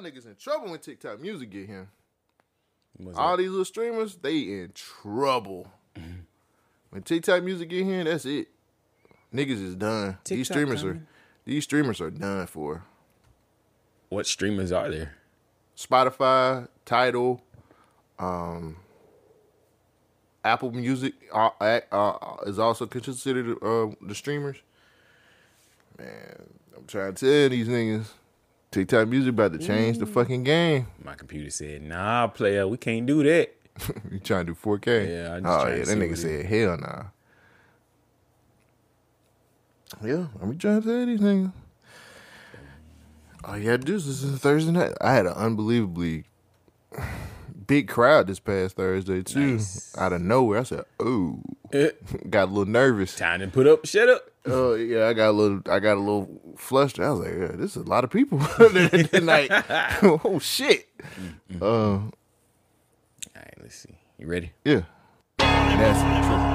y'all niggas in trouble when TikTok music get here. Was All it- these little streamers, they in trouble. When TikTok music get here, that's it. Niggas is done. these streamers coming. are these streamers are done for. what streamers are there? Spotify, Tidal, um, Apple Music uh, uh, is also considered uh, the streamers. Man, I'm trying to tell these niggas, TikTok music about to change the mm. fucking game. My computer said, "Nah, player, we can't do that." you trying to do 4K? Yeah, I just oh yeah, to that nigga what said hell nah. Yeah, I'm trying to tell these niggas. All you gotta do is this is a Thursday night. I had an unbelievably big crowd this past Thursday too. Nice. Out of nowhere, I said, "Oh," got a little nervous. Time to put up, shut up. Oh yeah, I got a little, I got a little flushed. I was like, yeah, "This is a lot of people tonight." oh shit. Uh, All right, let's see. You ready? yeah. That's true.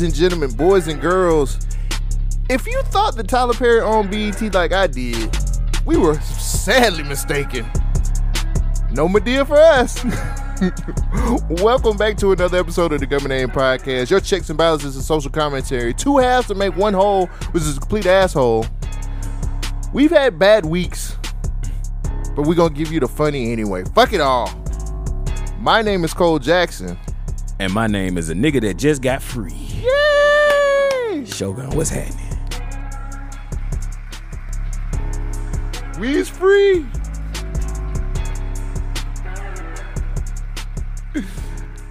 Ladies and gentlemen, boys and girls, if you thought the Tyler Perry owned BET like I did, we were sadly mistaken. No Madea for us. Welcome back to another episode of the Government Name Podcast. Your checks and balances and social commentary. Two halves to make one whole, which is a complete asshole. We've had bad weeks, but we're gonna give you the funny anyway. Fuck it all. My name is Cole Jackson. And my name is a nigga that just got free. Yay! Shogun, what's happening? We's free.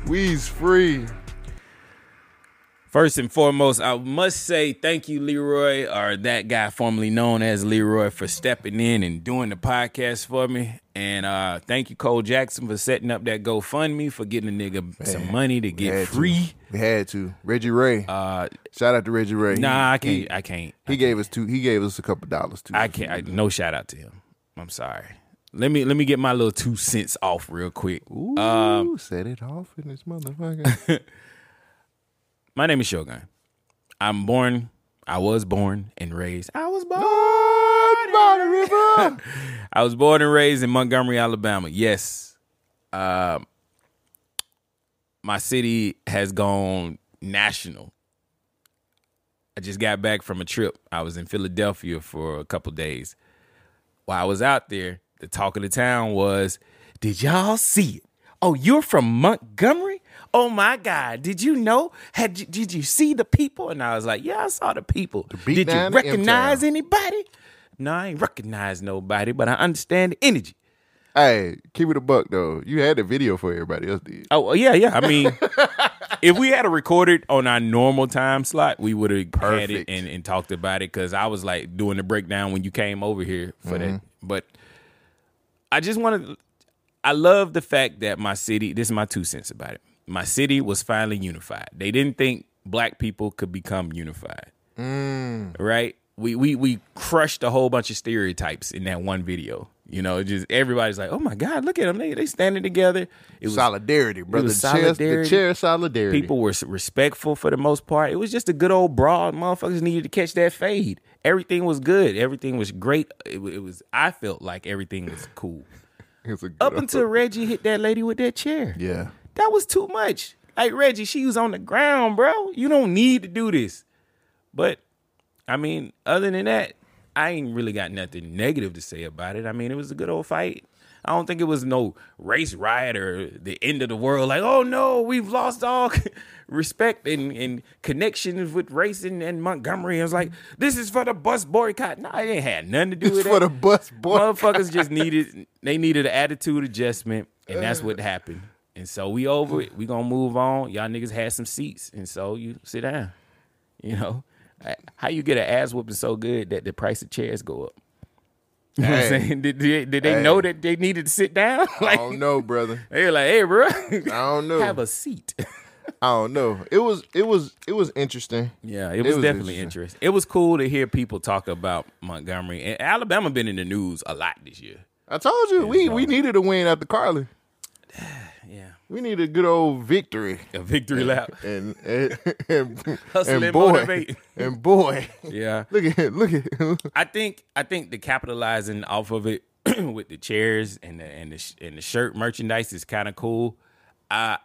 We's free. First and foremost, I must say thank you, Leroy, or that guy formerly known as Leroy, for stepping in and doing the podcast for me. And uh, thank you, Cole Jackson, for setting up that GoFundMe for getting a nigga some money to get had to. free. We had to. Reggie Ray. Uh, Shout out to Reggie Ray. Nah, I can't. He, I can't. he gave us two. He gave us a couple dollars too. I can't. I, no shout out to him. I'm sorry. Let me let me get my little two cents off real quick. Ooh, Um, set it off in this motherfucker. my name is Shogun. I'm born. I was born and raised. I was born. by the river. I was born and raised in Montgomery, Alabama. Yes. Um, my city has gone national. I just got back from a trip. I was in Philadelphia for a couple days. While I was out there, the talk of the town was, Did y'all see it? Oh, you're from Montgomery? Oh my God! Did you know? Had you, did you see the people? And I was like, Yeah, I saw the people. beat did you recognize M-Town. anybody? No, I ain't recognize nobody, but I understand the energy. Hey, keep it a buck though. You had the video for everybody else did. Oh yeah, yeah. I mean, if we had a recorded on our normal time slot, we would have had it and, and talked about it because I was like doing the breakdown when you came over here for Mm-hmm. that. But I just wanted. I love the fact that my city. This is my two cents about it. My city was finally unified. They didn't think black people could become unified. Mm. Right? We we we crushed a whole bunch of stereotypes in that one video. You know, just everybody's like, "Oh my God, look at them! They they standing together." It was solidarity, brother. was The chair- solidarity. The chair solidarity. People were respectful for the most part. It was just a good old brawl. Motherfuckers needed to catch that fade. Everything was good. Everything was great. It, it was. I felt like everything was cool It's a good up until Reggie hit that lady with that chair. yeah. That was too much. Like Reggie, she was on the ground, bro. You don't need to do this. But I mean, other than that, I ain't really got nothing negative to say about it. I mean, it was a good old fight. I don't think it was no race riot or the end of the world. Like, oh no, we've lost all respect and, and connections with race and, Montgomery. I was like, this is for the bus boycott. No, it ain't had nothing to do with it. It's with for that. the bus boycott. Motherfuckers just needed they needed an attitude adjustment, and uh. that's what happened. And so we over it. We gonna move on. Y'all niggas had some seats, and so you sit down. You know, how you get an ass whooping so good that the price of chairs go up? You know what I'm Hey. saying? Did, did, did they Hey. know that they needed to sit down? I like don't know, brother. they were like, "Hey, bro, I don't know. have a seat." I don't know. It was it was it was interesting. Yeah, it was, was definitely interesting. interesting. It was cool to hear people talk about Montgomery and Alabama. Been in the news a lot this year. I told you we so- we needed a win after Carlin. We need a good old victory. a victory lap. And and and, Hustle and boy motivate. and boy, Yeah, look at look at I think I think the capitalizing off of it with the chairs and the and the and the shirt merchandise is kind of cool. I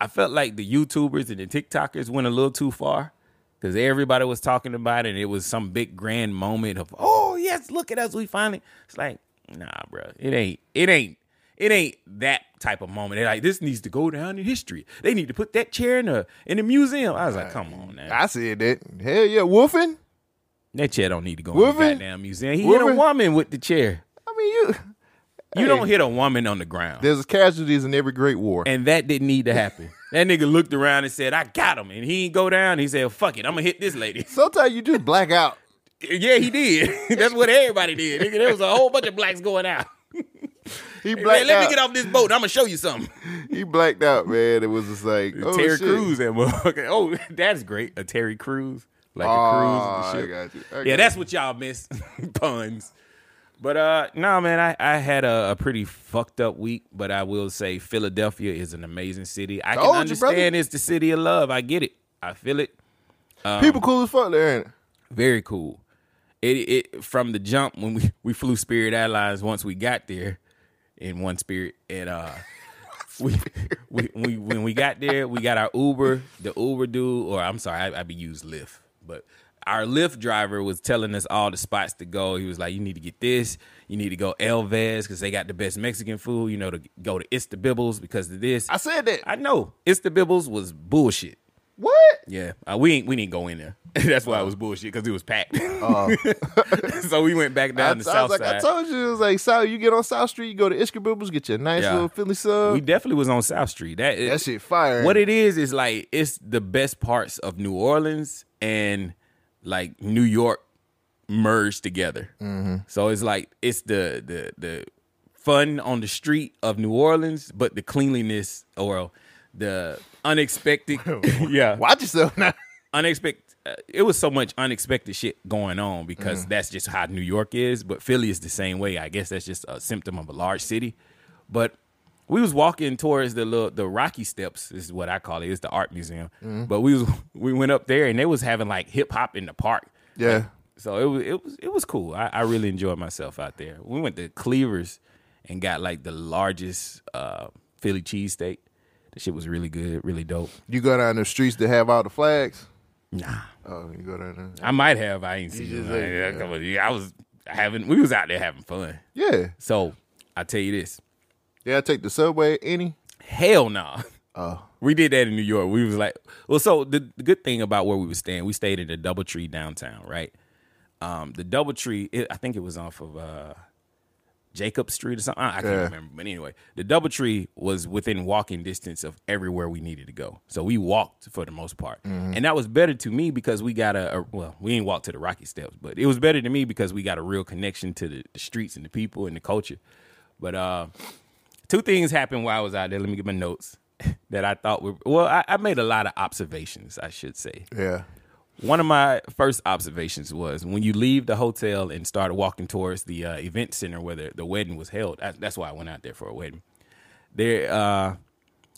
I felt like the YouTubers and the TikTokers went a little too far because everybody was talking about it. and It was some big grand moment of oh yes, look at us, we finally. It's like nah, bro, it ain't it ain't it ain't that type of moment. They're like this needs to go down in history. They need to put that chair in the in the museum. I was like, come on now. I said that. Hell yeah, woofing. That chair don't need to go in Woofing? the goddamn museum. He hit a woman with the chair. I mean, you. You Hey. don't hit a woman on the ground. There's casualties in every great war. And that didn't need to happen. that nigga looked around and said, I got him. And he ain't go down. He said, fuck it, I'm gonna hit this lady. Sometimes you just black out. yeah, he did. That's what everybody did. Nigga, there was a whole bunch of blacks going out. He Hey, man, blacked let out. me get off this boat. I'm gonna show you something. He blacked out, man. It was just like oh, Terry shit. Crews and motherfucker. Oh, that's great. A Terry Crews. Like Oh, a cruise I and shit. got you. Yeah, got that's what y'all miss. Puns. But uh no man, I, I had a, a pretty fucked up week, but I will say Philadelphia is an amazing city. I Told can understand brother. it's the city of love. I get it. I feel it. you. People cool as fuck there, ain't it? Very cool. It it from the jump when we, we flew Spirit Airlines once we got there in one spirit and uh we, we we when we got there we got our Uber the Uber dude or I'm sorry I, I be used Lyft but our Lyft driver was telling us all the spots to go. He was like, "You need to get this. You need to go El Vez because they got the best Mexican food. You know, to go to Ishkabibbles because of this." I said that. I know Ishkabibbles was bullshit. What? Yeah, uh, we ain't we didn't go in there. That's why it was bullshit because it was packed. Oh. so we went back I, down I the was south like, side. I told you, it was like South. You get on South Street, you go to Ishkabibbles, get your nice Yeah. little Philly sub. we definitely was on South Street. That that shit fire. What it is is like it's the best parts of New Orleans and like New York merged together. So it's like it's the the the fun on the street of New Orleans, but the cleanliness or the unexpected. yeah, Watch yourself now. unexpected. Uh, it was so much unexpected shit going on because that's just how New York is. But Philly is the same way. I guess that's just a symptom of a large city. But we was walking towards the little, the Rocky Steps. Is what I call it. It's the art museum. But we was we went up there and they was having like hip hop in the park. Yeah. So it was it was it was cool. I, I really enjoyed myself out there. We went to Cleavers and got like the largest uh, Philly cheesesteak. The shit was really good, really dope. You go down the streets to have all the flags. Nah. Oh, you go down there. I might have. I ain't seen just it. ain't- Yeah, come on. Yeah, I was having. We was out there having fun. Yeah. So I tell you this. Yeah, I take the subway. Any? Hell no. Oh. We did that in New York. We was like, well, so the, the good thing about where we were staying, we stayed in the DoubleTree downtown, right? Um, the DoubleTree, it, I think it was off of uh, Jacob Street or something. I, can't Yeah. remember, but anyway, the DoubleTree was within walking distance of everywhere we needed to go. So we walked for the most part, and that was better to me because we got a, a well, we didn't walk to the Rocky Steps, but it was better to me because we got a real connection to the, the streets and the people and the culture. But uh, two things happened while I was out there. Let me get my notes that I thought were well. I, I made a lot of observations, I should say. Yeah. One of my first observations was when you leave the hotel and start walking towards the uh, event center where the, the wedding was held. That, that's why I went out there for a wedding. There, uh,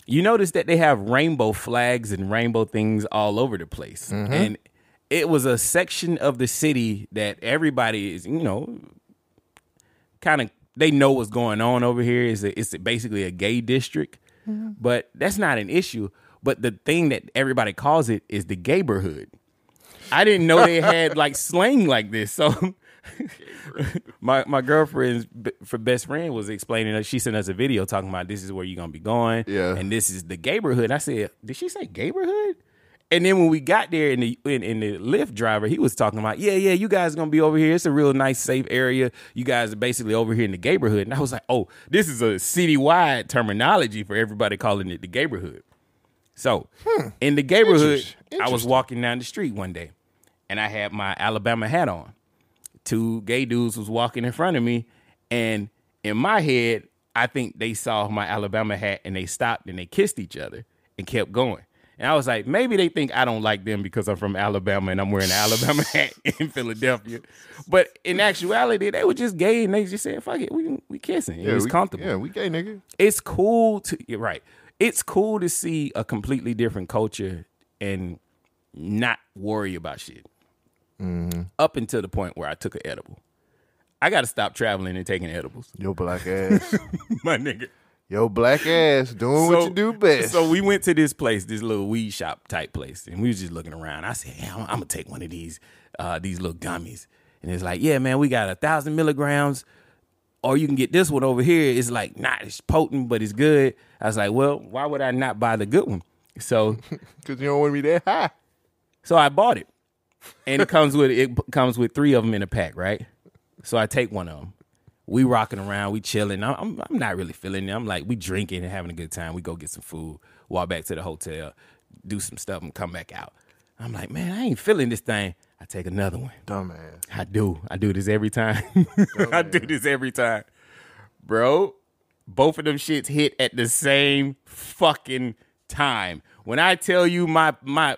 you notice that they have rainbow flags and rainbow things all over the place, and it was a section of the city that everybody is, you know, kind of they know what's going on over here. Is it's basically a gay district, but that's not an issue. But the thing that everybody calls it is the gayborhood. I didn't know they had like slang like this. So my my girlfriend's b- for best friend was explaining that she sent us a video talking about this is where you're gonna be going, Yeah. and this is the neighborhood. I said, did she say gayborhood? And then when we got there, in the in, in the Lyft driver, he was talking about, yeah, yeah, you guys gonna be over here. It's a real nice, safe area. You guys are basically over here in the gayborhood. And I was like, oh, this is a citywide terminology for everybody calling it the gayborhood. So hmm. in the neighborhood, I was walking down the street one day, and I had my Alabama hat on. Two gay dudes was walking in front of me, and in my head, I think they saw my Alabama hat and they stopped and they kissed each other and kept going. And I was like, maybe they think I don't like them because I'm from Alabama and I'm wearing an Alabama hat in Philadelphia. But in actuality, they were just gay and they just said, "Fuck it, we we kissing." it was we, comfortable Yeah, we gay nigga. it's cool to you're right. It's cool to see a completely different culture and not worry about shit. Up until the point where I took an edible. I got to stop traveling and taking edibles, Yo black ass. my nigga. Yo black ass doing what you do best. So we went to this place, this little weed shop type place, and we was just looking around. I said, "Yeah, I'm, I'm gonna take one of these, uh, these little gummies." And it's like, "Yeah, man, we got a thousand milligrams, or you can get this one over here. It's like not it's potent, but it's good." I was like, "Well, why would I not buy the good one?" So, Cause you don't want me that high. so I bought it, and it comes with it comes with three of them in a pack, right? So I take one of them. We rocking around, we chilling. I'm, I'm, not really feeling it. I'm like, we drinking and having a good time. We go get some food, walk back to the hotel, do some stuff, and come back out. I'm like, man, I ain't feeling this thing. I take another one. Dumbass. I do. I do this every time. I do this every time. Bro, both of them shits hit at the same fucking time. When I tell you my my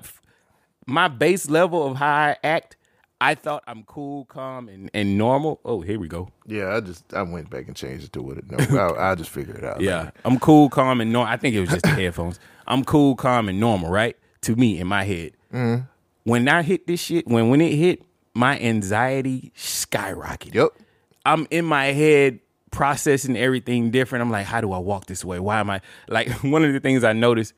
my base level of how I act, I thought I'm cool, calm, and, and normal. Oh, here we go. Yeah, I just I went back and changed it to what it. No, I'll, I'll just figure it out. Yeah, I'm cool, calm, and normal. I think it was just the headphones. I'm cool, calm, and normal, right? To me, in my head. Mm-hmm. When I hit this shit, when when it hit, my anxiety skyrocketed. Yep. I'm in my head processing everything different. I'm like, how do I walk this way? Why am I like one of the things I noticed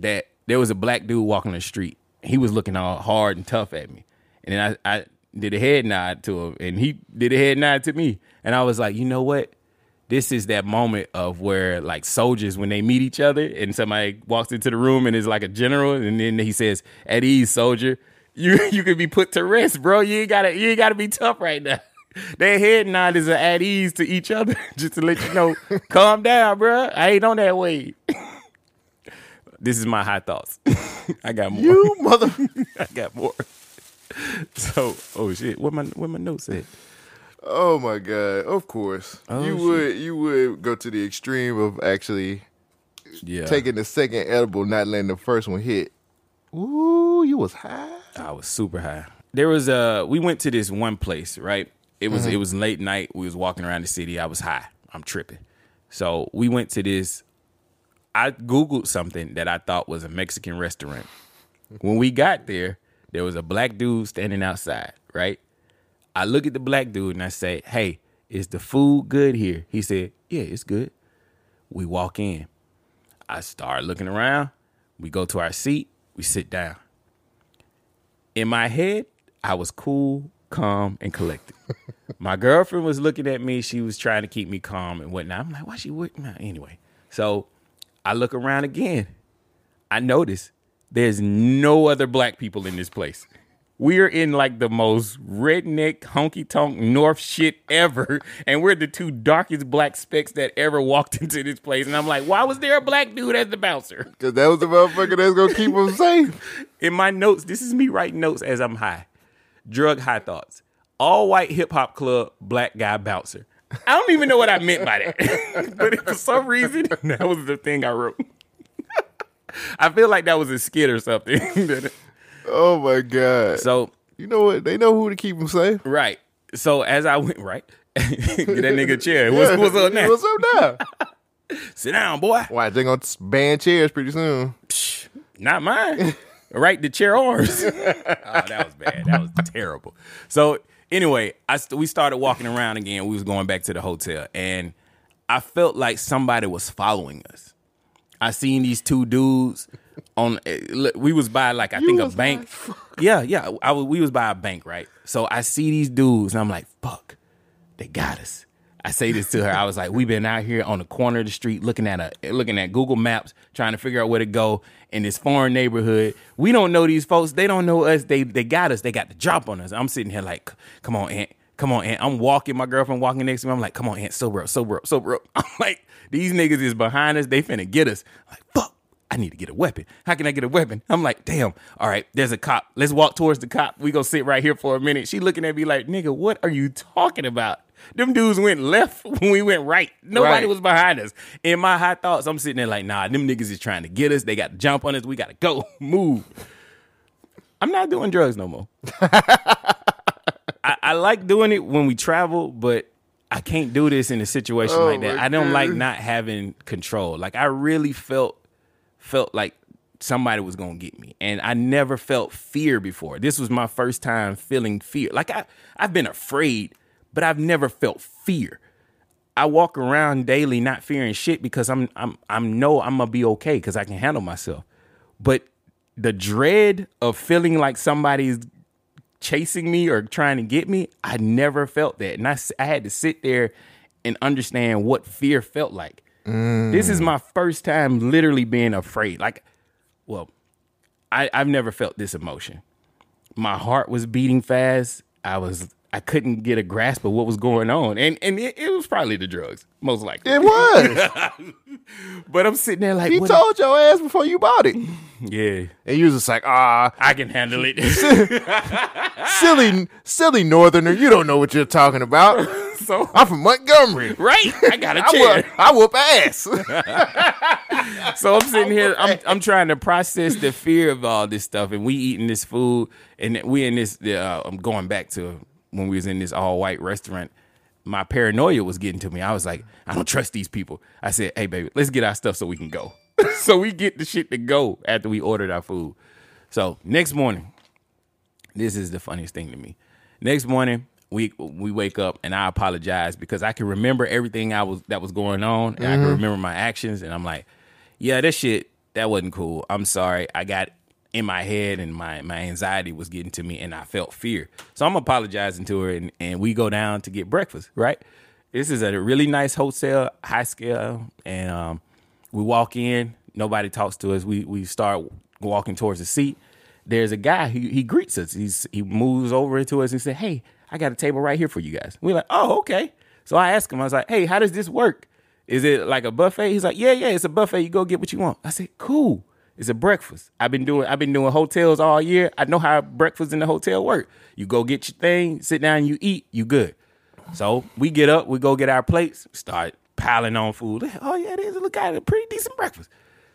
that there was a black dude walking the street. He was looking all hard and tough at me. And then I, I did a head nod to him and he did a head nod to me. And I was like, you know what? This is that moment of where like soldiers when they meet each other and somebody walks into the room and is like a general and then he says, At ease, soldier. You you can be put to rest, bro. You ain't gotta you ain't gotta be tough right now. Their head nod is an at ease to each other, just to let you know, calm down, bro. I ain't on that wave. This is my high thoughts. I got more. You mother. I got more. So, oh shit, what my what my notes said. Oh my god! Of course, Oh, you shit. would you would go to the extreme of actually Yeah, taking the second edible, not letting the first one hit. Ooh, you was high. I was super high. There was a we went to this one place, right? It was mm-hmm. it was late night. We was walking around the city. I was high. I'm tripping. So we went to this. I googled something that I thought was a Mexican restaurant. When we got there, there was a black dude standing outside, right? I look at the black dude and I say, "Hey, is the food good here?" He said, "Yeah, it's good." We walk in. I start looking around. We go to our seat. We sit down in my head, I was cool, calm, and collected. my girlfriend was looking at me. She was trying to keep me calm and whatnot. I'm like, why she me? Anyway, so I look around again. I notice there's no other black people in this place. We're in like the most redneck, honky tonk North shit ever. And we're the two darkest black specks that ever walked into this place. And I'm like, why was there a black dude as the bouncer? Cause that was the motherfucker that's gonna keep them safe. in my notes, this is me writing notes as I'm high. Drug high thoughts. All white hip hop club, black guy bouncer. I don't even know what I meant by that. but for some reason, that was the thing I wrote. I feel like that was a skit or something. Oh my god! so, you know what? They know who to keep them safe. right. So as I went, right? Get that nigga a chair. What's, what's up now? What's up now? Sit down, boy. Why they gonna ban chairs pretty soon? Not mine. right, the chair arms. oh, that was bad. That was terrible. So anyway, I st- we started walking around again. We was going back to the hotel, and I felt like somebody was following us. I seen these two dudes on eh, we was by like I think a bank. like, yeah, yeah. I was, we was by a bank, right? So I see these dudes and I'm like, fuck, they got us. I say this to her. I was like, we've been out here on the corner of the street looking at a looking at Google Maps, trying to figure out where to go in this foreign neighborhood. We don't know these folks. They don't know us. They they got us. They got the drop on us. I'm sitting here like, come on, Aunt. Come on, Aunt. I'm walking, my girlfriend walking next to me. I'm like, come on, Aunt, sober up, sober up, sober up. I'm like, these niggas is behind us. They finna get us. I'm like, fuck. I need to get a weapon. How can I get a weapon? I'm like, damn. All right, there's a cop. Let's walk towards the cop. We go sit right here for a minute. She looking at me like, nigga, what are you talking about? Them dudes went left when we went right. Nobody Right. was behind us. In my high thoughts, I'm sitting there like, nah, them niggas is trying to get us. They got to jump on us. We got to go, move. I'm not doing drugs no more. I, I like doing it when we travel, but I can't do this in a situation Oh like that. I don't like not having control. Like I really felt felt like somebody was gonna get me, and I never felt fear before. This was my first time feeling fear. Like I I've been afraid, but I've never felt fear. I walk around daily not fearing shit because I'm I'm I'm know I'm gonna be okay because I can handle myself. But the dread of feeling like somebody's chasing me or trying to get me, I never felt that. And I I had to sit there and understand what fear felt like. This is mm. my first time literally being afraid. Like, well, I, I've never felt this emotion. My heart was beating fast. I was I couldn't get a grasp of what was going on. And and it, it was probably the drugs, most likely. It was. But I'm sitting there like he told your ass before you bought it. Yeah. And you was just like, ah, I can handle it. silly, silly northerner. You don't know what you're talking about. so I'm from Montgomery. right? I got a I chair. whoop, I whoop ass. So I'm sitting here, I'm I'm trying to process the fear of all this stuff, and we eating this food, and we in this. Uh, I'm going back to when we was in this all white restaurant. My paranoia was getting to me. I was like, I don't trust these people. I said, Hey, baby, let's get our stuff so we can go. so we get the shit to go after we ordered our food. So next morning, this is the funniest thing to me. Next morning, we we wake up and I apologize because I can remember everything I was that was going on and I can mm-hmm. remember my actions and I'm like, yeah, that shit that wasn't cool. I'm sorry. I got in my head and my my anxiety was getting to me and I felt fear. So I'm apologizing to her and, and we go down to get breakfast, right? This is a really nice hotel, high scale, and um, we walk in. Nobody talks to us. We we start walking towards the seat. There's a guy. He he greets us. He's he moves over to us and said, "Hey, I got a table right here for you guys." We're like, "Oh, okay." So I asked him. I was like, "Hey, how does this work? Is it like a buffet?" He's like, "Yeah, yeah, it's a buffet. You go get what you want." I said, "Cool." It's a breakfast. I've been doing I've been doing hotels all year. I know how breakfast in the hotel work. You go get your thing, sit down, you eat, you good. So we get up, we go get our plates, start piling on food. Oh yeah, it is. Look at it, pretty decent breakfast.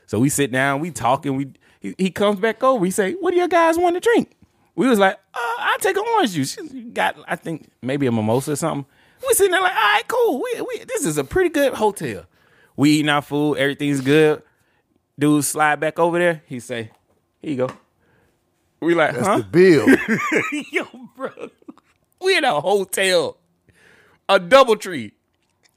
So we sit down, we talking. We he, he comes back over. He say, "What do you guys want to drink?" We was like, uh, "I'll take an orange juice." She got, I think, maybe a mimosa or something. We sitting there like, "All right, cool. We, we this is a pretty good hotel. We eating our food, everything's good." Dude slide back over there. He say, "Here you go." We like, That's huh? the bill. Yo, bro, we in a hotel, a double tree,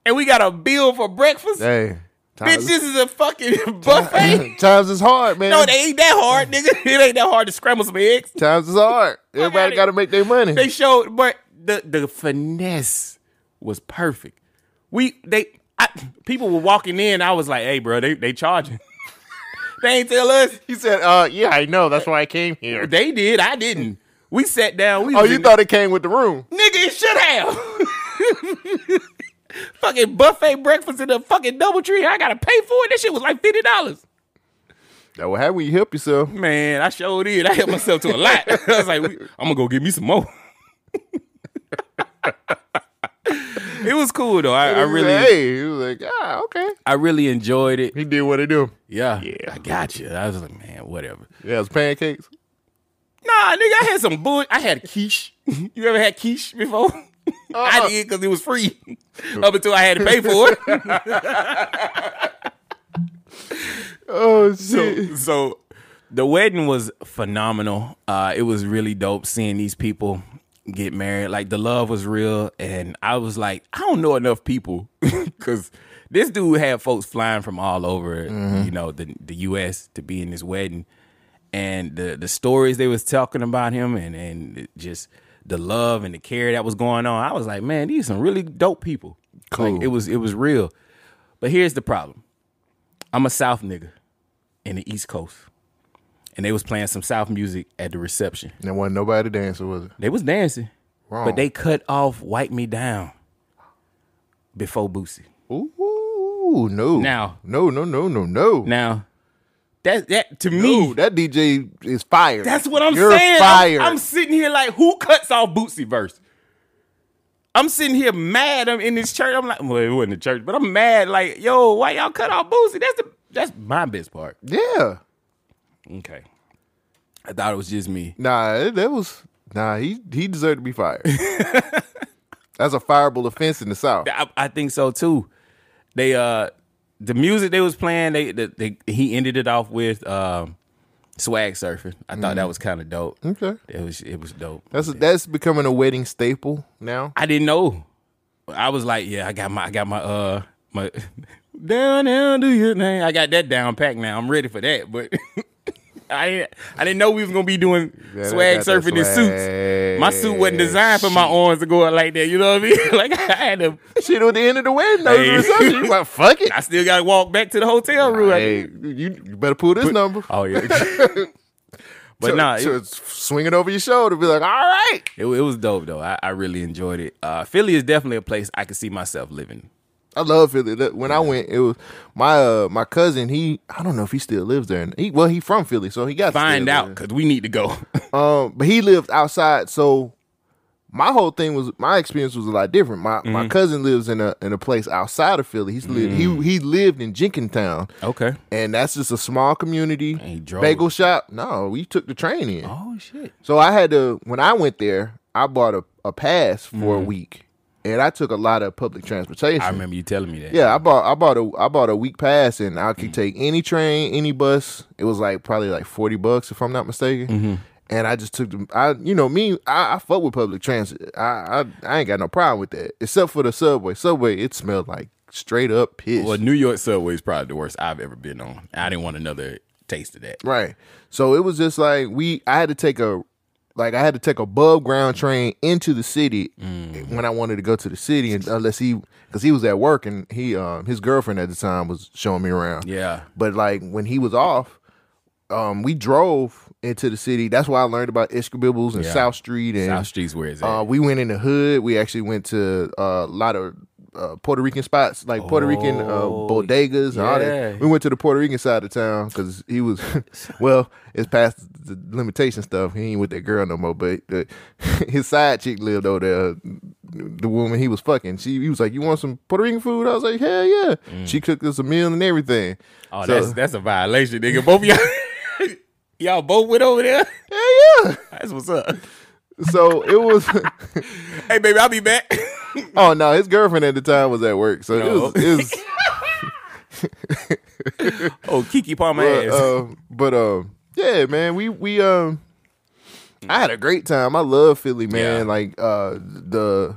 and we got a bill for breakfast. hey, Bitch, this is a fucking buffet. times is hard, man. no, it ain't that hard, nigga. It ain't that hard to scramble some eggs. times is hard. Everybody got to make their money. They showed, but the the finesse was perfect. We they I, people were walking in. I was like, hey, bro, they they charging. They ain't tell us. he said, "Uh, yeah, I know. That's why I came here." They did. I didn't. We sat down. We Oh, you thought it came with the room? Nigga, it should have. fucking buffet breakfast in the fucking double tree. I gotta pay for it. That shit was like fifty dollars. That will have when you help yourself. Man, I showed it. I helped myself to a lot. I was like, I'm gonna go get me some more. it was cool though. I, I really, hey, he was like, ah, okay. I really enjoyed it. He did what he do. Yeah, yeah. I got you. I was like, man, whatever. Yeah, it was pancakes. Nah, nigga, I had some bull. I had quiche. You ever had quiche before? I did because it was free up until I had to pay for it. Oh so, shit! so the wedding was phenomenal. Uh, it was really dope seeing these people get married. Like the love was real, and I was like, I don't know enough people because this dude had folks flying from all over, mm-hmm. you know, the the U.S. to be in this wedding, and the the stories they was talking about him, and and just the love and the care that was going on. I was like, man, these some really dope people. Cool. Like, it was it was real. But here's the problem. I'm a South nigga in the East Coast. And they was playing some South music at the reception. And There wasn't nobody dancing, was it? They was dancing. Wrong. But they cut off Wipe Me Down before Boosie. Ooh, no. Now- No, no, no, no, no. Now, that that to no, me, that DJ is fired. that's what I'm You're saying. I'm- fired. I'm, sitting here like, who cuts off Boosie verse? I'm sitting here mad. I'm in this church. I'm like, well, it wasn't the church, but I'm mad. Like, yo, why y'all cut off Boosie? That's the that's my best part. yeah. Okay. I thought it was just me. Nah, it- that was nah. He he deserved to be fired. That's a fireable offense in the South. I, I think so too. They uh the music they was playing, they, they, they he ended it off with um swag surfing. I thought that was kind of dope. Okay, It was it was dope. that's that's becoming a wedding staple now. I didn't know. I was like, yeah, I got my I got my uh my down down do your name. I got that down pack now. I'm ready for that. But I didn't I didn't know we was gonna be doing Yeah, swag surfing in suits. My suit wasn't designed for my arms to go out like that. You know what I mean? like I had to. Shit, at the end of the wedding, was Hey. You like fuck it. I still got to walk back to the hotel room. Hey, you, you better pull this number. Oh yeah. but So- nah, so it, swing it over your shoulder. Be like, all right. it, it was dope though. I, I really enjoyed it. Uh, Philly is definitely a place I could see myself living. I love Philly. When I went, it was my uh, my cousin. He I don't know if he still lives there. He well, he from Philly, so he got to Find out because we need to go. Um, but he lived outside, so my whole thing was my experience was a lot different. My my Mm-hmm. cousin lives in a in a place outside of Philly. He's lived Mm. he he lived in Jenkintown, okay. and that's just a small community. Bagel shop. No, we took the train in. Oh shit. So I had to when I went there, I bought a, a pass for Mm. a week, and I took a lot of public transportation. I remember you telling me that. Yeah, I bought I bought a I bought a week pass, and I Mm. could take any train, any bus. It was like probably like forty bucks if I'm not mistaken. Mm-hmm. And I just took them. I you know me, I, I fuck with public transit. I, I I ain't got no problem with that, except for the subway. Subway, it smelled like straight up piss. Well, New York subway is probably the worst I've ever been on. I didn't want another taste of that. Right. So it was just like we I had to take a like I had to take a above ground train into the city Mm. when I wanted to go to the city and unless he cuz he was at work and he um his girlfriend at the time was showing me around. Yeah. But like when he was off um we drove into the city. That's why I learned about Ishkabibbles and Yeah. South Street and South Street's where it's at. uh, we went in the hood. We actually went to uh, a lot of uh, Puerto Rican spots, like Puerto Rican uh, Oh, bodegas and all yeah. that. We went to the Puerto Rican side of town because he was, well, it's past the limitation stuff. He ain't with that girl no more. But uh, his side chick lived over there. The woman he was fucking, she he was like, "You want some Puerto Rican food?" I was like, "Hell yeah!" She cooked us a meal and everything. oh, so- that's that's a violation, nigga. Both of y'all, y'all both went over there. Hell yeah! That's what's up. So it was. Hey, baby, I'll be back. oh no, his girlfriend at the time was at work, so No. it was. It was oh, Keke Palmer But, ass. uh, but uh, yeah, man, we we um, I had a great time. I love Philly, man. Yeah. Like uh, the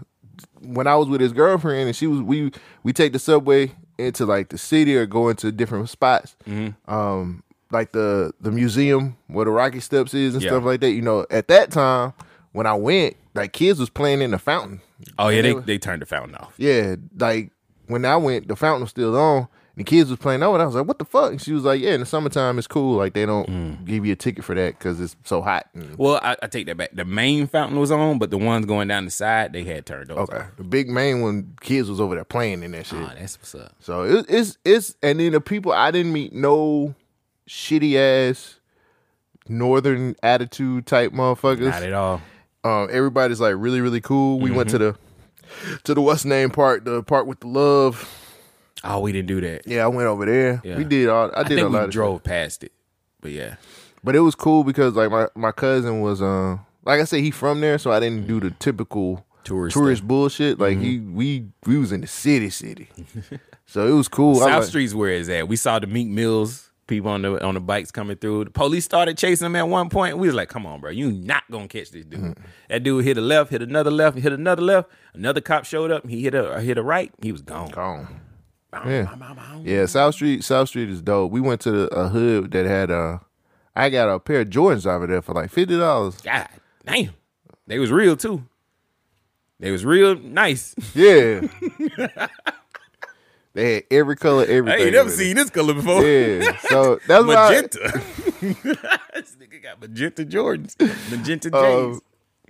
when I was with his girlfriend and she was we we take the subway into like the city or go into different spots. Mm-hmm. Um, like the the museum where the Rocky Steps is and Yeah. stuff like that. You know, at that time when I went, like kids was playing in the fountain. oh yeah, and they they turned the fountain off. Yeah, like when I went, the fountain was still on. The kids was playing over. and I was like, "What the fuck?" And she was like, "Yeah, in the summertime it's cool. Like they don't Mm. give you a ticket for that because it's so hot." And- Well, I, I take that back. The main fountain was on, but the ones going down the side they had turned off. okay, the big main one, kids was over there playing in that shit. Oh, that's what's up. So it, it's it's and then the people I didn't meet no shitty ass northern attitude type motherfuckers. Not at all. Um, everybody's like really really cool. We went to the to the what's name part, the part with the love. Oh, we didn't do that. Yeah, I went over there. Yeah. We did all. I I did think a lot we of drove past it, but yeah. But it was cool because like my, my cousin was uh like I said he from there, so I didn't do the typical Tourist tourist bullshit. Like he we we was in the city city, so it was cool. South like- Street's where it's at. We saw the Meek Mills people on the on the bikes coming through. The police started chasing him at one point. We was like, "Come on, bro, you not gonna catch this dude." Mm-hmm. That dude hit a left, hit another left, hit another left. Another cop showed up. He hit a hit a right. He was gone. Gone. Yeah. Yeah, South Street, South Street is dope. We went to a hood that had a. I got a pair of Jordans over there for like fifty dollars. God damn, they was real too. They was real nice. Yeah. they had every color, everything. I ain't never it. seen this color before. Yeah. So that's why magenta. this nigga got magenta Jordans, magenta uh, J's.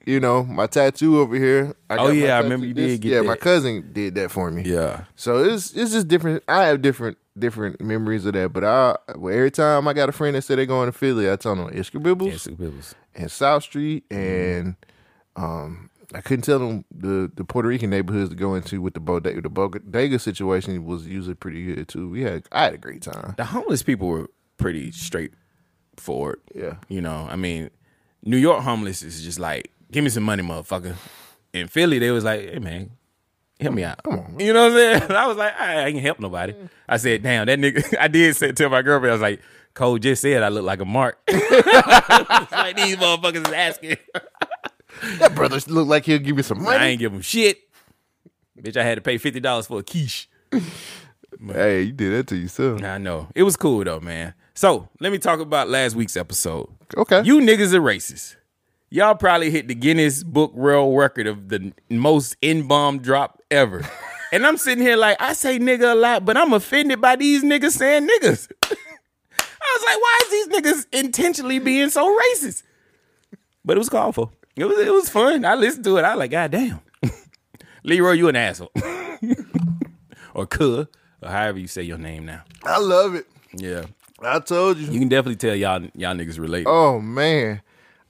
you know, my tattoo over here. I Oh, yeah, I remember you this- did get Yeah, my cousin did that for me. yeah, So it's it's just different. I have different different memories of that. But I well, every time I got a friend that said they're going to Philly, I tell them Isker Bibbles yeah, Bibbles. and South Street and um I couldn't tell them the, the Puerto Rican neighborhoods to go into with the bodega. The bodega situation was usually pretty good too. We had I had a great time. The homeless people were pretty straightforward. Yeah. You know, I mean, New York homeless is just like, give me some money, motherfucker. In Philly, they was like, hey man, help me out. Come on. You know what I'm saying? I was like, I, I ain't help nobody. I said, damn, that nigga I did say tell my girlfriend, I was like, Cole just said I look like a mark. Like these motherfuckers is asking. That brother looked like he'll give you some money. I ain't give him shit. Bitch, I had to pay fifty dollars for a quiche. Hey, you did that to yourself. I know. It was cool though, man. So let me talk about last week's episode. Okay. You niggas are racist. Y'all probably hit the Guinness Book World Record of the most N bomb drop ever. and I'm sitting here like, I say nigga a lot, but I'm offended by these niggas saying niggas. I was like, why is these niggas intentionally being so racist? But it was called for. It was it was fun. I listened to it. I was like, God damn. Leroy, you an asshole. or cuh, or however you say your name now. I love it. Yeah. I told you. You can definitely tell y'all y'all niggas relate. Oh man.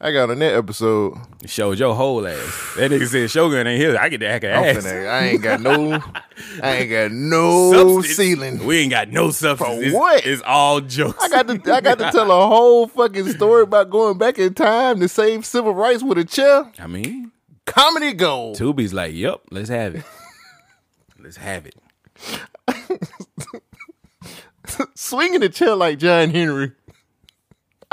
I got on that episode. It showed your whole ass. That nigga said Shogun ain't here. I get the heck of I'm ass. finna- I ain't got no I ain't got no Substance. ceiling. We ain't got no substance. For It's- what? It's all jokes. I got to I got to tell a whole fucking story about going back in time to save civil rights with a chair. I mean, Comedy gold. Tubi's like, yep, let's have it. let's have it. Swinging the chair like John Henry.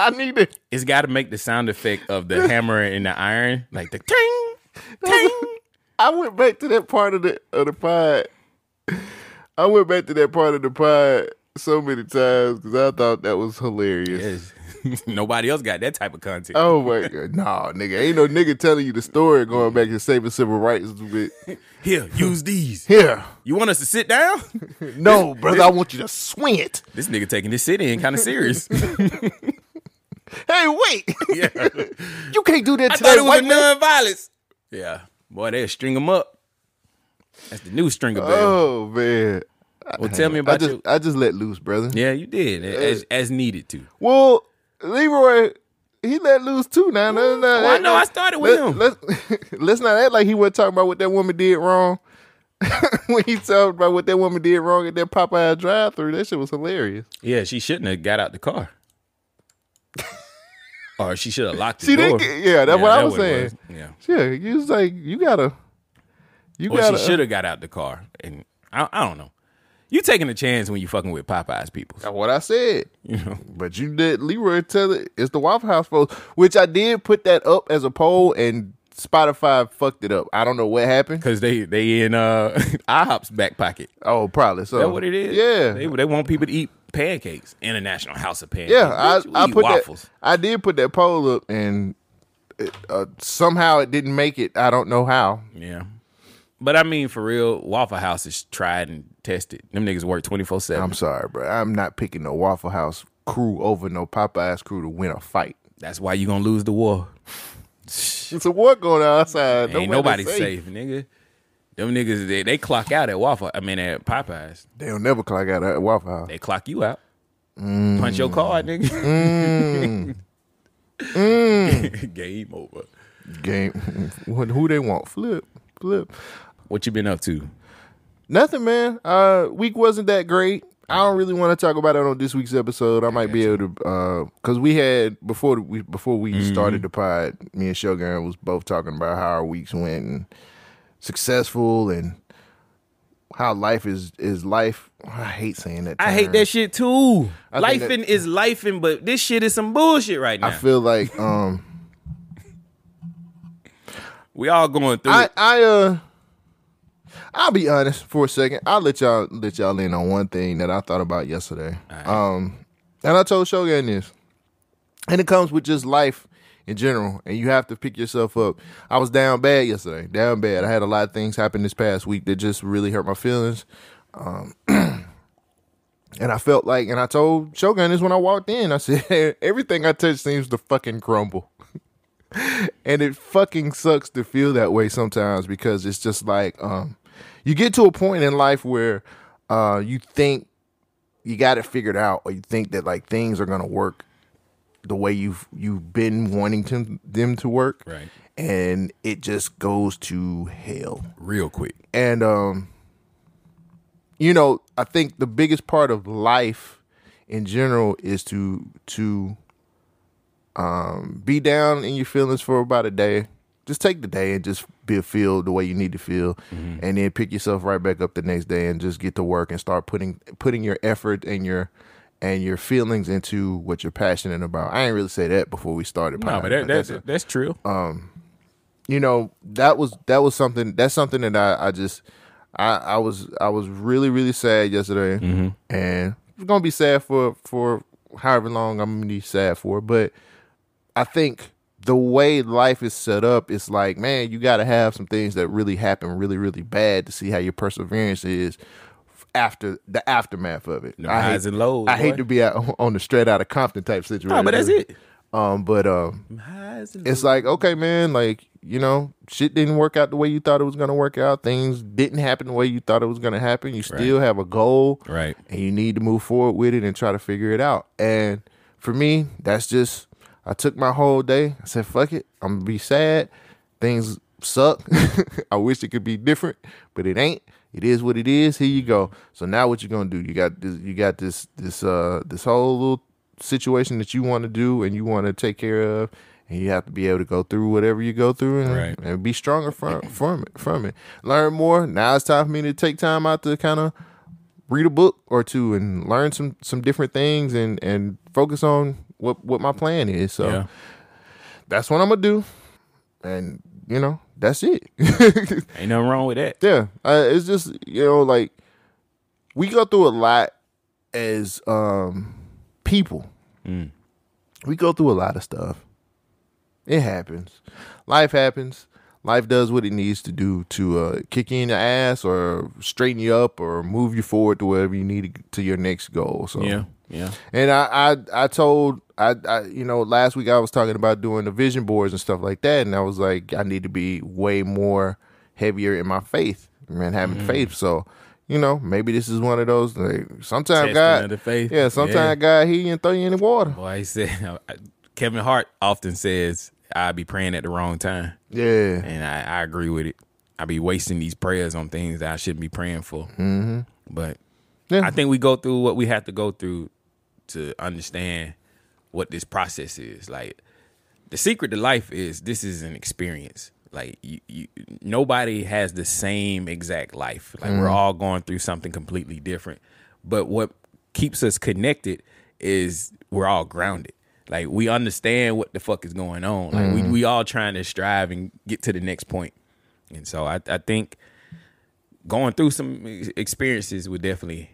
I need it. It's got to make the sound effect of the hammer and the iron, like the ting, ting. I went back to that part of the of the pod. I went back to that part of the pod so many times because I thought that was hilarious. Yes. Nobody else got that type of content. Oh my god, nah, nigga, ain't no nigga telling you the story going back to saving civil rights. With Here, use these. here, You want us to sit down? no, brother, I want you to swing it. this nigga taking this sit in kind of serious. Hey, wait, yeah. you can't do that I to thought that it was white a man. non-violence. Yeah, boy, they'll string them up. That's the new stringer bell. Oh man, well, tell me I about just your. I just let loose, brother. Yeah, you did uh, as as needed to. Well, Leroy, he let loose too. Now, no, no, Oh, I know. I started with him. Let's let's not act like he wasn't talking about what that woman did wrong. when he talked about what that woman did wrong at that Popeye drive-through, that shit was hilarious. Yeah, she shouldn't have got out the car. or she should have locked the See, door. yeah, that's what I was saying. was. Yeah. Yeah, you was like, you gotta, you Or gotta. she should have got out the car. And I, I don't know. You taking a chance when you fucking with Popeyes people. That's what I said. You know. But you did Leroy tell it it's the Waffle House folks, which I did put that up as a poll and Spotify fucked it up. I don't know what happened. Cause they they in uh IHOP's back pocket. Oh, probably so. That what it is? Yeah, They they want people to eat pancakes. International House of Pancakes. yeah. I, I eat put waffles. that. I did put that poll up, and it, uh, somehow it didn't make it. I don't know how. Yeah. But I mean, for real, Waffle House is tried and tested. Them niggas work twenty four seven. I'm sorry, bro. I'm not picking no Waffle House crew over no Popeyes crew to win a fight. That's why you gonna lose the war. It's a war going on outside. Ain't Nobody nobody safe. nigga. Them niggas they, they clock out at Waffle. I mean at Popeyes. They'll never clock out at Waffle House. They clock you out. Punch your card, nigga. Game over. Game. Who they want? Flip. Flip. What you been up to? Nothing, man. Uh, week wasn't that great. I don't really want to talk about it on this week's episode. I might be able to, uh, cause we had before we before we started the pod, me and Shogun was both talking about how our weeks went and successful and how life is is life. I hate saying that. I hate that shit too. Think that- Lifing is lifing, but this shit is some bullshit right now. I feel like um we all going through I it. I uh I'll be honest for a second. I'll let y'all let y'all in on one thing that I thought about yesterday. Um and I told Shogun this. And it comes with just life in general. And you have to pick yourself up. I was down bad yesterday. Down bad. I had a lot of things happen this past week that just really hurt my feelings. Um And I felt like, and I told Shogun this when I walked in. I said, everything I touch seems to fucking crumble. and it fucking sucks to feel that way sometimes because it's just like um you get to a point in life where uh you think you got it figured out or you think that like things are going to work the way you've you've been wanting to, them to work. Right. and it just goes to hell. Real quick. and um you know i think the biggest part of life in general is to to um be down in your feelings for about a day. Just take the day and just be feel the way you need to feel. And then pick yourself right back up the next day and just get to work and start putting putting your effort and your and your feelings into what you're passionate about. I ain't really say that before we started. No, but that, that's that's a- that's true. Um, you know that was that was something that's something that I, I just I, I was I was really really sad yesterday mm-hmm. and it's gonna be sad for for however long I'm gonna be sad for but I think the way life is set up it's like man you gotta have some things that really happen really really bad to see how your perseverance is after the aftermath of it. No I highs hate, and lows, I hate to be out on the straight out of Compton type situation No, but that's it. um but um Highs and it's like okay man like you know shit didn't work out the way you thought it was to work out. Things didn't happen the way you thought it was to happen. You still have a goal. Right. and you need to move forward with it and try to figure it out. And for me that's just i took my whole day. I said fuck it. I'm gonna be sad. Things suck. I wish it could be different but it ain't it is what it is. Here you go. So now what you're gonna do? You got this you got this this uh this whole little situation that you want to do and you want to take care of and you have to be able to go through whatever you go through and, Right. and be stronger from from it from it. Learn more. Now it's time for me to take time out to kind of read a book or two and learn some some different things and and focus on what what my plan is. So Yeah. that's what i'm gonna do. And you know that's it. Ain't nothing wrong with that. yeah uh, it's just you know like we go through a lot as um people. We go through a lot of stuff. It happens. Life happens. Life does what it needs to do to uh, kick you in the ass or straighten you up or move you forward to wherever you need to, to your next goal. So Yeah. Yeah. and I, I, I told, I, I, you know, last week I was talking about doing the vision boards and stuff like that, and I was like, I need to be way more heavier in my faith, man, having Mm. faith. So, you know, maybe this is one of those. Like, sometimes God, yeah, sometimes Yeah. God he and throw you in the water. Boy, he said Kevin Hart often says I be praying at the wrong time, Yeah, and I, I agree with it. I be wasting these prayers on things that I shouldn't be praying for. Mm-hmm. But Yeah. I think we go through what we have to go through to understand what this process is. Like the secret to life is this is an experience. Like you, you nobody has the same exact life. Like we're mm. all going through something completely different. But what keeps us connected is we're all grounded. Like we understand what the fuck is going on. Like we mm. we all trying to strive and get to the next point. And so I I think going through some experiences would definitely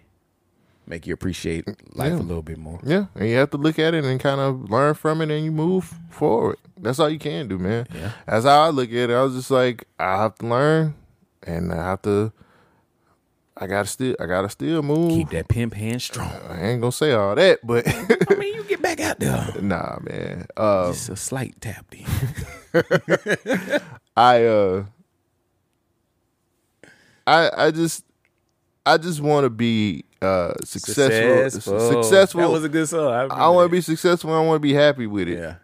make you appreciate life a little bit more. yeah, and you have to look at it and kind of learn from it, and you move forward. That's all you can do, man. Yeah. That's how I look at it. I was just like, I have to learn, and I have to. I gotta still, I gotta still move. Keep that pimp hand strong. I ain't gonna say all that, but I mean, you get back out there. nah, man. Uh, Just a slight tap. I uh, I I just I just want to be uh successful. Successful. That was a good song. I want to be successful. I want to be happy with it. Yeah.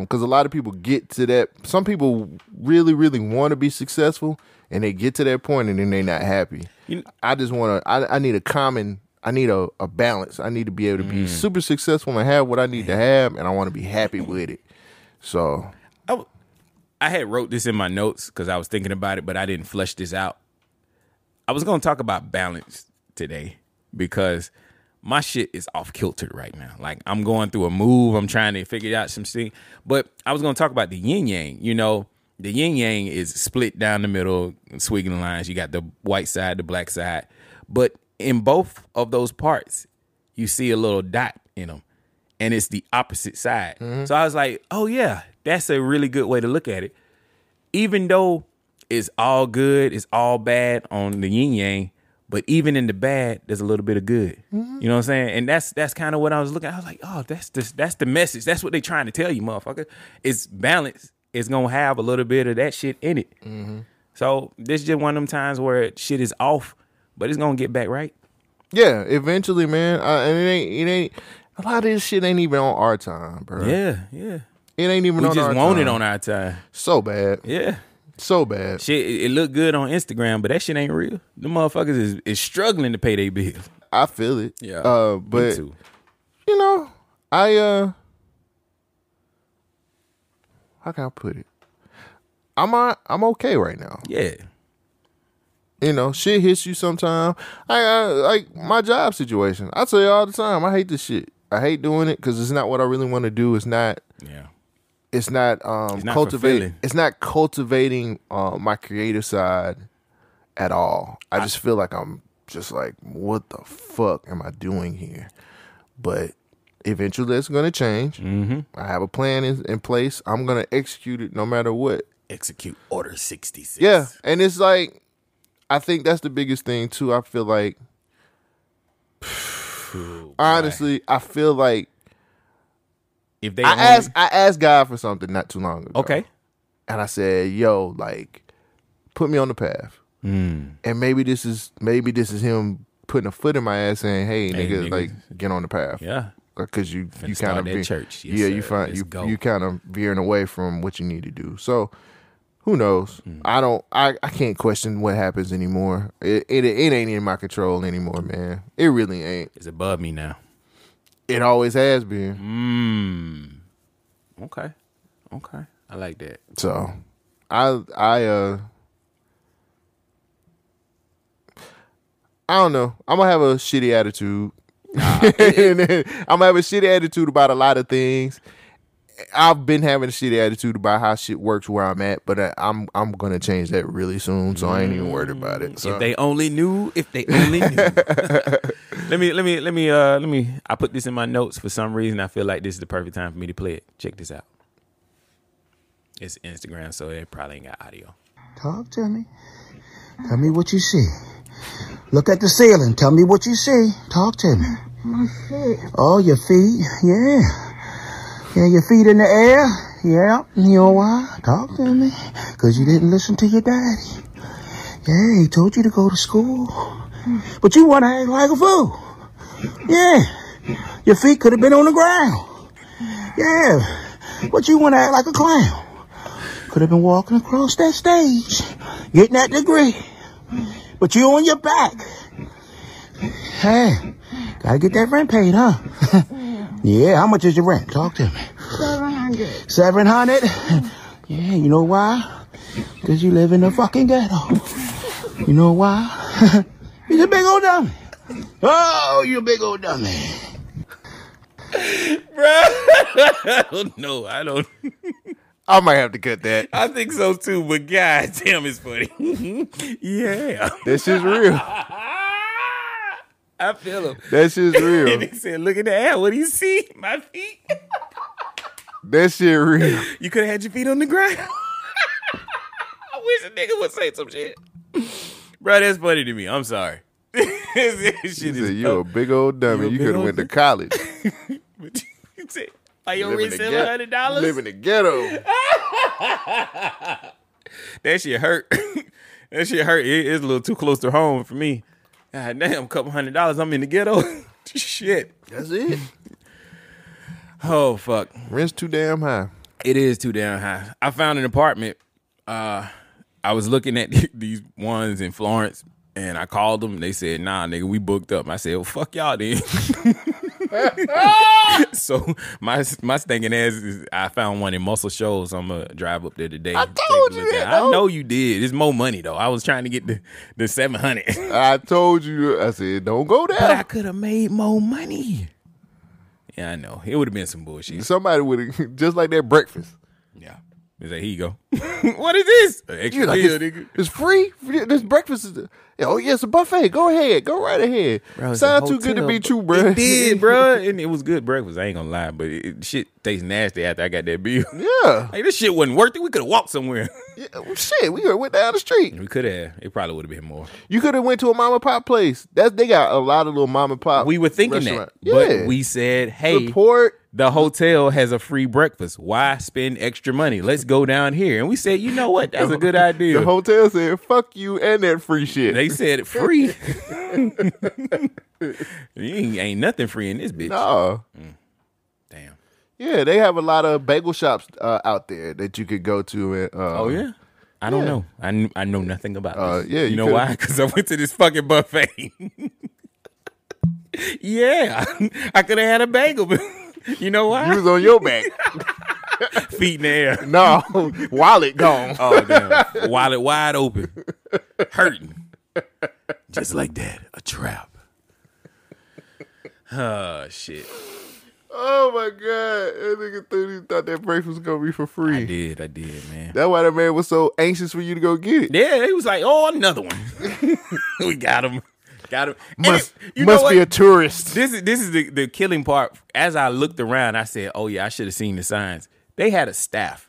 because a lot of people get to that. Some people really, really want to be successful, and they get to that point, and then they're not happy. You- I just want to. I, I need a common. I need a, a balance. I need to be able to Mm. be super successful and have what I need to have, and I want to be happy with it. So I, I had wrote this in my notes because I was thinking about it, but I didn't flesh this out. I was gonna talk about balance today because my shit is off kilter right now. Like I'm going through a move. I'm trying to figure out some thing. But I was gonna talk about the yin yang. You know, the yin yang is split down the middle, swigging lines. You got the white side, the black side. But in both of those parts, you see a little dot in them, and it's the opposite side. Mm-hmm. So I was like, oh yeah, that's a really good way to look at it. Even though it's all good, it's all bad on the yin yang, but even in the bad, there's a little bit of good. You know what I'm saying? And that's that's kind of what I was looking. at. I was like, oh, that's the that's the message. That's what they trying to tell you, motherfucker. It's balance. It's gonna have a little bit of that shit in it. So this is just one of them times where shit is off, but it's gonna get back right. Yeah, eventually, man. Uh, and it ain't. It ain't. A lot of this shit ain't even on our time, bro. Yeah, yeah. It ain't even We on just want time. it on our time. So bad. Yeah. So bad. Shit, it, looked good on Instagram, but that shit ain't real. The motherfuckers is, is struggling to pay their bills. I feel it. Yeah. Uh, Me but too. you know, I uh, how can I put it? I'm uh, I'm okay right now. Yeah. You know, shit hits you sometime. I, I like my job situation. I tell you all the time. I hate this shit. I hate doing it because it's not what I really want to do. It's not. Yeah. It's not um It's not cultivating. It's not cultivating uh, my creative side at all. I just feel like I'm just like, what the fuck am I doing here? But eventually, it's going to change. Mm-hmm. I have a plan in, in place. I'm going to execute it no matter what. Execute Order 66. Yeah, and it's like, I think that's the biggest thing too. I feel like, Ooh, honestly, I feel like If they I only- asked I asked God for something not too long ago. Okay. and I said, "Yo, like, put me on the path." Mm. And maybe this is maybe this is him putting a foot in my ass, saying, "Hey, Hey, nigga, nigga. like, get on the path." Yeah. because you you kind of ve- church. Yes, yeah, you find Let's you go. you kind of veering away from what you need to do. So who knows? Mm. I don't. I, I can't question what happens anymore. It, it it ain't in my control anymore, man. It really ain't. It's above me now. It always has been. Mm. Okay. Okay. I like that. So I I uh I don't know. I'm gonna have a shitty attitude. Then I'm gonna have a shitty attitude about a lot of things. I've been having a shitty attitude about how shit works where I'm at, but I, I'm I'm gonna change that really soon. So I ain't even worried about it. So If they only knew, if they only knew. let me let me let me uh let me I put this in my notes for some reason. I feel like this is the perfect time for me to play it. Check this out. It's Instagram, so it probably ain't got audio. Talk to me. Tell me what you see. Look at the ceiling. Tell me what you see. Talk to me. My feet. Oh, your feet. Yeah. Yeah, your feet in the air. Yeah. You know why? Talk to me. Because you didn't listen to your daddy. Yeah, he told you to go to school. But you want to act like a fool. Yeah. Your feet could have been on the ground. Yeah. But you want to act like a clown. Could have been walking across that stage, getting that degree. But you on your back. Hey, gotta get that rent paid, huh? Yeah, how much is your rent? Talk to me. 700. Seven hundred? Yeah, you know why? Because you live in the fucking ghetto. You know why? You're a big old dummy. Oh, you a big old dummy. I don't know. I don't I might have to cut that. I think so too, but god damn it's funny. yeah. This is real. I feel him. That shit's And real. he said, look at the air. What do you see? My feet. That shit real. You could have had your feet on the ground. I wish a nigga would say some shit. Bro, that's funny to me. I'm sorry. this shit said, is "You a big old dummy. You You could have went to college. You said, Are your Live in rent the seven hundred dollars? Live in the ghetto. That shit hurt. that shit hurt. It- it's a little too close to home for me. God damn, a couple hundred dollars. I'm in the ghetto. shit. That's it. Oh fuck. Rent's too damn high. It is too damn high. I found an apartment. Uh, I was looking at these ones in Florence, and I called them. They said, "Nah, nigga, we booked up." I said, "Well, fuck y'all then." so my my stinking ass is I found one in Muscle Shoals. So I'm gonna drive up there today. I told you that. I know you did. It's more money though. I was trying to get the the seven hundred, I told you. I said, don't go but I could have made more money. Yeah, I know. It would have been some bullshit. Somebody would have just like that breakfast. Yeah. He's like, here you go. what is this? An extra You're like, meal, it's, nigga. it's free. This breakfast is. Oh yeah, it's a buffet. Go ahead. Go right ahead. Bro, it's Sound too good to be true, bro. It did, bro. And it was good breakfast. I ain't gonna lie, but it, it- shit tastes nasty after I got that bill. Yeah. Like this shit wasn't worth it. We could have walked somewhere. yeah. well, Shit, we went down the street. We could have. It probably would have been more. You could have went to a mom and pop place. That's they got a lot of little mom and pop. We were thinking restaurant. that, Yeah. but we said, "Hey, support. The hotel has a free breakfast. Why spend extra money? Let's go down here." And we said, "You know what? That's a good idea." The hotel said, "Fuck you and that free shit." they said it free. ain't, ain't nothing free in this bitch. no. Damn. Yeah, they have a lot of bagel shops uh, out there that you could go to. And, uh, Oh yeah. I don't know. I, kn- I know nothing about Uh, this. yeah, you, you know could've- why? Because I went to this fucking buffet. yeah, I could have had a bagel, you know why? You was on your back. Feet in the air. no, wallet gone. Oh damn! Wallet wide open, hurting, just like that. A trap. Oh shit! Oh my god, that nigga thought, he thought that breakfast was gonna be for free. I did, I did, man. That's why that man was so anxious for you to go get it. Yeah, he was like, "Oh, another one." we got him, got him. Must it- you know must be a tourist. This is this is the, the killing part. As I looked around, I said, "Oh yeah, I should have seen the signs." They had a staff.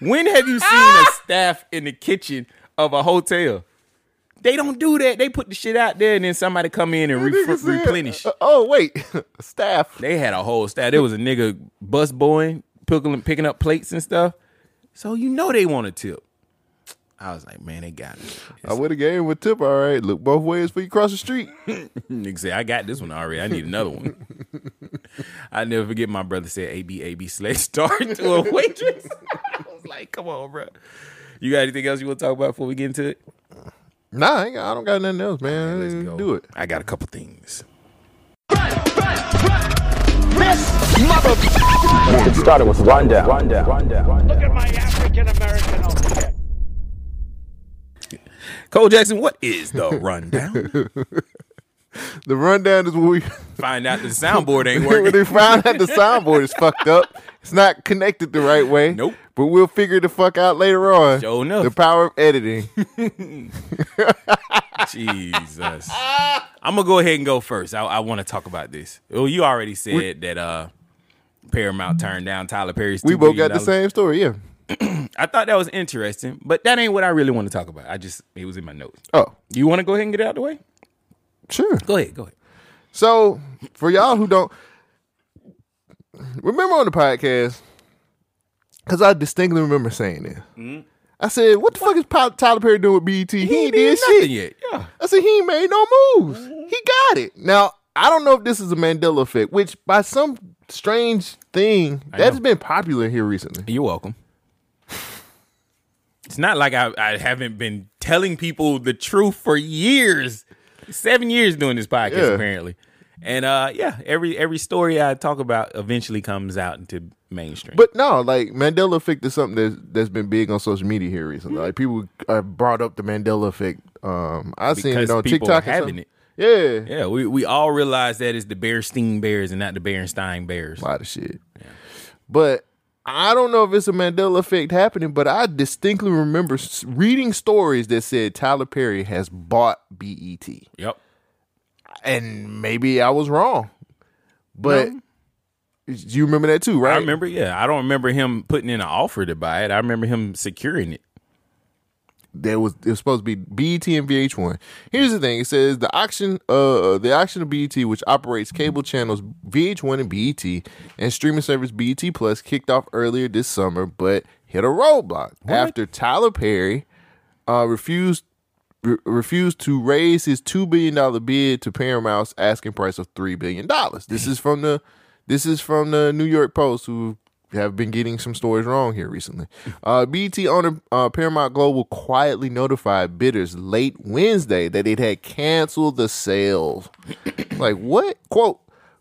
When have you seen a staff in the kitchen of a hotel? They don't do that. They put the shit out there, and then somebody come in and re- replenish. uh, oh wait, staff. They had a whole staff. There was a nigga bus boy picking, picking up plates and stuff. So you know they want a tip. I was like, man, they got it. I would have gave him a tip. All right, look both ways before you cross the street. Nigga said, I got this one already. I need another one. I never forget my brother said AB AB slash star to a waitress. I was like, come on, bro. You got anything else you want to talk about before we get into it? Nah, I, ain't got, I don't got nothing else, man. Let's go. Do it. I got a couple things. It started with rundown. Rundown. Rundown. Look at my African American over here. Cole Jackson, what is the rundown? The rundown is when we Find out the soundboard ain't when working. they find out the soundboard is fucked up. It's not connected the right way. Nope. But we'll figure the fuck out later on. Sure enough. The power of editing. Jesus. I'm gonna go ahead and go first. I, I want to talk about this. Well, you already said that uh Paramount turned down Tyler Perry's. we $2 both got the same story. Yeah. I thought that was interesting, but that ain't what I really want to talk about. I just it was in my notes. Oh, You want to go ahead and get it out the way? sure. Go ahead, go ahead. So for y'all who don't remember on the podcast, because I distinctly remember saying this. Mm-hmm. I said, "What the fuck is Tyler Perry doing with BET? He, ain't did nothing shit yet. Yeah. I said he ain't made no moves. Mm-hmm. He got it. Now I don't know if this is a Mandela effect, which by some strange thing that has know. been popular here recently. You're welcome. It's not like I, I haven't been telling people the truth for years. Seven years doing this podcast, Yeah. apparently. And uh yeah, every every story I talk about eventually comes out into mainstream. But no, like Mandela effect is something that's that's been big on social media here recently. Like people have brought up the Mandela effect. Um, I've seen it on TikTok. and having it. Yeah, Yeah, we, we all realize that it's the Berenstain Bears and not the Berenstein Bears. a lot of shit. But I don't know if it's a Mandela effect happening, but I distinctly remember reading stories that said Tyler Perry has bought BET, Yep. and maybe I was wrong. But do you remember that too, right? I remember, yeah. I don't remember him putting in an offer to buy it. I remember him securing it. There was it was supposed to be BET and VH1. Here's the thing: it says the auction, uh, the auction of BET, which operates cable channels VH1 and BET, and streaming service BET Plus, kicked off earlier this summer, but hit a roadblock after Tyler Perry uh, refused re- refused to raise his two billion dollar bid to Paramount's asking price of three billion dollars. This is from the this is from the New York Post, who have been getting some stories wrong here recently. Uh, BET owner uh, Paramount Global quietly notified bidders late Wednesday that it had canceled the sales. like what? Quote.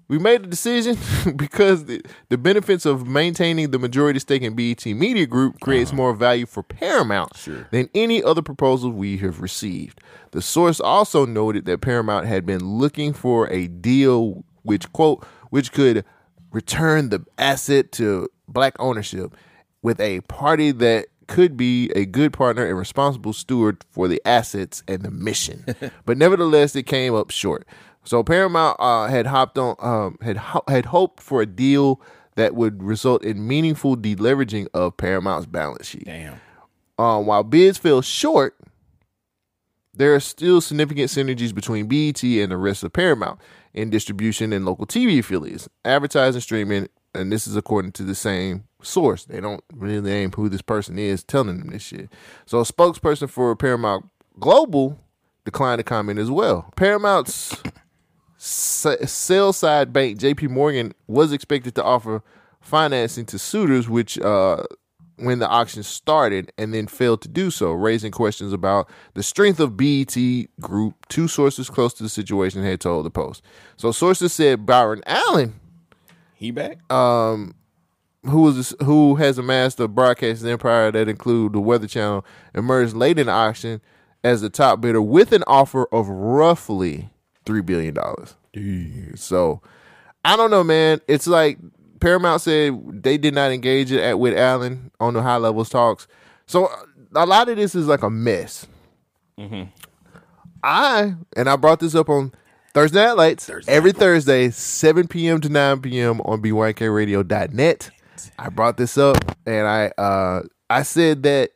We made the decision because the, the benefits of maintaining the majority stake in BET Media Group creates more value for Paramount than any other proposal we have received. The source also noted that Paramount had been looking for a deal which quote which could return the asset to black ownership with a party that could be a good partner and responsible steward for the assets and the mission. but nevertheless, it came up short. So Paramount uh, had hopped on, um, had ho- had hoped for a deal that would result in meaningful deleveraging of Paramount's balance sheet. Damn. Um, while bids fell short, there are still significant synergies between BET and the rest of Paramount in distribution and local TV affiliates, advertising, streaming, and this is according to the same source. They don't really name who this person is telling them this shit. So a spokesperson for Paramount Global declined to comment as well. Paramount's sell side bank JP Morgan was expected to offer financing to suitors which uh when the auction started and then failed to do so, raising questions about the strength of BET Group. Two sources close to the situation had told the Post. So sources said Byron Allen, He back? Um, who was who has amassed a broadcasting empire that include the Weather Channel, emerged late in the auction as the top bidder with an offer of roughly three billion dollars. So I don't know, man. It's like Paramount said they did not engage it at with Allen on the high levels talks. So a lot of this is like a mess. Mm-hmm. I and I brought this up on Thursday Night Lights every Thursday, 7 p.m. to 9 p.m. on BYKRadio.net. I brought this up and I uh I said that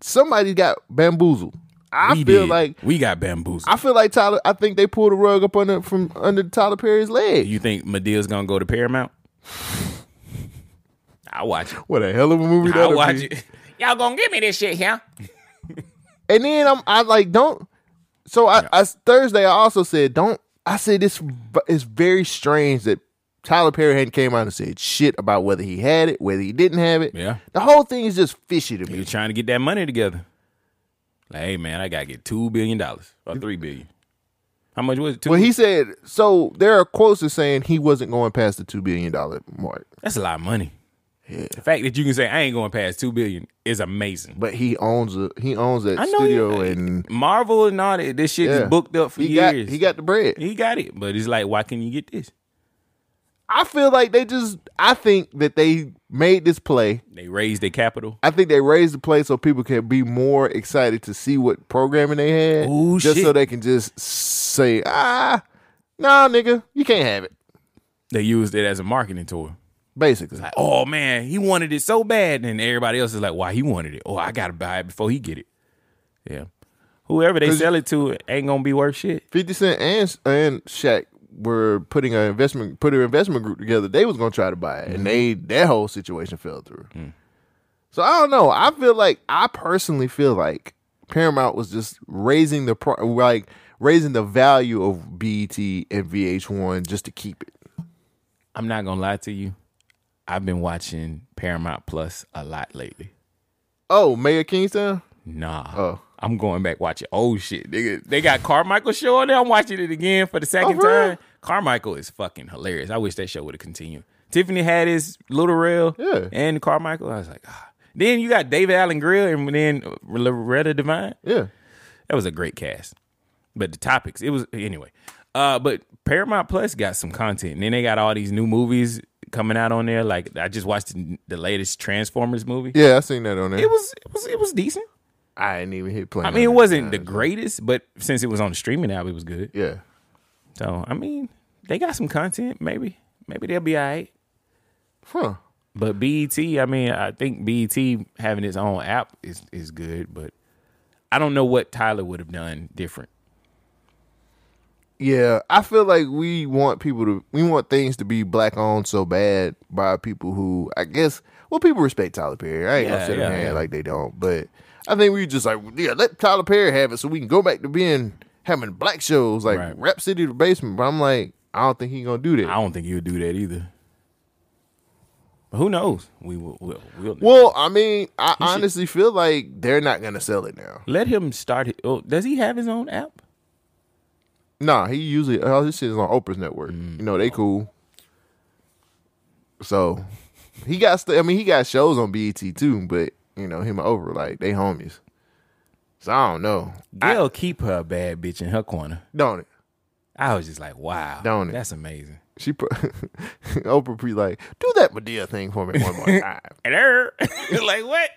somebody got bamboozled. I we feel did. like we got bamboozled. I feel like Tyler. I think they pulled a rug up under from under Tyler Perry's leg. you think Madea's gonna go to Paramount? I'll watch it. What a hell of a movie that I'll watch it. Y'all gonna give me this shit here? And then I'm I like don't. So I, I Thursday I also said don't. I said this is very strange that Tyler Perry hadn't came out and said shit about whether he had it, whether he didn't have it. Yeah. the whole thing is just fishy to me. He's trying to get that money together. Like, hey man, I gotta get two billion dollars or three billion. How much was it? Two? Well, he said so. There are quotes that saying he wasn't going past the two billion dollar mark, That's a lot of money. The fact that you can say I ain't going past two billion is amazing. but he owns a he owns that I know studio you- and Marvel and all that. This shit yeah. is booked up for he got years. he got the bread. he got it, but it's like, why can you get this? I feel like they just. I think that they made this play. They raised their capital. I think they raised the play so people can be more excited to see what programming they had. Ooh, just so they can just say, ah, nah, nigga, you can't have it. They used it as a marketing tool. Basically, Like, oh man, he wanted it so bad, and everybody else is like, why he wanted it? Oh, I gotta buy it before he get it. Yeah, whoever they sell it to ain't gonna be worth shit. Fifty Cent and and Shaq were putting an investment put an investment group together. They was gonna try to buy it, and they mm-hmm. that whole situation fell through. Mm. So I don't know. I feel like I personally feel like Paramount was just raising the pro- like raising the value of BET and VH1 just to keep it. I'm not gonna lie to you. I've been watching Paramount Plus a lot lately. Oh, Mayor Kingstown. Nah. Oh. I'm going back watching old shit. Nigga, they got Carmichael show on there. I'm watching it again for the second Oh, for real? time. Carmichael is fucking hilarious. I wish that show would have continued. Tiffany had his Lil Rel Yeah. and Carmichael. I was like, ah. Then you got David Alan Grier and then Loretta Devine. Yeah. That was a great cast. But the topics, it was anyway. Uh, but Paramount Plus got some content, and then they got all these new movies coming out on there. Like I just watched the, the latest Transformers movie. Yeah, I seen that on there. It was it was it was decent. I didn't even hit play. I mean, it wasn't the greatest, but since it was on the streaming app, it was good. Yeah. So I mean, they got some content. Maybe maybe they'll be all right. Huh. But BET, I mean, I think BET having its own app is is good, but I don't know what Tyler would have done different. Yeah, I feel like we want people to we want things to be black owned so bad by people who I guess well people respect Tyler Perry. I ain't Yeah, gonna sit yeah, yeah. like they don't, but I think we just like yeah let Tyler Perry have it so we can go back to being having black shows like Right. Rap City the Basement. But I'm like I don't think he gonna do that. I don't think he would do that either. But who knows? We will. We'll, we'll well, I mean, I should- honestly feel like they're not gonna sell it now. let him start. Oh, does he have his own app? Nah, he usually all his shit is on Oprah's network. Mm. You know they cool. So he got. St- I mean, he got shows on BET too. But you know, him and Oprah like they homies. So I don't know. Gail keep her a bad bitch in her corner. Don't it? I was just like, wow, Don't it? That's amazing. She put Oprah pre like do that Madea thing for me one more time. And her, like what?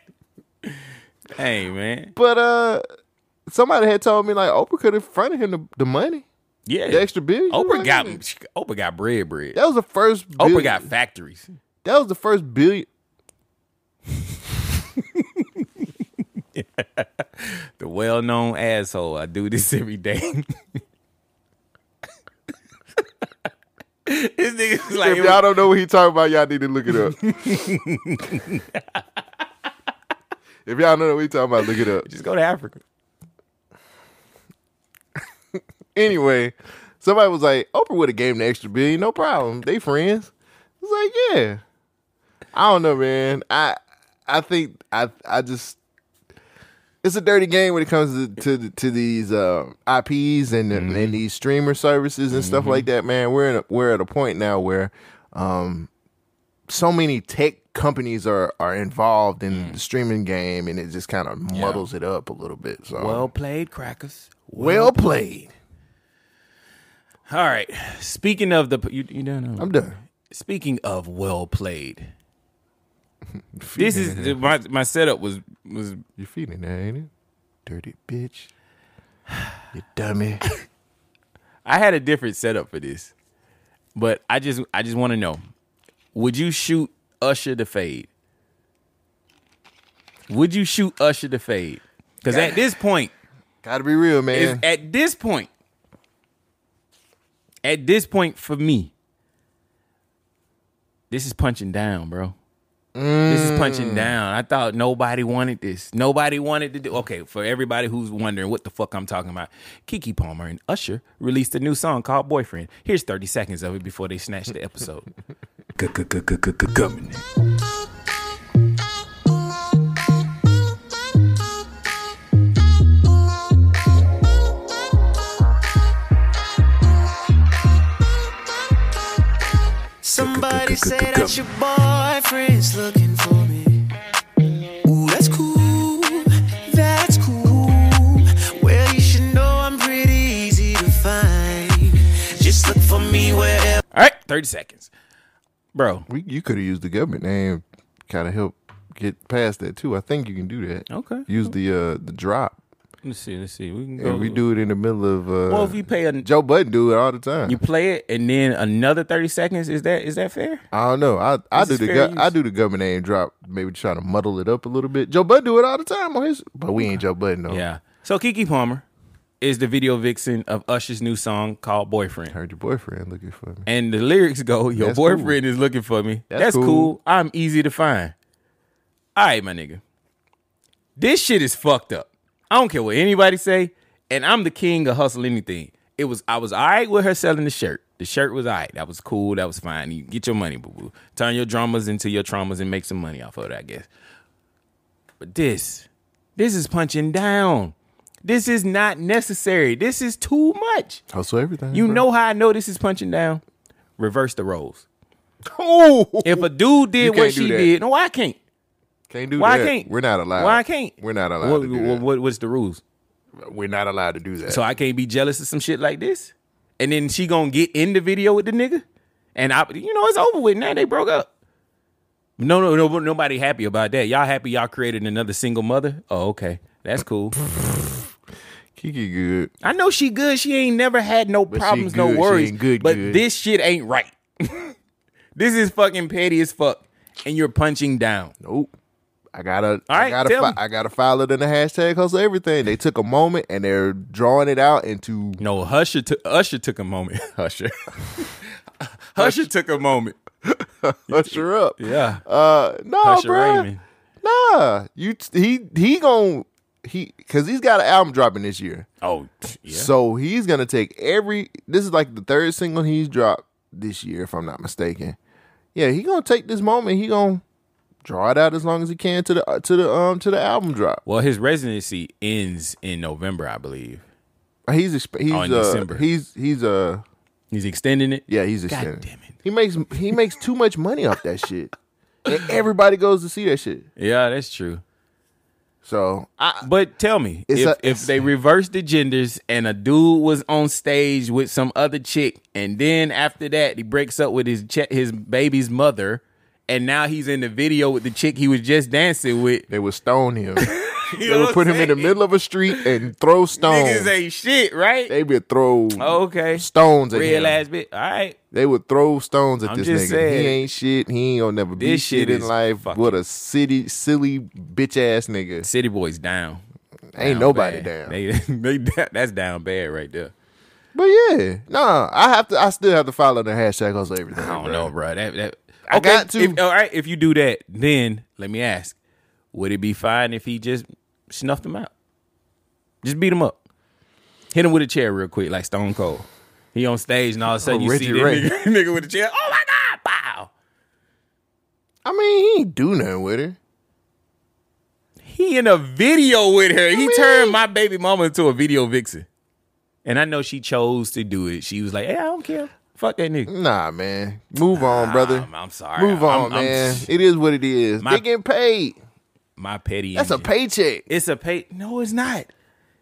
Hey man, But uh, somebody had told me like Oprah could have fronted him the, the money, yeah. the extra billion. Oprah got Oprah got bread, bread. That was the first. Oprah got factories. That was the first billion. The well-known asshole. I do this every day. this nigga's like, if y'all don't know what he talking about, y'all need to look it up. if y'all know what he talking about, look it up. just go to Africa. Anyway, somebody was like, Oprah would have gave him the extra billion, no problem. They friends. It's like, yeah. I don't know, man. I I think I I just it's a dirty game when it comes to to, to these uh, IPs and and these streamer services and stuff like that, man. We're in a, we're at a point now where um so many tech companies are are involved in the streaming game and it just kind of muddles it up a little bit. So Well played, crackers. well played. All right. Speaking of the, you, you done? Uh, I'm done. Speaking of well played, this is my my setup was was You feeling that, ain't it? Dirty bitch. You dummy. I had a different setup for this, but I just I just want to know: Would you shoot Usher the fade? Would you shoot Usher the fade? Because at this point, Gotta be real, man. at this point, at this point for me, this is punching down, bro. This is Mm. punching down. I thought nobody wanted this. Nobody wanted to do. Okay, for everybody who's wondering what the fuck I'm talking about, Keke Palmer and Usher released a new song called "Boyfriend." Here's 30 seconds of it before they snatch the episode. Coming. Say that your boyfriend's looking for me. Ooh, that's cool. That's cool. Well, you should know I'm pretty easy to find. Just look for me wherever. All right, 30 seconds, bro. We, you could have used the government name, kind of help get past that too. I think you can do that. Okay. Use the uh the drop, Let's see. Let's see. We can go. and we do it in the middle of. uh Well, if you pay a, Joe Budden do it all the time. you play it and then another 30 seconds, is that is that fair? I don't know. I I do the I do the government name drop, maybe try to muddle it up a little bit. Joe Budden do it all the time on his, but we ain't Joe Budden though. Yeah. So Keke Palmer is the video vixen of Usher's new song called Boyfriend. Heard your boyfriend looking for me. And the lyrics go, Your That's boyfriend is looking for me. That's That's, cool. cool. I'm easy to find. All right, my nigga. This shit is fucked up. I don't care what anybody say. And I'm the king of hustle anything. It was I was all right with her selling the shirt. The shirt was all right. That was cool. That was fine. You get your money, boo boo. Turn your dramas into your traumas and make some money off of it, I guess. But this, this is punching down. This is not necessary. This is too much. Hustle everything. You bro. know how I know this is punching down? Reverse the roles. Oh, If a dude did what she did, no, I can't. Can't do Why that. can't? We're not allowed. Why I can't? We're not allowed What, to do what- what's the rules? We're not allowed to do that. So I can't be jealous of some shit like this, and then she gonna get in the video with the nigga, and I, you know, it's over with now. They broke up. No, no, no, nobody happy about that. Y'all happy? Y'all created another single mother? Oh, okay, that's cool. Keke good. I know she good. She ain't never had no But problems, no worries. good, but good. this shit ain't right. this is fucking petty as fuck, and you're punching down. Nope. I gotta, All I gotta, fi- I gotta file it in the hashtag hustle everything. They took a moment and they're drawing it out into No, Usher took Usher took a moment. Usher, Usher took a moment. usher up. Yeah, Uh, no, Usher. Raymond. Nah, you he he gonna he because he's got an album dropping this year. Oh, yeah. So he's gonna take every. This is like the third single he's dropped this year, if I'm not mistaken. Yeah, he gonna take this moment. He gonna draw it out as long as he can to the uh, to the um to the album drop. Well, his residency ends in November, I believe. He's exp- he's Oh, in uh, December. he's he's uh He's extending it. yeah he's God extending. damn it. He makes he makes too much money off that shit. And everybody goes to see that shit. Yeah, that's true. So I, But tell me, if, a- if they reversed the genders and a dude was on stage with some other chick, and then after that he breaks up with his ch- his baby's mother, and now he's in the video with the chick he was just dancing with, they would stone him. they would put I'm him in the middle of a street and throw stones. Niggas ain't shit, right? They would throw Oh, okay. stones at Real him. ass bit. All right. They would throw stones at I'm this just nigga. saying. he ain't shit. He ain't gonna never be shit shit in life. What a city, silly bitch ass nigga. City boys down. Ain't Down nobody bad. down. They, they that's down bad right there. But yeah, nah. I have to. I still have to follow the hashtag hustle everything. I don't bro. know, bro. That that I okay, got to. If, all right, if you do that, then let me ask: Would it be fine if he just snuffed him out? Just beat him up, hit him with a chair real quick, like Stone Cold. He on stage, and all of a sudden Oh, you Reggie see that Ray. nigga, nigga with a chair. Oh my god! Wow. I mean, he ain't do nothing with her. He in a video with her. He mean- turned my baby mama into a video vixen, and I know she chose to do it. She was like, "Hey, I don't care. Fuck that nigga." Nah, man. Move on, brother. I'm, I'm sorry. Move I'm- on, I'm- man. it is what it is. My- they getting paid. my petty. That's a engine. paycheck. It's a pay. No, it's not.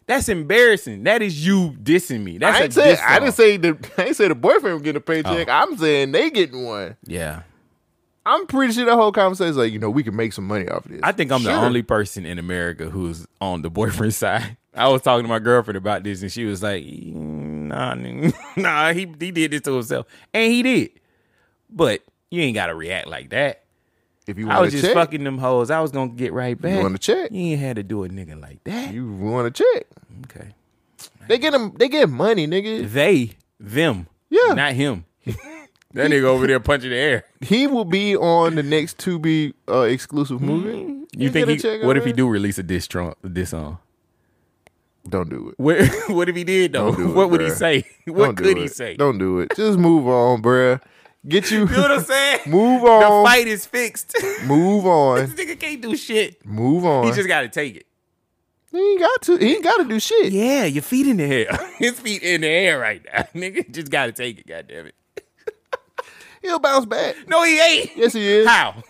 That's embarrassing. That is you dissing me. That's I a ain't say diss I didn't song. say the I ain't say the boyfriend was getting a paycheck. Oh. I'm saying they getting one. Yeah, I'm pretty sure the whole conversation is like, you know, we can make some money off of this. I think I'm the Sure. only person in America who's on the boyfriend side. I was talking to my girlfriend about this, and she was like, "Mm, "Nah, nah, he he did this to himself, and he did." But you ain't got to react like that. If you I want was to just check, fucking them hoes. I was gonna get right back. You wanna check? You ain't had to do a nigga like that. you want to check. okay. They get them. They get money, nigga. They, them, Yeah. not him. that nigga over there punching the air. He will be on the next to be uh, exclusive movie. Mm-hmm. You get think he? What if he do release a diss trunk, this song? Don't do it. What, what if he did though? Don't do it, what would he say? Don't What do could he it. say? Don't do it. Just move on, bruh. Get you. You know what I'm saying? move on. The fight is fixed. Move on. this nigga can't do shit. Move on. He just got to take it. he ain't got to. He ain't got to do shit. Yeah, your feet in the air. His feet in the air right now. Nigga just got to take it. God damn it. He'll bounce back. No, he ain't. Yes, he is. How?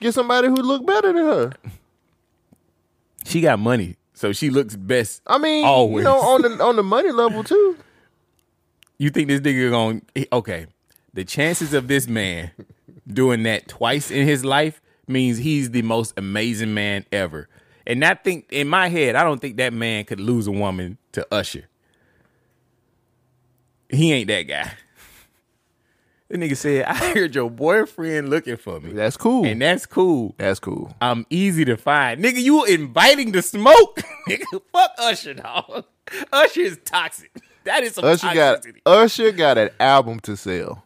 Get somebody who look better than her. She got money, so she looks best. I mean, Always. you know, on the on the money level too. You think this nigga going okay? The chances of this man doing that twice in his life means he's the most amazing man ever. And I think in my head, I don't think that man could lose a woman to Usher. He ain't that guy. The nigga said, "I heard your boyfriend looking for me, That's cool. and that's cool. That's cool. I'm easy to find, nigga. You inviting the smoke, nigga. Fuck Usher, dog. Usher is toxic. That is some Usher got. Usher got an album to sell.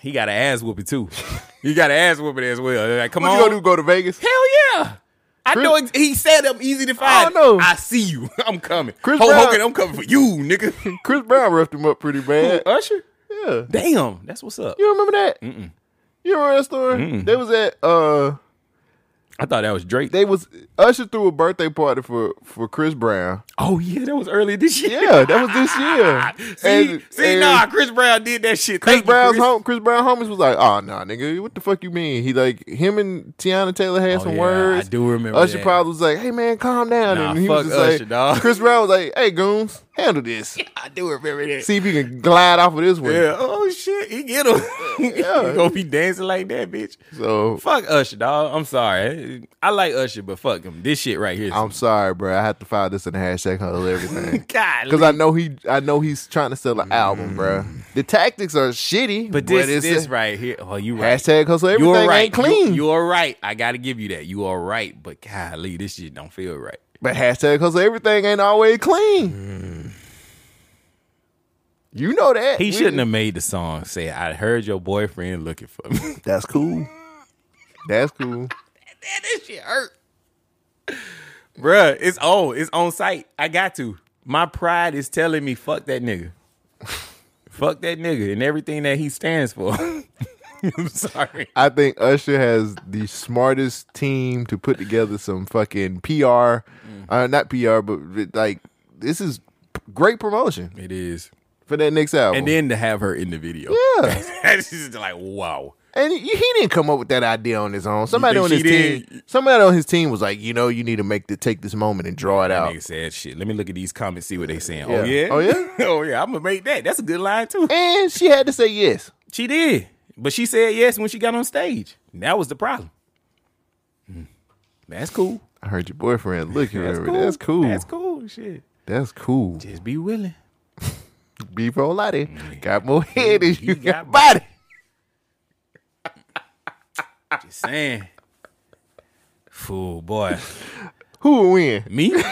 He got an ass whooping too. he got an ass whooping as well. Like, come What on, you gonna do? Go to Vegas? hell yeah. I Chris- know ex- he said I'm easy to find. I know. I see you. I'm coming. Chris Hulk Brown- Hogan, I'm coming for you, nigga. Chris Brown roughed him up pretty bad. Usher? Yeah. Damn, that's what's up. You remember that? Mm-mm. You remember that story? They was at uh I thought that was Drake. they was Usher threw a birthday party for for Chris Brown. oh yeah, that was earlier this year. Yeah, that was this year. see, And- see, and nah, Chris Brown did that shit. Chris Thank you, Brown's Chris. home, Chris Brown homies was like, "Oh no, nigga, what the fuck you mean?" He like him and Teyana Taylor had Oh, some yeah, words. I do remember Usher that. probably was like, "Hey man, calm down," Nah, and he fuck was just Usher, like, dog. Chris Brown was like, "Hey goons, handle this. I do remember that. See if you can glide off of this one." yeah. Oh shit, he get him. yeah. he gonna be dancing like that, bitch. So Fuck Usher, dog. I'm sorry. I like Usher, but fuck him. This shit right here. is- I'm sorry, bro. I have to file this in the hashtag hustle everything. God, Because I know he, I know he's trying to sell an album, mm. bro. The tactics are shitty, But this, it's this a- right here. Oh, you right. hashtag hustle everything You're right. ain't clean. You, are right. I got to give you that. You are right. But golly, this shit don't feel right. But hashtag because everything ain't always clean. You know that He We- shouldn't have made the song say, "I heard your boyfriend looking for me." That's cool. That's cool. Man, this shit hurt. Bruh, it's on. It's on site. I got to. My pride is telling me, fuck that nigga. fuck that nigga and everything that he stands for. I'm sorry. I think Usher has the smartest team to put together some fucking PR, uh, not PR, but like this is great promotion It is. for that next album. and then to have her in the video. Yeah. That's just like wow. And he, he didn't come up with that idea on his own. Somebody on his team, somebody on his team was like, you know, you need to make the take this moment and draw it That out. nigga said shit. Let me look at these comments, see what they saying. Yeah. Oh yeah, Oh, yeah? oh yeah. I'm gonna make that. That's a good line too. And she had to say yes. She did, but she said yes when she got on stage. That was the problem. Hmm. That's cool. I heard your boyfriend looking That's at cool. That's cool. That's cool. Shit. That's cool. Just be willing. Beef Lottie got more head than He you got got body. Just saying. Fool boy. Who will win? Me?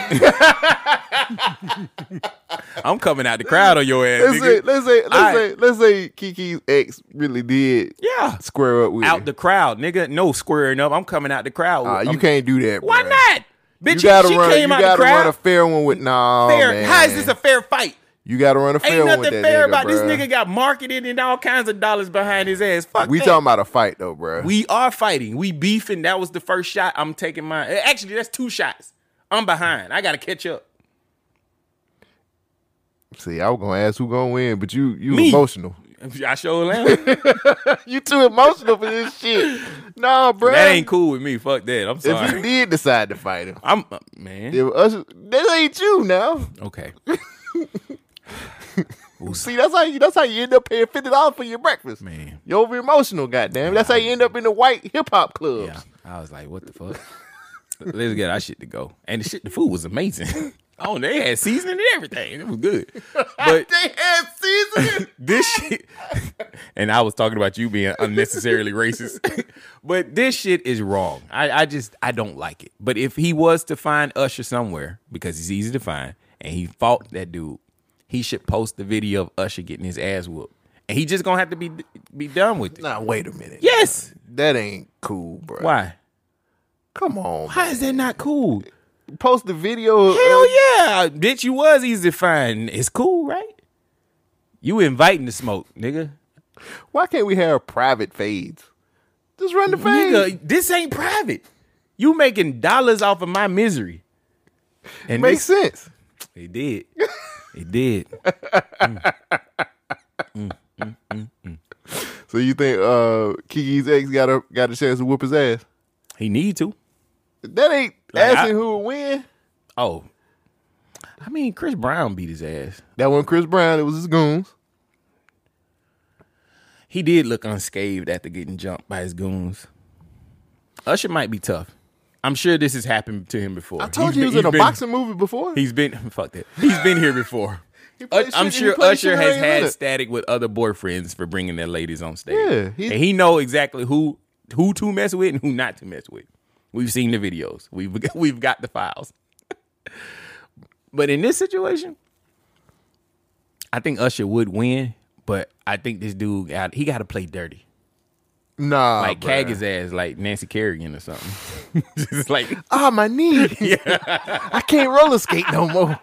I'm coming out the crowd on your ass. Let's nigga. say, let's say, let's All say, let's say Keke's ex really did Yeah. square up with Out the crowd, nigga. No squaring up. I'm coming out the crowd. Uh, you I'm- can't do that. Why bruh. not? Bitch, You gotta she run. came You out the gotta crowd. run a fair one with nah. fair. man. How is this a fair fight? You gotta run a fair Ain't one with nothing that fair nigga, about this nigga got marketed and all kinds of dollars behind his ass. Fuck We that. talking about a fight though, bro. We are fighting. We beefing. That was the first shot. I'm taking mine. Actually, that's two shots. I'm behind. I gotta catch up. See, I was gonna ask who gonna win, but you you Me. emotional. I sure am. You too emotional for this shit. Nah, bro. that ain't cool with me. Fuck that. I'm sorry. If you did decide to fight him, I'm uh, man. if us, that ain't you now. Okay. See, that's how you. That's how you end up paying fifty dollars for your breakfast. Man. You over emotional, goddamn. That's how you end up in the white hip hop clubs. Yeah. I was like, what the fuck? Let's get our shit to go. And the shit, the food was amazing. Oh, they had seasoning and everything. It was good. But They had seasoning. this shit, and I was talking about you being unnecessarily racist, but this shit is wrong. I, I just I don't like it. But if he was to find Usher somewhere because he's easy to find, and he fought that dude, he should post the video of Usher getting his ass whooped, and he just gonna have to be be done with it. nah, wait a minute. Yes. That ain't cool, bro. Why? Come on. Why is that not cool? Post the video. of- Hell yeah, bitch! You was easy to find. It's cool, right? You inviting the smoke, nigga. Why can't we have private fades? Just run the fade. Nigga, this ain't private. You making dollars off of my misery. And Makes this, sense. it did. It did. Mm. Mm, mm, so you think uh Keke's ex got a got a chance to whoop his ass? He need to. That ain't Like, asking I- who will win. Oh. I mean, Chris Brown beat his ass. That wasn't Chris Brown. It was his goons. He did look unscathed after getting jumped by his goons. Usher might be tough. I'm sure this has happened to him before. I told He's you he been- was in a been- boxing movie before. He's been fuck that. He's been here before. played Uh, I'm he sure Usher has had it. static with other boyfriends for bringing their ladies on stage. Yeah, he- and he know exactly who who to mess with and who not to mess with. We've seen the videos. We've we've got the files. but in this situation, I think Usher would win. But I think this dude got he got to play dirty, nah, like bruh. cag his ass, like Nancy Kerrigan or something. Just like Ah, my knee. I can't roller skate no more.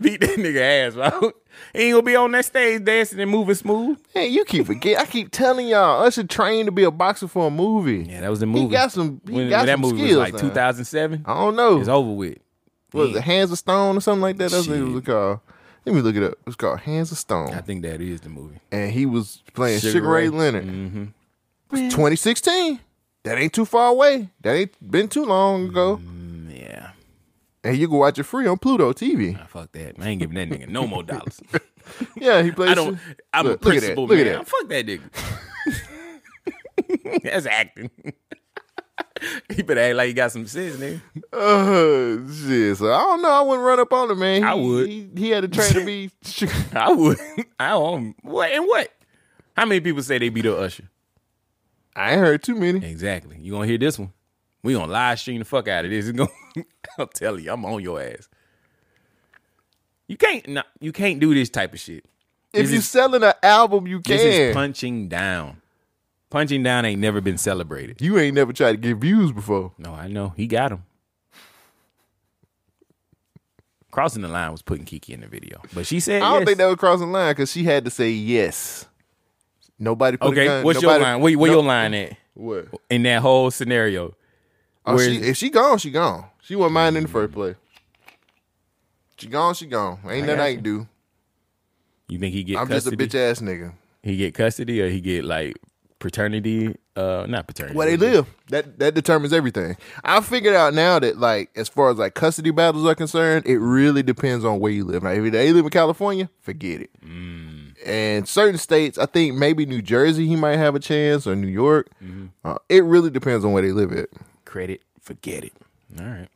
beat that nigga ass, bro. He ain't gonna be on that stage dancing and moving smooth. Hey, you keep forget. I keep telling y'all, Usher trained to be a boxer for a movie. Yeah, that was the movie. He got some. He when, got when that some movie skills. was like 2007, I don't know. it's over with. What was it Hands of Stone or something like that? That's what it was called. Let me look it up. It's called Hands of Stone. I think that is the movie. and he was playing Sugar, Ray. Leonard. Mm-hmm. 2016. That ain't too far away. That ain't been too long ago. Mm, Yeah, And you can watch it free on Pluto TV. Nah, fuck that. I ain't giving that nigga no more dollars. Yeah, he plays. I don't. I'm Look- a look at that. principal Look at man. that. Fuck that nigga. That's acting. he better act like he got some sense, nigga. Uh, shit. So I don't know. I wouldn't run up on him, man. He, I would. He, he had to train to be. I would. I don't. What and what? How many people say they beat up Usher? I ain't heard too many. Exactly. You gonna hear this one? We gonna live stream the fuck out of this. It's gonna, I'll tell you, I'm on your ass. You can't. Nah, you can't do this type of shit. If This you is- selling an album, you can. This is punching down. Punching down ain't never been celebrated. you ain't never tried to get views before. No, I know he got him. Crossing the line was putting Keke in the video, but she said, I don't yes. think that was crossing the line because she had to say yes. Nobody put a Okay, gun. what's nobody, your line? Where, where no- your line at What? in that whole scenario? Oh, Where she, if she gone, she gone. She wasn't mine in the first place. She gone, she gone. Ain't I nothing I can do. You think he get I'm just a bitch ass nigga. He get custody or he get like paternity? Uh, not paternity. Where they live. That that determines everything. I figured out now that like as far as like custody battles are concerned, it really depends on where you live. Now, if they live in California, forget it. And certain states, I think maybe New Jersey, he might have a chance, or New York. Uh, it really depends on where they live at. Credit, forget it. All right.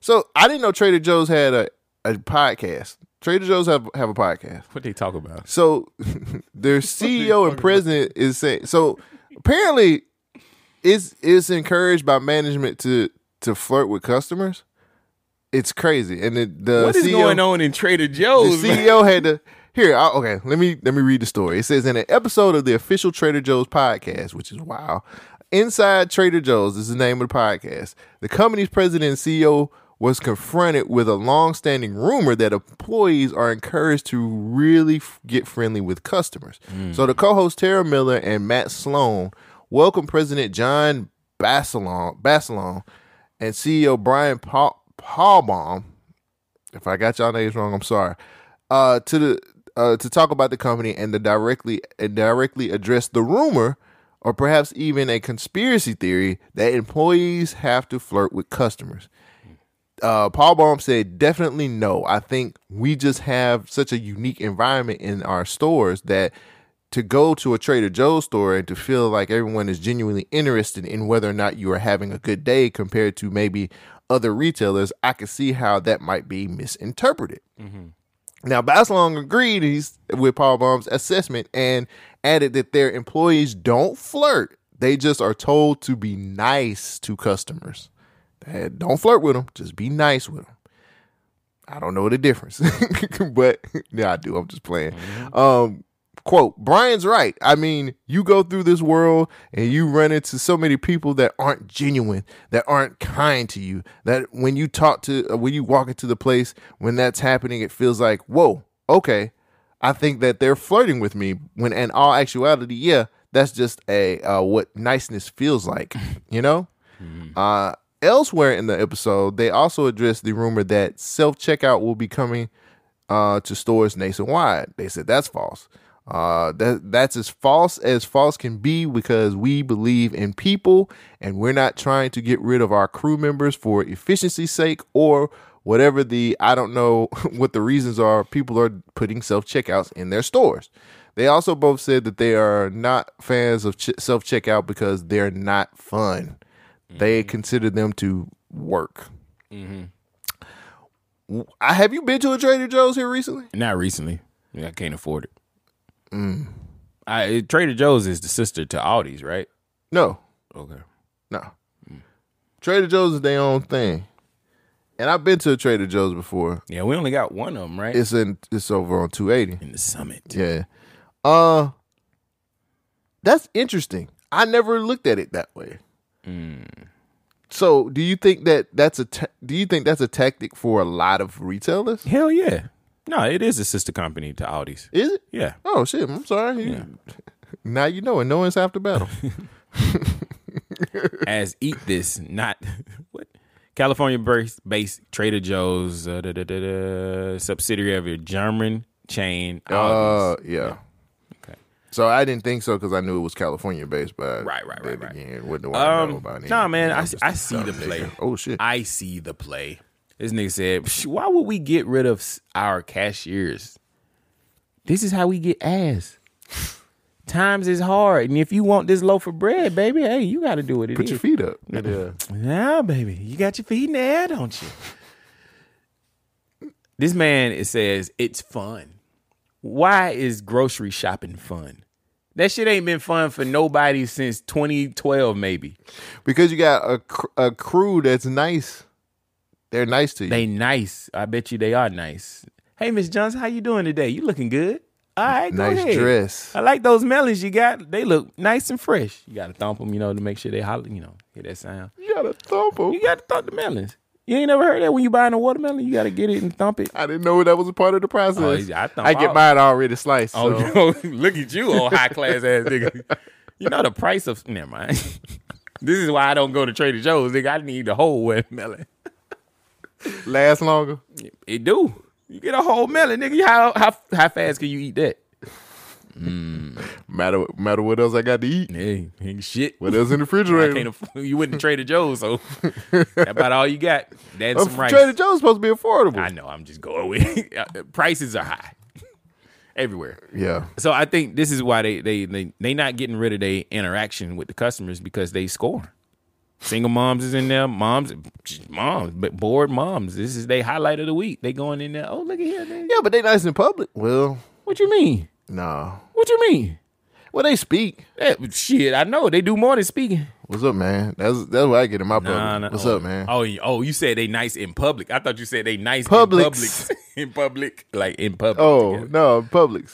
So I didn't know Trader Joe's had a, a podcast. Trader Joe's have have a podcast. What they talk about? So their CEO and president is saying so apparently it's it's encouraged by management to to flirt with customers. It's crazy. And the, the What is CEO, going on in Trader The Joe's? man? CEO had to here. I, okay, let me let me read the story. It says in an episode of the official Trader Joe's podcast, which is wow. Inside Trader Joe's is the name of the podcast. The company's president and CEO was confronted with a long-standing rumor that employees are encouraged to really f- get friendly with customers. So the co-host Tara Miller and Matt Sloan welcomed President John Basalone, Basalone and CEO Brian Paul, Palbaum if I got y'all names wrong, I'm sorry. Uh, to the uh, to talk about the company and to directly and directly address the rumor, or perhaps even a conspiracy theory that employees have to flirt with customers. Uh, Palbaum said, "Definitely no. I think we just have such a unique environment in our stores that." To go to a Trader Joe's store and to feel like everyone is genuinely interested in whether or not you are having a good day compared to maybe other retailers, I can see how that might be misinterpreted. Now, Basalone agreed he's, with Palbaum's assessment and added that their employees don't flirt. They just are told to be nice to customers. That- Don't flirt with them, just be nice with them. I don't know the difference, but yeah, I do. I'm just playing. Um, quote, Bryan's right. I mean, you go through this world and you run into so many people that aren't genuine, that aren't kind to you, that when you talk to, uh, when you walk into the place, when that's happening, it feels like, whoa, okay, I think that they're flirting with me. When in all actuality, yeah, that's just a uh, what niceness feels like, you know. Uh, elsewhere in the episode, they also addressed the rumor that self checkout will be coming uh, to stores nationwide. They said that's false. Uh, that that's as false as false can be because we believe in people and we're not trying to get rid of our crew members for efficiency's sake or whatever the I don't know what the reasons are. People are putting self checkouts in their stores. They also both said that they are not fans of ch- self checkout because they're not fun. They consider them to work. W- I have you been to a Trader Joe's here recently? Not recently. Yeah, I can't afford it. I Trader Joe's is the sister to Aldi's, right? No, Okay. no. Trader Joe's is their own thing, and I've been to a Trader Joe's before. Yeah, we only got one of them, right? It's in it's over on two eighty. in the summit. Yeah. Uh that's interesting. I never looked at it that way. Mm. So, do you think that that's a ta- do you think that's a tactic for a lot of retailers? Hell yeah. No, it is a sister company to Aldi's. Is it? Yeah. Oh shit! I'm sorry. You- Now you know, and no one's half the battle. As eat this, not what California based, based Trader Joe's uh, da, da, da, subsidiary of a German chain. Uh, Aldi's. yeah. Okay. So I didn't think so because I knew it was California based, but Right, right, right, right. Again, what do I know Um, about it? nah, man, I, I see the play. Oh shit! I see the play. This nigga said, "Why would we get rid of our cashiers? This is how we get ass. Times is hard, and if you want this loaf of bread, baby, hey, you got to do what it Put is. your feet up. Yeah. Baby, you got your feet in the air, don't you? This man it says it's fun. Why is grocery shopping fun? That shit ain't been fun for nobody since 2012, maybe. because you got a cr- a crew that's nice. They're nice to you. They nice. I bet you they are nice. Hey, Miss Johnson, how you doing today? You looking good? All right, go nice ahead. dress. I like those melons you got. They look nice and fresh. You got to thump them, you know, to make sure they holler, you know, hear that sound. You gotta thump 'em. You got to thump the melons. You ain't never heard that when you buying a watermelon, you got to get it and thump it. I didn't know that was a part of the process. Oh, I I get all- mine already sliced. Oh, so. yo, look at you, old high class ass nigga. You know the price of never mind. this is why I don't go to Trader Joe's. Nigga, I need the whole watermelon. last longer. It do. You get a whole melon, nigga. How how how fast can you eat that? Mm. Matter matter what else I got to eat. Hey, ain't shit. What else in the I refrigerator? can't afford, you wouldn't trade a Joe's, so that about all you got. That and Oh, some rice. Trader Joe's supposed to be affordable. I know. I'm just going with uh, prices are high everywhere. yeah. So I think this is why they they they they not getting rid of their interaction with the customers because they score. Single moms is in there, moms, moms, but bored moms. This is they highlight of the week. They going in there. Oh, look at here. They, Yeah, but they nice in public. Well, What you mean? nah. What you mean? Well, they speak. Eh, shit, I know they do more than speaking. What's up, man? That's that's what I get in my public. What's oh, up, man? Oh, you- oh, you said they nice in public. I thought you said they nice Publix. in public. in public, like in public. Oh together. no, Publix.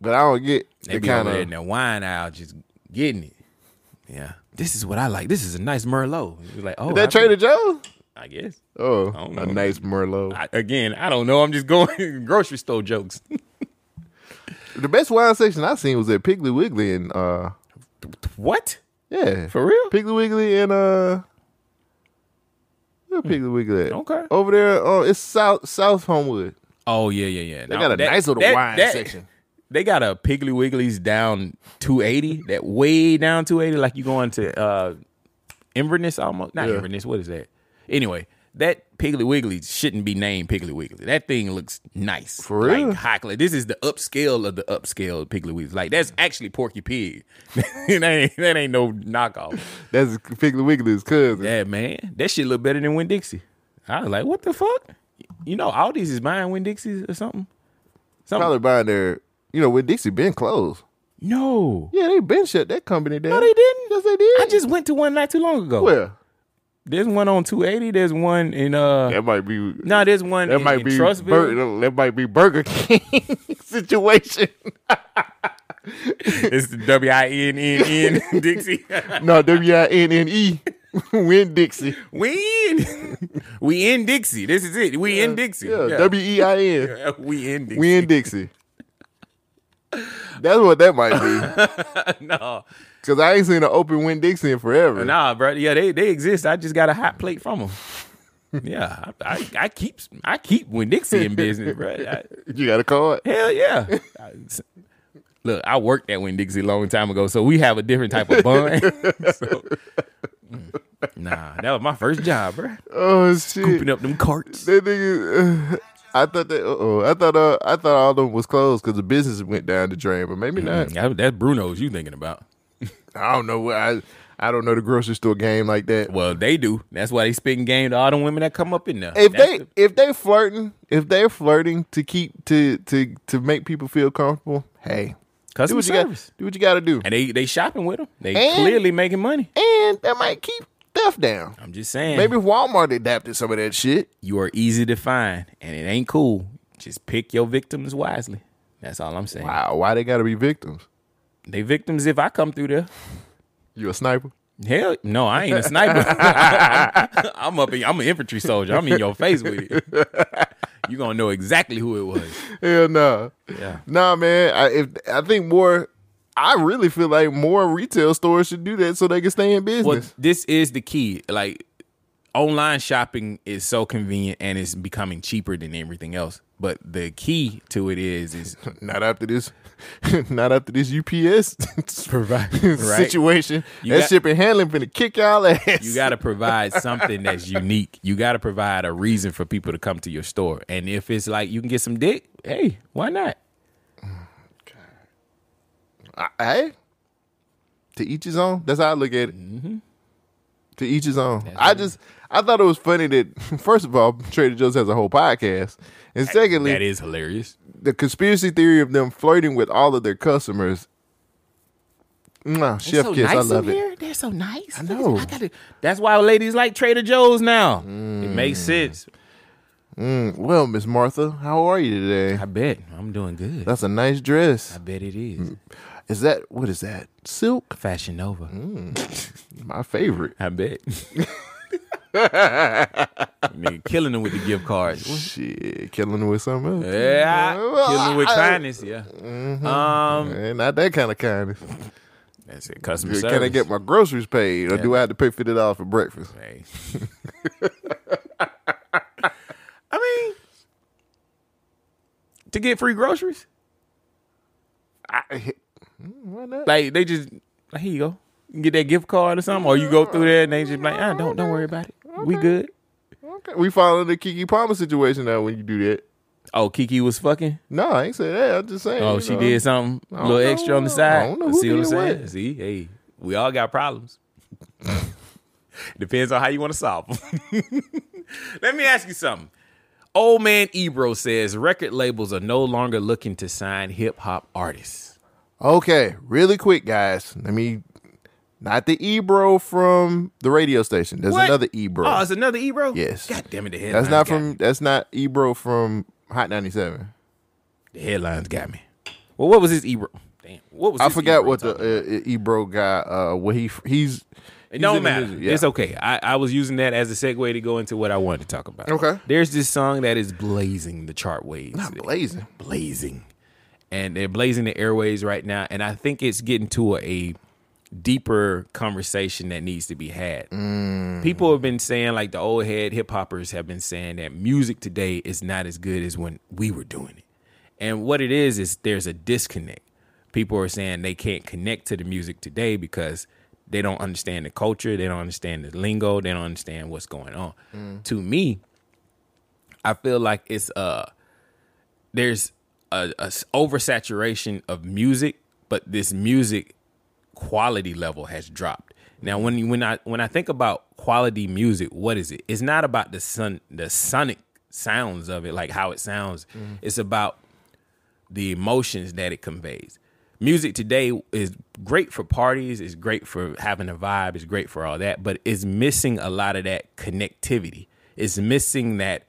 But I don't get They the be kind over there in of. their wine aisle just getting it. Yeah. This is what I like. This is a nice Merlot. You're like, oh, That I- Trader Joe's. I guess. Oh, I don't a nice Merlot. I, again, I don't know. I'm just going grocery store jokes. the best wine section I've seen was at Piggly Wiggly and uh, what? yeah, For real? Piggly Wiggly and uh, where Piggly Wiggly at? Okay. over there. Oh, it's South South Homewood. Oh yeah, yeah, yeah. They got a nice little wine section. They got a Piggly Wiggly's down 280. that way down 280, like you going to uh Inverness almost. Not Yeah. Inverness. What is that? Anyway, that Piggly Wiggly shouldn't be named Piggly Wiggly. That thing looks nice. For real? Like high class. This is the upscale of the upscale Piggly Wiggly. Like that's actually Porky Pig. that ain't that ain't no knockoff. That's Piggly Wiggly's cousin. Yeah, man. That shit look better than Winn Dixie. I was like, what the fuck? You know, Aldi's is buying Winn Dixies or something. Something. Probably buying their, you know, with Dixie been closed. No. Yeah, they been shut that company down. No, they didn't. Yes, they did. I just went to one not too long ago. Where? There's one on 280. There's one in uh. That might be. No, there's one That in, might in be. Bur- that might be Burger King situation. it's the W I N N N Dixie. no, W I N N E. Win Dixie. we in. we in Dixie. This is it. We in Dixie. Yeah, W E I N. we in Dixie. We in Dixie. That's what that might be. no, Cause I ain't seen an open Winn Dixie in forever. nah, bro. Yeah, they they exist. I just got a hot plate from them. Yeah, I, I, I keep I keep Winn Dixie in business, bro. I, You got a card? Hell yeah. I- Look, I worked at Winn Dixie a long time ago, so we have a different type of bun. So, mm, nah, that was my first job, bro. Oh shit! Scooping up them carts. That nigga. Uh, I thought that. Oh, I thought. Uh, I thought all of them was closed because the business went down the drain, but maybe not. That- that's Bruno's you thinking about. I don't know. what- I I don't know the grocery store game like that. Well, they do. That's why they spitting game to all the women that come up in there. if That's they the- if they flirting, if they're flirting to keep to to to make people feel comfortable, hey, do customer what you got. Do what you got to do, and they they shopping with them. They And- clearly making money. and that might keep theft down. I'm just saying. Maybe Walmart adapted some of that shit. you are easy to find, and it ain't cool. Just pick your victims wisely. That's all I'm saying. Wow, why they got to be victims? They victims if I come through there. You a sniper? Hell no, I ain't a sniper. I'm up in, I'm an infantry soldier. I'm in your face with it. You gonna know exactly who it was. Hell no. Yeah. Nah, man. I if I think more. I really feel like more retail stores should do that so they can stay in business. Well, this is the key. Like online shopping is so convenient and it's becoming cheaper than everything else. But the key to it is is not after this, not after this UPS Provide- situation. You that got- shipping handling finna kick y'all ass. you got to provide something that's unique. You got to provide a reason for people to come to your store. And if it's like you can get some dick, hey, why not? Hey, to each his own. That's how I look at it. Mm-hmm. To each his own. I just I thought it was funny that first of all, Trader Joe's has a whole podcast, and secondly, That is hilarious. the conspiracy theory of them flirting with all of their customers. Mwah, chef kiss, I love it. They're so nice. I know. I gotta, that's why ladies like Trader Joe's now. It makes sense. Mm, well, Miss Martha, how are you today? I bet I'm doing good. That's a nice dress. I bet it is. Is that what is that? Silk? Fashion Nova. My favorite. I bet. Nigga killing them with the gift cards. Shit, killing them with something else. Yeah, Well, killing them with I- kindness. Yeah. Um, Eh, not that kind of kindness. that's it. Customer Can service. I get my groceries paid, or do I have to pay fifty dollars for breakfast? Hey. I mean, to get free groceries. I, why not? Like they just like here you go. You get that gift card or something, or you go through there and they just like, ah, don't don't worry about it. We good. Okay. We following the Keke Palmer situation now when you do that. Oh, Keke was fucking. No, I ain't say that. I'm just saying. Oh, she know. did something a little extra on the side. I don't know who See what I'm saying? what. See, hey, we all got problems. Depends on how you want to solve them. Let me ask you something. Old man Ebro says record labels are no longer looking to sign hip hop artists. Okay, really quick, guys. Let me. Not the Ebro from the radio station. There's What? another Ebro. Oh, it's another Ebro. Yes. God damn it, the headlines. that's not from. me. That's not Ebro from Hot 97. The headlines got me. Well, what was his Ebro? Damn, what was? I forgot Ebro what the uh, uh, Ebro guy. Uh, what he he's. It don't matter. yeah. It's okay. I, I was using that as a segue to go into what I wanted to talk about. Okay. There's this song that is blazing the chart waves. Not blazing. Blazing. And they're blazing the airways right now. And I think it's getting to a, a deeper conversation that needs to be had. Mm. People have been saying, like the old head hip hoppers have been saying, that music today is not as good as when we were doing it. And what it is, is there's a disconnect. People are saying they can't connect to the music today because they don't understand the culture, they don't understand the lingo, they don't understand what's going on. To me, I feel like it's uh there's a, a oversaturation of music, but this music quality level has dropped. Now, when you- when I when I think about quality music, what is it? It's not about the sun the sonic sounds of it, like how it sounds. Mm-hmm. It's about the emotions that it conveys. Music today is great for parties, it's great for having a vibe, it's great for all that, but it's missing a lot of that connectivity. It's missing that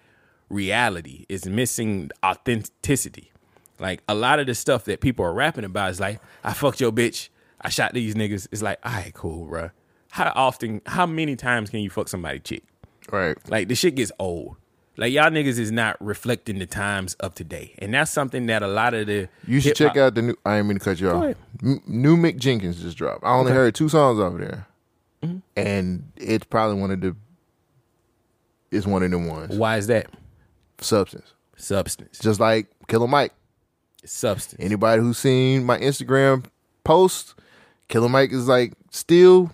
reality. It's missing authenticity. Like a lot of the stuff that people are rapping about is like, I fucked your bitch, I shot these niggas. It's like, all right, cool, bro. How often, how many times can you fuck somebody chick? Right. Like the shit gets old. Like y'all niggas is not reflecting the times of today, and that's something that a lot of the You should hip-hop- check out the new. I ain't mean to cut you off. M- new Mick Jenkins just dropped. I only Okay. heard two songs over there, Mm-hmm. and it's probably one of the. It's one of the ones. Why is that? Substance, Substance. just like Killer Mike. Substance. Anybody who's seen my Instagram post, Killer Mike is like still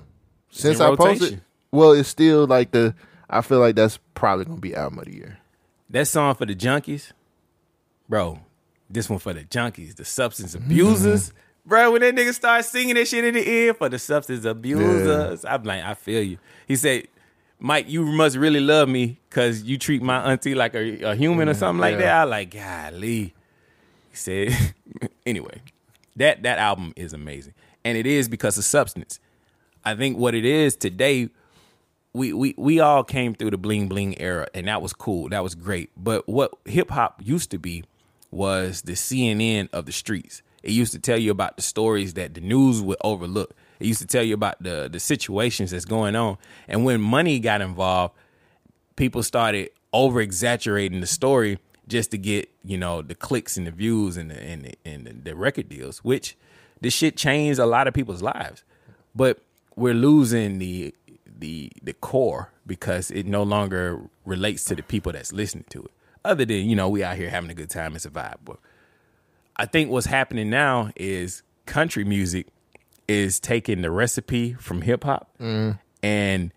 since in I posted. Well, it's still like the. I feel like that's probably gonna be album of the year. That song for the junkies, bro. This one for the junkies, the substance abusers, mm-hmm. bro. When that nigga started singing that shit in the ear for the substance abusers, I'm like, I feel you. He said, "Mike, you must really love me because you treat my auntie like a, a human or mm, something like that." I like, golly. Said, anyway, that that album is amazing, and it is because of substance. I think what it is today, we we we all came through the bling bling era, and that was cool. That was great. But what hip hop used to be was the CNN of the streets. It used to tell you about the stories that the news would overlook. It used to tell you about the the situations that's going on. And when money got involved, people started over exaggerating the story just to get you know the clicks and the views and the and the, and the, the record deals, which this shit changed a lot of people's lives. But we're losing the the the core because it no longer relates to the people that's listening to it. Other than you know we out here having a good time, it's a vibe. But I think what's happening now is country music is taking the recipe from hip hop mm. and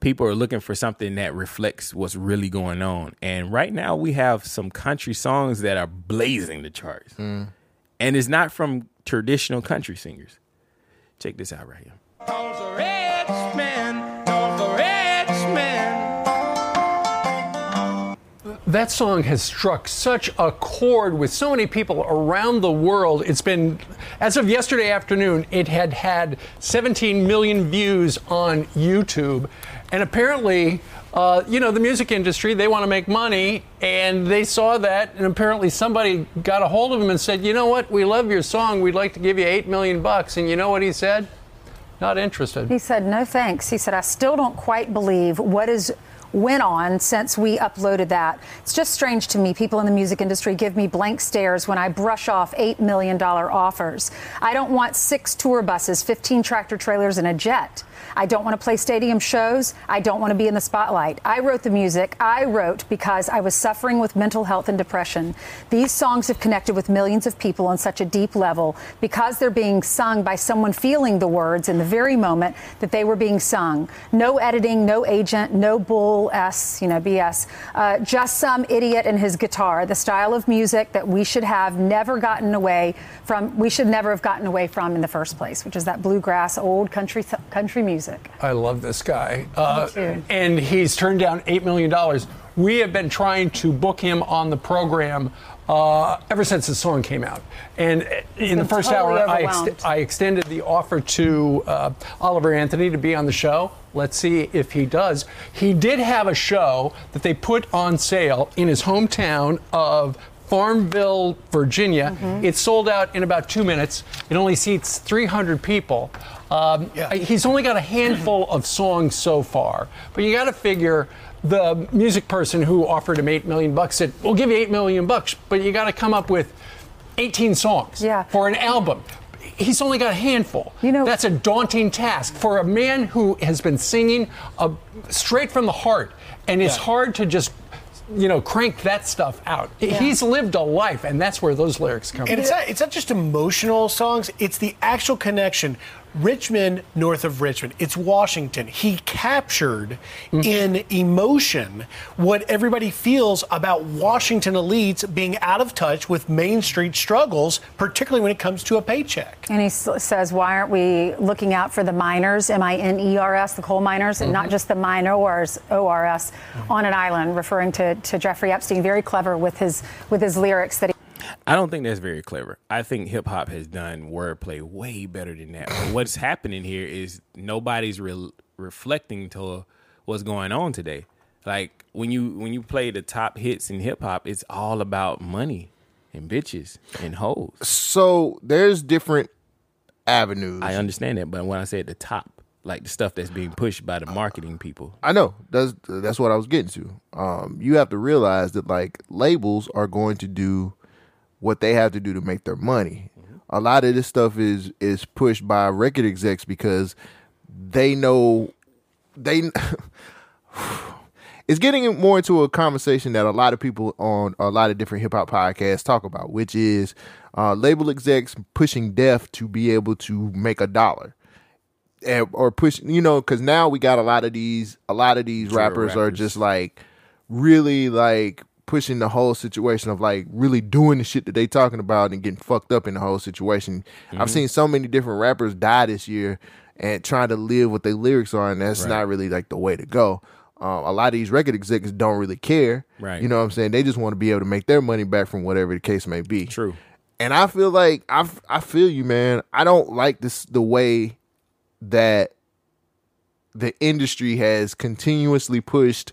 people are looking for something that reflects what's really going on. And right now we have some country songs that are blazing the charts. Mm. And it's not from traditional country singers. Check this out right here. That song has struck such a chord with so many people around the world. It's been, as of yesterday afternoon, it had had 17 million views on YouTube. And apparently, uh, you know, the music industry, they want to make money, and they saw that, and apparently somebody got a hold of him and said, you know what, we love your song, we'd like to give you 8 million bucks. And you know what he said? Not interested. He said, no thanks. He said, I still don't quite believe what is went on since we uploaded that. It's just strange to me. People in the music industry give me blank stares when I brush off $8 million offers. I don't want six tour buses, 15 tractor trailers, and a jet. I don't want to play stadium shows. I don't want to be in the spotlight. I wrote the music. I wrote because I was suffering with mental health and depression. These songs have connected with millions of people on such a deep level because they're being sung by someone feeling the words in the very moment that they were being sung. No editing, no agent, no bull s, you know, BS. Uh, just some idiot and his guitar. The style of music that we should have never gotten away from. We should never have gotten away from in the first place, which is that bluegrass, old country country music. I love this guy. Uh, and he's turned down $8 million. We have been trying to book him on the program uh, ever since the song came out. And in the first totally hour, I, ex- I extended the offer to uh, Oliver Anthony to be on the show. Let's see if he does. He did have a show that they put on sale in his hometown of Farmville, Virginia. Mm-hmm. It sold out in about two minutes. It only seats 300 people. Um, He's only got a handful of songs so far, but you got to figure the music person who offered him eight million bucks said, "We'll give you eight million bucks, but you got to come up with 18 songs Yeah. for an album." He's only got a handful. You know- that's a daunting task for a man who has been singing uh, straight from the heart, and it's hard to just. You know, crank that stuff out. He's lived a life, and that's where those lyrics come And from. it's not, it's not just emotional songs, it's the actual connection. Richmond, north of Richmond, it's Washington. He captured mm. in emotion what everybody feels about Washington elites being out of touch with Main Street struggles, particularly when it comes to a paycheck. And he says, why aren't we looking out for the miners, M I N E R S, the coal miners, and not mm-hmm. just the minors, O R S, mm-hmm. on an island, referring to, to Jeffrey Epstein. Very clever with his with his lyrics that he. I don't think that's very clever. I think hip hop has done wordplay way better than that. But what's happening here is nobody's re- reflecting to what's going on today. Like when you when you play the top hits in hip hop, it's all about money and bitches and hoes. So there's different avenues. I understand that, but when I say at the top, like the stuff that's being pushed by the marketing people. I know that's that's what I was getting to. Um, you have to realize that like labels are going to do what they have to do to make their money. A lot of this stuff is is pushed by record execs because they know they. it's getting more into a conversation that a lot of people on a lot of different hip hop podcasts talk about, which is uh, label execs pushing death to be able to make a dollar and, or push you know because now we got a lot of these a lot of these Drill rappers, are just like really like pushing the whole situation of like really doing the shit that they talking about and getting fucked up in the whole situation Mm-hmm. i've seen so many different rappers die this year and trying to live what their lyrics are and that's Right. not really like the way to go um, a lot of these record executives don't really care Right. you know what i'm saying they just want to be able to make their money back from whatever the case may be True. and I feel like I I feel you, man. I don't like this the way that the industry has continuously pushed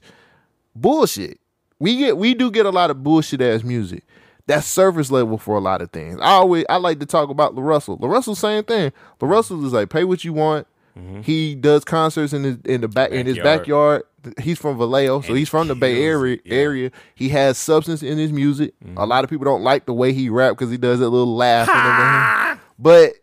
bullshit. We get we do get a lot of bullshit ass music. That's surface level for a lot of things. I always I like to talk about LaRussell. LaRussell, same thing. LaRussell is like pay what you want. Mm-hmm. He does concerts in his in the back in his Backyard. backyard. He's from Vallejo, so And he's from the Bay Area. yeah. Area. He has substance in his music. Mm-hmm. A lot of people don't like the way he rap because he does that little laugh. But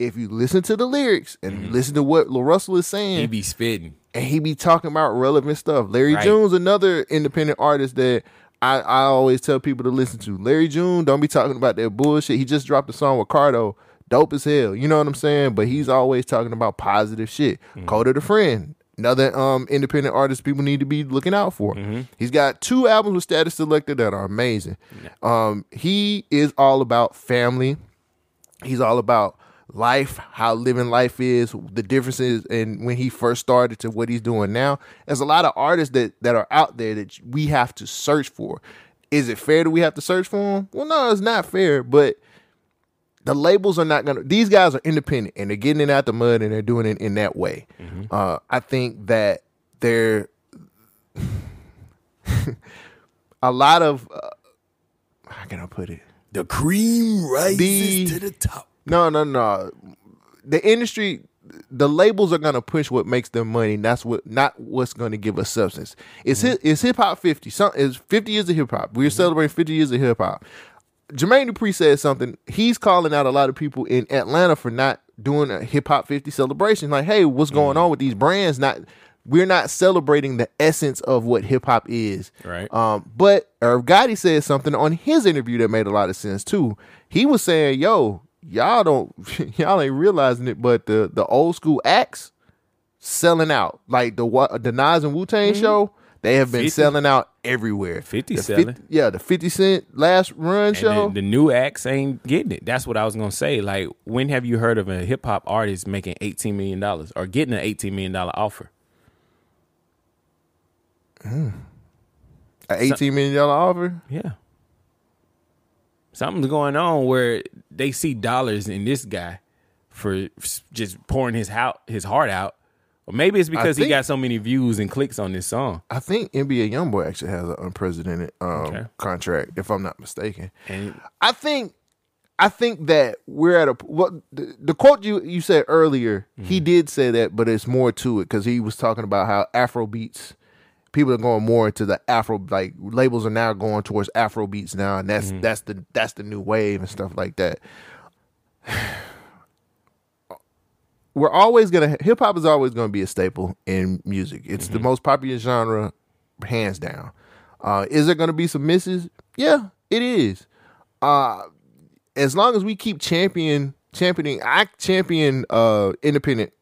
if you listen to the lyrics and mm-hmm. listen to what LaRussell is saying, He be spitting. And he be talking about relevant stuff. Larry Right. June's another independent artist that I, I always tell people to listen to. Larry June, don't be talking about that bullshit. He just dropped a song with Cardo, dope as hell. You know what I'm saying? But he's always talking about positive shit. Coda the Friend, another um independent artist people need to be looking out for. He's got two albums with Statik Selektah that are amazing. Um, he is all about family. He's all about life, how living life is, the differences, and when he first started to what he's doing now. There's a lot of artists that that are out there that we have to search for. Is it fair that we have to search for them? Well, no, it's not fair, but the labels are not gonna. These guys are independent and they're getting it out the mud and they're doing it in that way. Uh, I think that they're a lot of. Uh, how can I put it? The cream rises The- to the top. No, no, no. The industry, the labels are gonna push what makes them money. and That's what, not what's gonna give us substance. It's mm-hmm. hip, it's hip hop fifty. Some is fifty years of hip hop. We're mm-hmm. celebrating fifty years of hip hop. Jermaine Dupri said something. He's calling out a lot of people in Atlanta for not doing a hip hop 50 celebration. Like, hey, what's going mm-hmm. on with these brands? Not we're not celebrating the essence of what hip hop is. Right. Um, but Irv Gotti said something on his interview that made a lot of sense too. He was saying, "Yo, y'all don't, y'all ain't realizing it, but the the old school acts selling out. Like the what the Nas and Wu Tang mm-hmm. show, they have been 50. selling out everywhere. 50 The selling. yeah, the Fifty Cent last run And show. the, the new acts ain't getting it. That's what I was gonna say. Like, when have you heard of a hip hop artist making eighteen million dollars or getting an eighteen million dollar offer? Mm. An eighteen million dollar offer. Yeah. Something's going on where they see dollars in this guy for just pouring his out his heart out. Or maybe it's because he got so many views and clicks on this song. I think NBA YoungBoy actually has an unprecedented um, Okay. contract, if I'm not mistaken. And I think I think that we're at a what the, the quote you you said earlier. He did say that, but it's more to it because he was talking about how Afro beats. People are going more into the Afro like labels are now going towards Afro beats now, and that's that's the that's the new wave and stuff like that. We're always gonna hip hop is always gonna be a staple in music. It's the most popular genre, hands down. Uh, is there gonna be some misses? Yeah, it is. Uh, as long as we keep champion championing, I champion uh independent.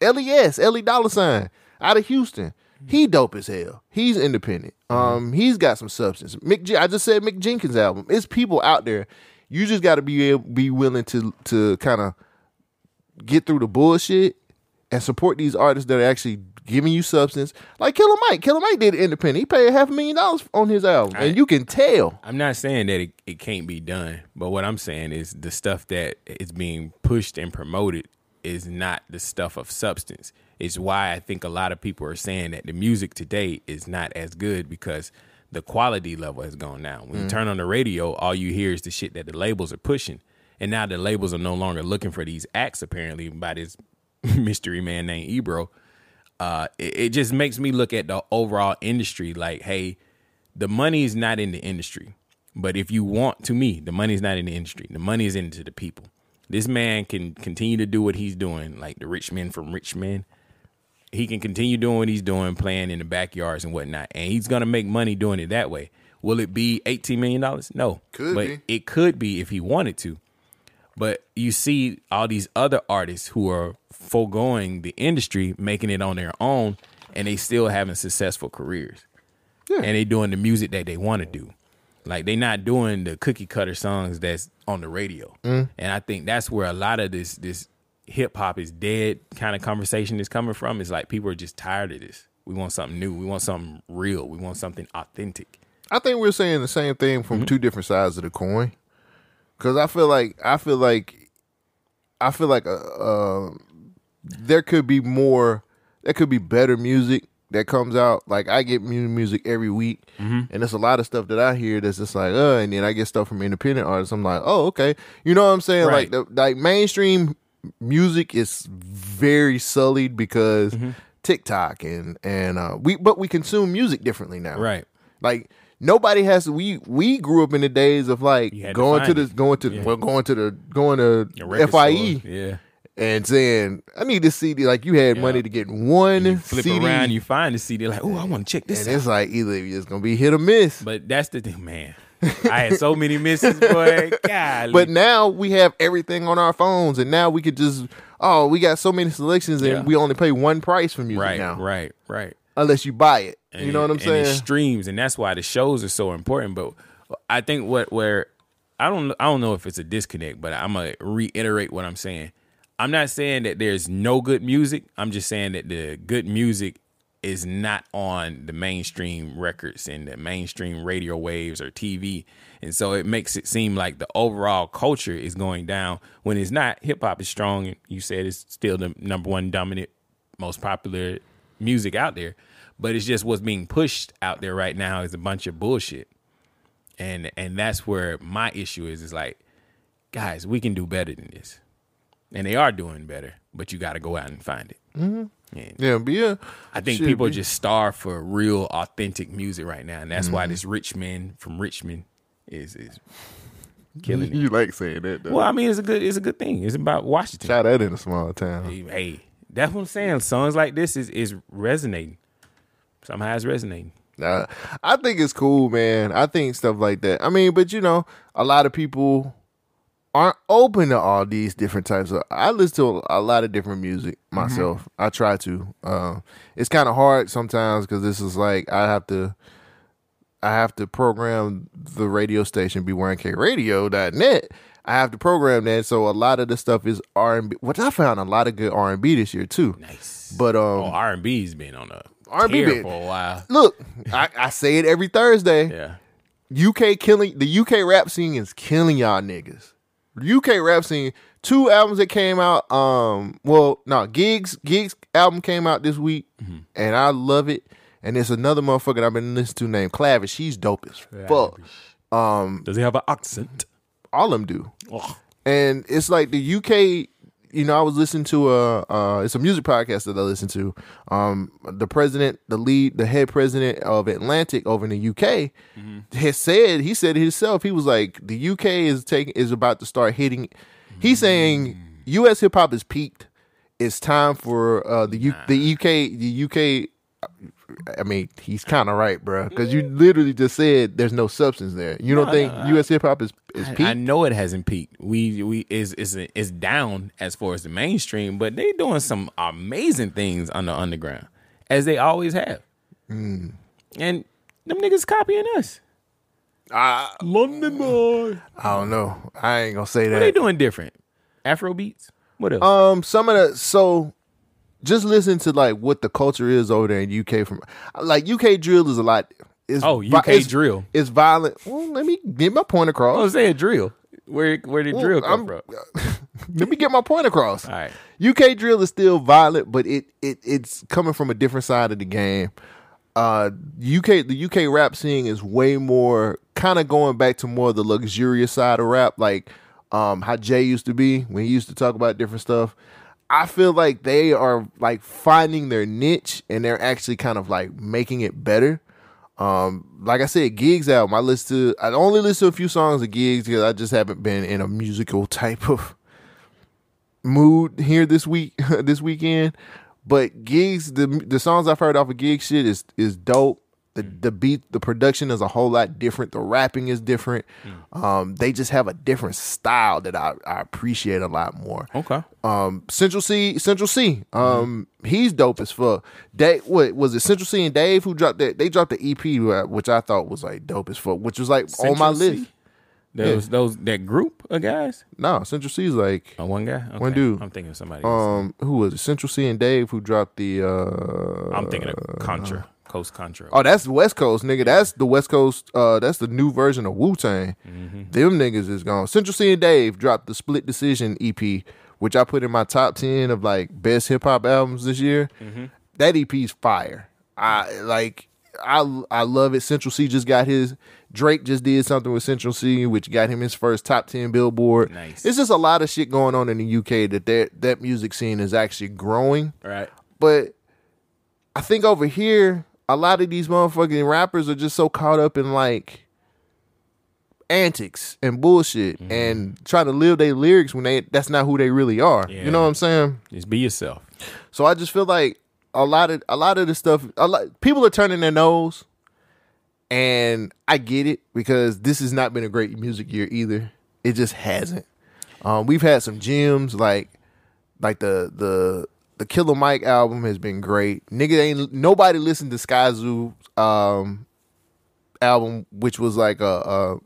Les Ellie Dollar Sign out of Houston. He dope as hell. He's independent. Um, he's got some substance. Mick, J- I just said Mick Jenkins album. It's people out there. You just got to be able, be willing to to kind of get through the bullshit and support these artists that are actually giving you substance. Like Killer Mike. Killer Mike did it independent. He paid half a million dollars on his album, and you can tell. I'm not saying that it, it can't be done, but what I'm saying is the stuff that is being pushed and promoted is not the stuff of substance. It's why I think a lot of people are saying that the music today is not as good because the quality level has gone down. When you Mm. turn on the radio, all you hear is the shit that the labels are pushing. And now the labels are no longer looking for these acts, apparently, by this mystery man named Ebro. Uh, it, it just makes me look at the overall industry like, hey, the money is not in the industry. But if you want, to me, the money is not in the industry. The money is into the people. This man can continue to do what he's doing, like the rich men from rich men. He can continue doing what he's doing, playing in the backyards and whatnot, and he's gonna make money doing it that way. Will it be eighteen million dollars? No, Could but be. it could be if he wanted to. But you see all these other artists who are foregoing the industry, making it on their own, and they still having successful careers. And they doing the music that they want to do. Like they're not doing the cookie cutter songs that's on the radio. Mm. And I think that's where a lot of this this hip hop is dead kind of conversation is coming from. Is like people are just tired of this. We want something new. We want something real. We want something authentic. I think we're saying the same thing from two different sides of the coin. Cause I feel like I feel like I feel like uh, uh, there could be more. There could be better music that comes out. Like I get mu- music every week, and there's a lot of stuff that I hear that's just like, uh, and then I get stuff from independent artists. I'm like, oh, okay, you know what I'm saying? Like the like mainstream music is very sullied because TikTok and and uh, we but we consume music differently now, Right. Like nobody has we we grew up in the days of like You to going to, find the it. going to Yeah. well going to the going to record FIE store. Yeah. and saying I need this CD. Like you had money to get one Flip CD, around, you find the CD. Like, oh, I want to check this and out. it's like either it's gonna be hit or miss. But that's the thing, man. I had so many misses, boy. God. But now we have everything on our phones, and now we could just oh we got so many selections, and Yeah. we only pay one price for music right, now, right, right. Unless you buy it, And you know what I'm and saying? Streams, and that's why the shows are so important. But I think what where I don't I don't know if it's a disconnect, but I'm gonna reiterate what I'm saying. I'm not saying that there's no good music. I'm just saying that the good music is not on the mainstream records and the mainstream radio waves or TV. And so it makes it seem like the overall culture is going down when it's not. Hip hop is strong. And you said it's still the number one dominant, most popular music out there. But it's just what's being pushed out there right now is a bunch of bullshit. And and that's where my issue is is like, guys, we can do better than this. And they are doing better, but you got to go out and find it. Mhm. And Yeah, but yeah, I think people we- just starve for real, authentic music right now, and that's why Mhm. this rich man from Richmond is is killing You like saying that, though. Well, I mean, it's a good it's a good thing. It's about Washington. Try that in a small town. Hey, hey, that's what I'm saying. Songs like this is is resonating. Somehow it's resonating. Nah, I think it's cool, man. I think stuff like that. I mean, but you know, a lot of people aren't open to all these different types of. I listen to a lot of different music myself. I try to. Uh, it's kind of hard sometimes because this is like I have to. I have to program the radio station b1kradio.net. I have to program that, so a lot of the stuff is R and B, which I found a lot of good R and B this year too. Nice, but um, Oh, R and B's been on a R&B for a while. Look, I, I say it every Thursday. Yeah. UK killing the UK rap scene is killing y'all niggas. UK rap scene, two albums that came out. Um, well, no, Giggs Giggs album came out this week, Mm-hmm. and I love it. And there's another motherfucker that I've been listening to named Clavish. He's dope as fuck. Um, Does he have an accent? all of them do. And it's like the UK. You know, I was listening to a uh, it's a music podcast that I listen to. Um, the president, the lead, the head president of Atlantic over in the UK has said he said it himself. He was like, the UK is taking is about to start hitting. He's saying U.S. hip hop is peaked. It's time for uh, the U- the UK the UK. I mean, he's kind of right, bro. Because you literally just said there's no substance there. You don't No, think no, I- U.S. hip hop is is I, peaked? I know it hasn't peaked. We we is is is down as far as the mainstream, but they doing some amazing things on the underground, as they always have. Mm. And them niggas copying us. Ah, London boy. I don't know. I ain't gonna say that. What they doing different? Afro beats. What else? Um, some of the so just listen to like what the culture is over there in UK. From like UK drill is a lot. It's Oh, vi- UK it's- drill. It's violent. Well, let me get my point I across. was saying drill. Where where did Well, drill come I'm- from? Let me get my point across. All right. UK drill is still violent, but it it it's coming from a different side of the game. Uh, UK the UK rap scene is way more kind of going back to more of the luxurious side of rap, like um how Jay used to be when he used to talk about different stuff. I feel like they are like finding their niche and they're actually kind of like making it better. Um, like I said, Giggs album. I listen to. I only listen to a few songs of Giggs because I just haven't been in a musical type of mood here this week, this weekend. But Giggs, the the songs I've heard off of Gig shit is is dope. The the beat, the production is a whole lot different. The rapping is different. Um, they just have a different style that I, I appreciate a lot more. Okay. Um, Central Cee, Central Cee. Um, he's dope as fuck. Dave, what was it? Central Cee and Dave who dropped that? They dropped the EP, uh, which I thought was like dope as fuck, which was like on my C? list. Those those that group of guys. No, Central Cee is like Oh, one guy. one dude. I'm thinking of somebody. else. Um, who was it? Central Cee and Dave who dropped the. uh I'm thinking of Contra, Coast Contra. Oh, that's West Coast, nigga. That's the West Coast. Uh, that's the new version of Wu Tang. Mm-hmm. Them niggas is gone. Central Cee and Dave dropped the Split Decision EP, which I put in my top ten of like best hip hop albums this year. Mm-hmm. That EP's fire. I like. I I love it. Central Cee just got his. Drake just did something with Central Cee, which got him his first top ten Billboard. Nice. It's just a lot of shit going on in the UK that that, that music scene is actually growing. Right. But I think over here, a lot of these motherfucking rappers are just so caught up in like antics and bullshit Mm-hmm. and trying to live their lyrics when they that's not who they really are. You know what I'm saying? Just be yourself. So I just feel like a lot of a lot of the stuff a lot people are turning their nose and I get it because this has not been a great music year either. It just hasn't. Um, we've had some gems like like the the the Killer Mike album has been great. Nigga ain't nobody listened to Skyzoo um album, which was like a,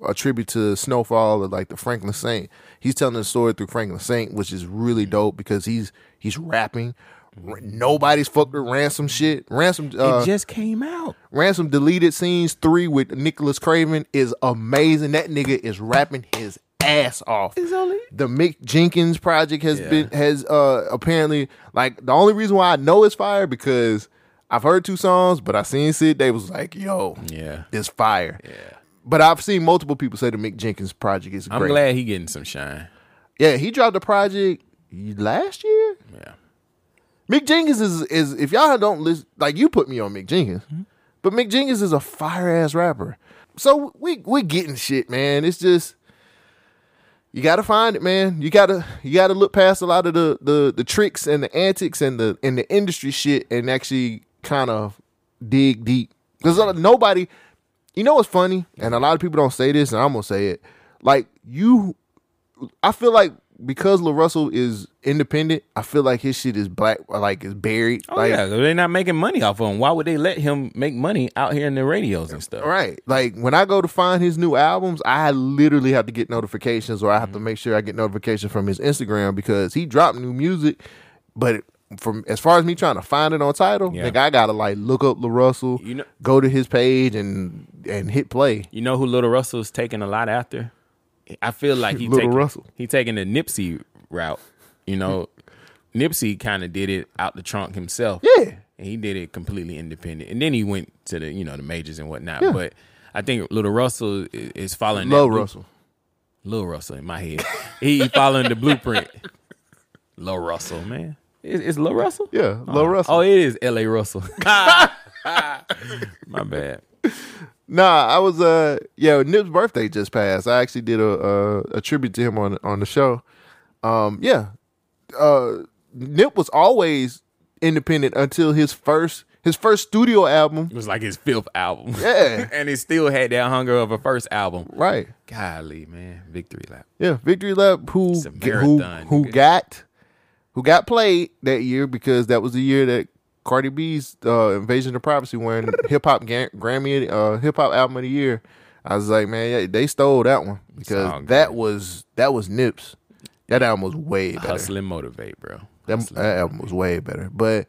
a a tribute to Snowfall or like the Franklin Saint. He's telling the story through Franklin Saint, which is really dope because he's he's rapping. Nobody's fucked with ransom shit. Ransom uh, it just came out. Ransom deleted scenes three with Nicholas Craven is amazing. That nigga is rapping his ass off. It's only The Mick Jenkins project has Yeah. been has uh apparently like the only reason why I know it's fire because I've heard two songs, but I seen Sid Davis was like, yo, Yeah. it's fire. Yeah. But I've seen multiple people say the Mick Jenkins project is I'm great. glad he getting some shine. Yeah, he dropped a project last year. Yeah. Mick Jenkins is is if y'all don't listen, like you put me on Mick Jenkins, Mm-hmm. but Mick Jenkins is a fire ass rapper. So we we getting shit, man. It's just you gotta find it, man. You gotta you gotta look past a lot of the the the tricks and the antics and the and the industry shit and actually kind of dig deep. Because uh, nobody, you know what's funny, and a lot of people don't say this, and I'm gonna say it. Like you, I feel like because Lil Russell is independent, I feel like his shit is black, like is buried. Oh like, yeah, they're not making money off of him. Why would they let him make money out here in the radios and stuff? Right. Like when I go to find his new albums, I literally have to get notifications or I have to mm-hmm. make sure I get notifications from his Instagram because he dropped new music. But from as far as me trying to find it on Tidal, Yeah. like I gotta like look up Lil Russell, You know- go to his page and and hit play. You know who Little Russell's taking a lot after? I feel like he Little taking, Russell. He taking the Nipsey route. You know, Nipsey kind of did it out the trunk himself. Yeah. and he did it completely independent, and then he went to the you know the majors and whatnot. Yeah. But I think Little Russell is following blue- Russell. Lil Russell in my head. he following the blueprint. Lil Russell, man. Is, is Lil Russell? Yeah, Lil oh. Russell. Oh, it is LaRussell. my bad. Nah, I was uh yeah, Nip's birthday just passed. I actually did a a, a tribute to him on on the show. Um yeah. Uh Nip was always independent until his first his first studio album. It was like his fifth album. Yeah. and he still had that hunger of a first album. Right. Golly, man. Victory lap. Yeah, Victory Lap who a who who got who got played that year because that was the year that Cardi B's uh, Invasion of Privacy won hip hop Ga- Grammy uh, hip hop album of the year. I was like, man, yeah, they stole that one because that was that was Nips. That album was way better. Hustle and motivate, bro. That, that album was way better. But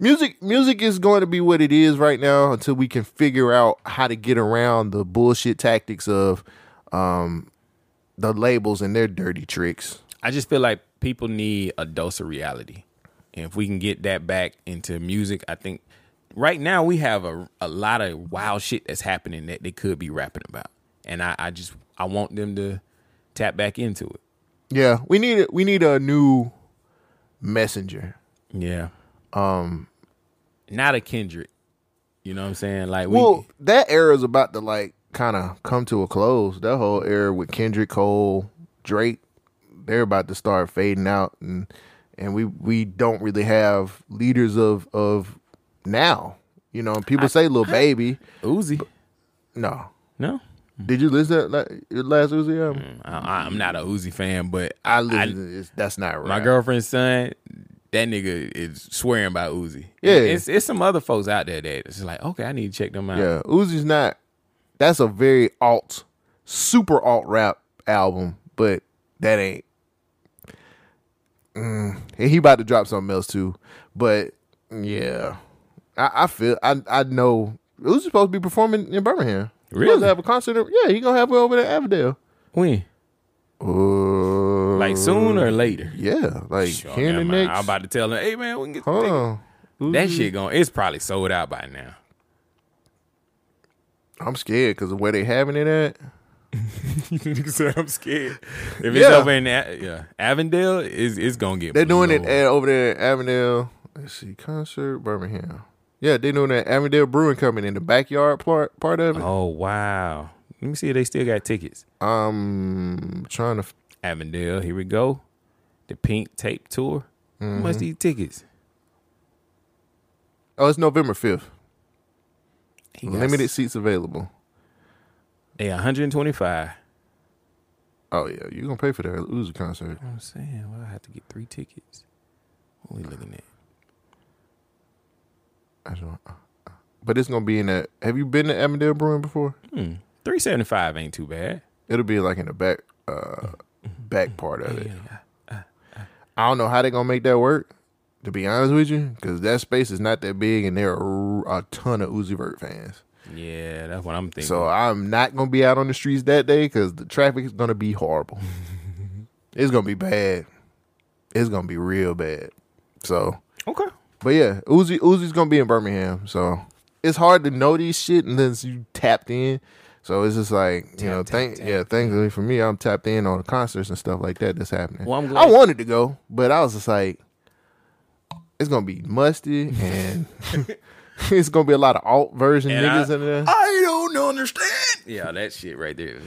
music music is going to be what it is right now until we can figure out how to get around the bullshit tactics of um, the labels and their dirty tricks. I just feel like people need a dose of reality. And if we can get that back into music, I think right now we have a, a lot of wild shit that's happening that they could be rapping about. And I, I just I want them to tap back into it. Yeah, we need a, we need a new messenger. Yeah. Um Not a Kendrick. You know what I'm saying? Like we well, that era is about to like kind of come to a close. That whole era with Kendrick Cole, Drake, they're about to start fading out, and and we we don't really have leaders of of now. You know, people say "Little Baby," Uzi. no, no. Did you listen to your last Uzi album? Mm, I, I'm not a Uzi fan, but I listen. this. That's not right. My girlfriend's son, that nigga is swearing by Uzi. Yeah. it's it's some other folks out there that it's like, okay, I need to check them out. Yeah, Uzi's not. That's a very alt, super alt rap album, but that ain't. Mm, and he about to drop something else too, but yeah, I, I feel I I know who's supposed to be performing in Birmingham. Really? to have a concert. Yeah, he gonna have it over there at Avondale. When? Uh, Like soon or later? Yeah, like Sure, here in the next. I'm about to tell him, hey man, we can get Hold tickets." on. That shit going. It's probably sold out by now. I'm scared because of where they having it at. Nigga said I'm scared. If it's Yeah. over in A- yeah Avondale, it's, it's gonna get. They're doing it blown. at, over there at Avondale. Let's see, concert Birmingham. Yeah, they're doing that Avondale Brewing Company in the backyard part part of it. Oh wow! Let me see if they still got tickets. Um, trying to. f- Avondale, here we go. The Pink Tape Tour. How much Mhm. these tickets? Oh, it's November fifth. He got Limited seats available. They 125. Oh yeah, you gonna pay for that Uzi concert? I'm saying, well, I have to get three tickets. What we looking at? I don't. But it's gonna be in that. Have you been to Avondale Brewing before? Hmm. 375 ain't too bad. It'll be like in the back, uh, back part of it. I don't know how they're gonna make that work. To be honest with you, because that space is not that big, and there are a ton of Uzi Vert fans. Yeah, that's what I'm thinking. So I'm not gonna be out on the streets that day because the traffic is gonna be horrible. it's gonna be bad. It's gonna be real bad. So okay, but yeah, Uzi Uzi's gonna be in Birmingham. So it's hard to know these shit unless you tapped in. So it's just like you know, thank yeah, thankfully for me, I'm tapped in on the concerts and stuff like that that's happening. Well, I'm I wanted to go, but I was just like, it's gonna be musty and it's gonna be a lot of alt version And niggas I- in there. I don't understand. Yeah, that shit right there.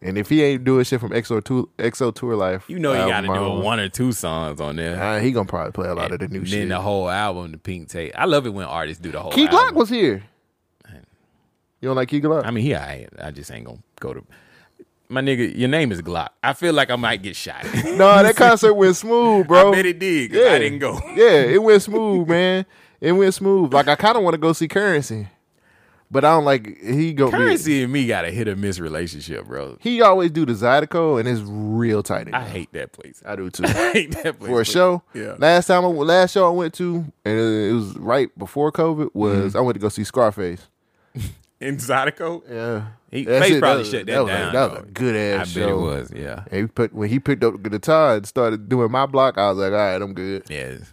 And if he ain't doing shit from XO Tour, XO Tour Life, You know you got to do a one or two songs on there. uh, he gonna probably play a lot of the new and shit. then the whole album, the Pink Tape. I love it when artists do the whole. Key album. Glock was here. You don't like Key Glock? I mean, he I, I just ain't gonna go to. My nigga, your name is Glock. I feel like I might get shot. no, that concert went smooth, bro. I bet it did. 'cause I didn't go. yeah, it went smooth, man. It went smooth. Like I kind of want to go see Currency, but I don't like he go. Currency and me got a hit or miss relationship, bro. He always do the Zydeco, and it's real tight. I hate that place. I do too. I hate that place For a show, Yeah. Last time, I, last show I went to, and it was right before COVID. Was Mm-hmm. I went to go see Scarface? In Zydeco? Yeah, He, That shit, probably was- shut that, that was, down. Like, that was a good ass I show. bet it was, yeah. And he put when he picked up the guitar and started doing my block, I was like, all right, I'm good. Yes.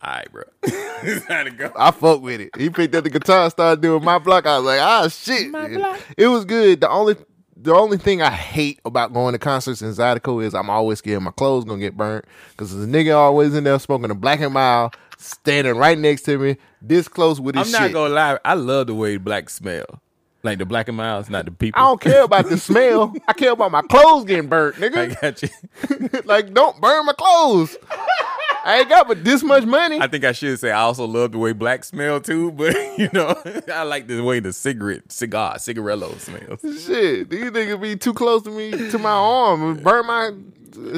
All right, bro. Zydeco. I fuck with it. He picked up the guitar, and started doing my block. I was like, ah, shit. It was good. The only the only thing I hate about going to concerts in Zydeco is I'm always scared my clothes gonna get burnt because the nigga always in there smoking a black and mild, standing right next to me, this close with his shit. I'm not shit. gonna lie. I love the way black smell. Like the black and miles, not the people. I don't care about the smell. I care about my clothes getting burnt, nigga. I got you. like, don't burn my clothes. I ain't got but this much money. I think I should say I also love the way black smell too, but you know, I like the way the cigarette, cigar, cigarello smells. Shit, these niggas be too close to me to my arm and burn my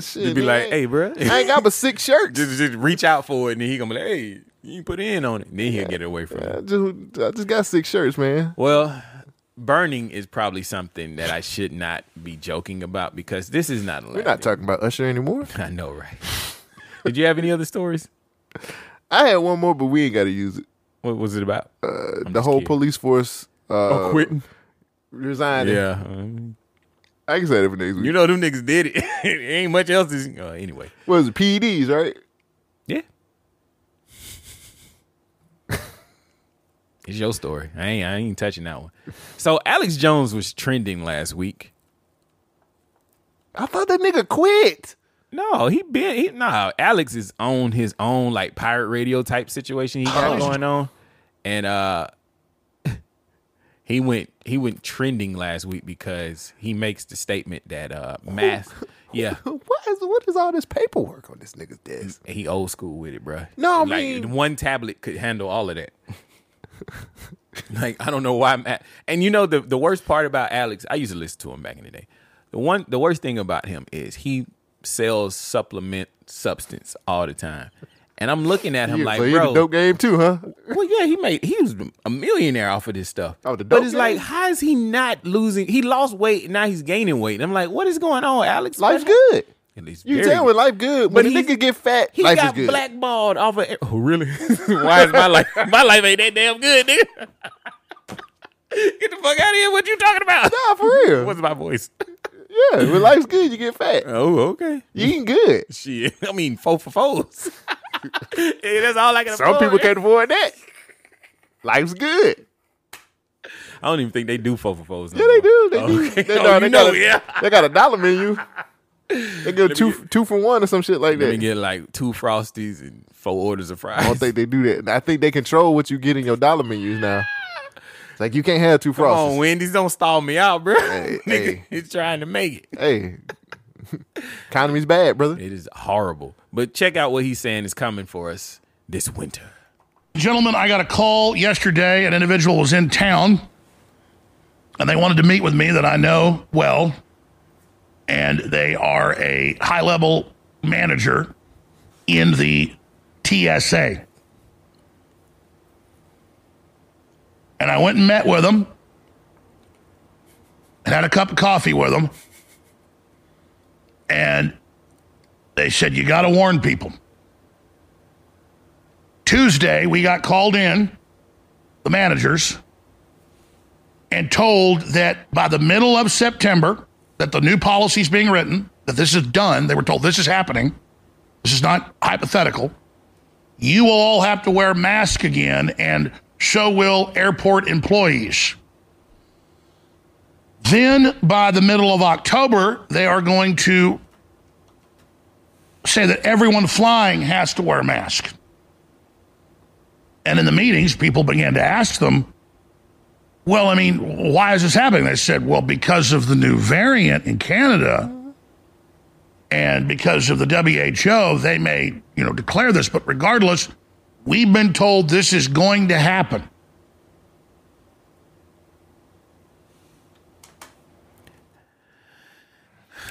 shit. You'd be like, hey, bro. I ain't got but six shirts. just, just reach out for it, and then he gonna be like, hey, you can put in on it. Then he'll get it away from I you. just, I just got six shirts, man. Well, burning is probably something that I should not be joking about because this is not. We're not talking about Usher anymore. I know, right? Did you have any other stories? I had one more, but we ain't got to use it. What was it about? Uh, the whole police force uh, Oh, quitting. resigning. Yeah. um, I can say that for next week. You know them niggas did it. ain't much else. Is, uh, anyway. was it? PEDs, right? Yeah. It's your story. I ain't I ain't touching that one. So Alex Jones was trending last week. I thought that nigga quit. No, he been he, nah. Alex is on his own like pirate radio type situation he got Oh. going on, and uh, he went he went trending last week because he makes the statement that uh math, yeah, What is what is all this paperwork on this nigga's desk? he old school with it, bruh. No, I like mean- one tablet could handle all of that. like I don't know why I'm at. And you know the the worst part about Alex, I used to listen to him back in the day. The one the worst thing about him is he sells supplement substance all the time. And I'm looking at him Yeah, like, so he bro, the dope game too, huh? well, yeah, he made he was a millionaire off of this stuff. Oh, the dope but dope it's game? like, how is he not losing? He lost weight, now he's gaining weight. And I'm like, what is going on, Alex? Life's What- good. At least You can very tell when life good. When But a he's- nigga get fat, He life is got good. blackballed off of. Oh, really? Why is my life? My life ain't that damn good, nigga. Get the fuck out of here! What you talking about? Nah, for real. What's my voice? Yeah, when life's good, you get fat. Oh, okay. You eating good. Shit, I mean, four for fours. Hey, that's all I can Some afford. people can't afford that. Life's good. I don't even think they do four for fours. Yeah, they do. They do. Okay. They, Oh, no, they know, got a, yeah. They got a dollar menu. They go two two for one or some shit like that. get like two frosties and four orders of fries. I don't think they do that. I think they control what you get in your dollar menus now. It's like you can't have two Come on. Wendy's, don't stall me out, bro. Hey, Nigga, hey. he's trying to make it. Hey, economy's bad, brother. It is horrible. But check out what he's saying is coming for us this winter. Gentlemen, I got a call yesterday. An individual was in town and they wanted to meet with me that I know well. And they are a high level manager in the TSA. And I went and met with them and had a cup of coffee with them. And they said, You got to warn people. Tuesday, we got called in, the managers, and told that by the middle of September, that the new policy is being written, that this is done. They were told this is happening. This is not hypothetical. You will all have to wear masks again, and so will airport employees. Then, by the middle of October, they are going to say that everyone flying has to wear a mask. And in the meetings, people began to ask them, Well, I mean, why is this happening? They said, well, because of the new variant in Canada and because of the WHO, they may, you know, declare this. But regardless, we've been told this is going to happen.